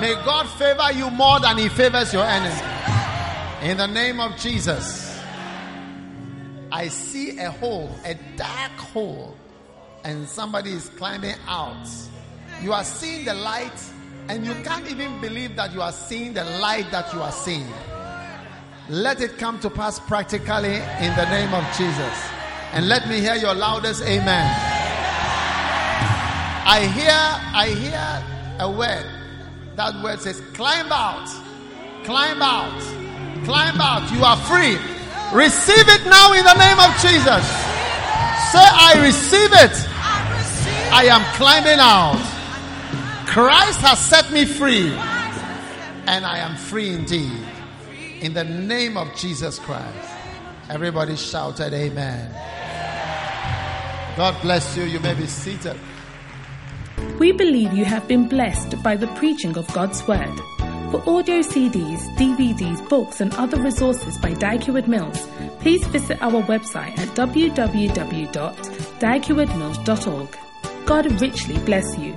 May God favor you more than he favors your enemy. In the name of Jesus, I see a hole, a dark hole, and somebody is climbing out. You are seeing the light, and you can't even believe that you are seeing the light that you are seeing. Let it come to pass practically in the name of Jesus. And let me hear your loudest amen. I hear, I hear a word. That word says, climb out, climb out, climb out. You are free. Receive it now in the name of Jesus. Say, I receive it. I am climbing out. Christ has set me free. And I am free indeed. In the name of Jesus Christ. Everybody shouted, Amen. God bless you. You may be seated. We believe you have been blessed by the preaching of God's Word. For audio CDs, DVDs, books, and other resources by Dag Mills, please visit our website at www.daghewardmills.org. God richly bless you.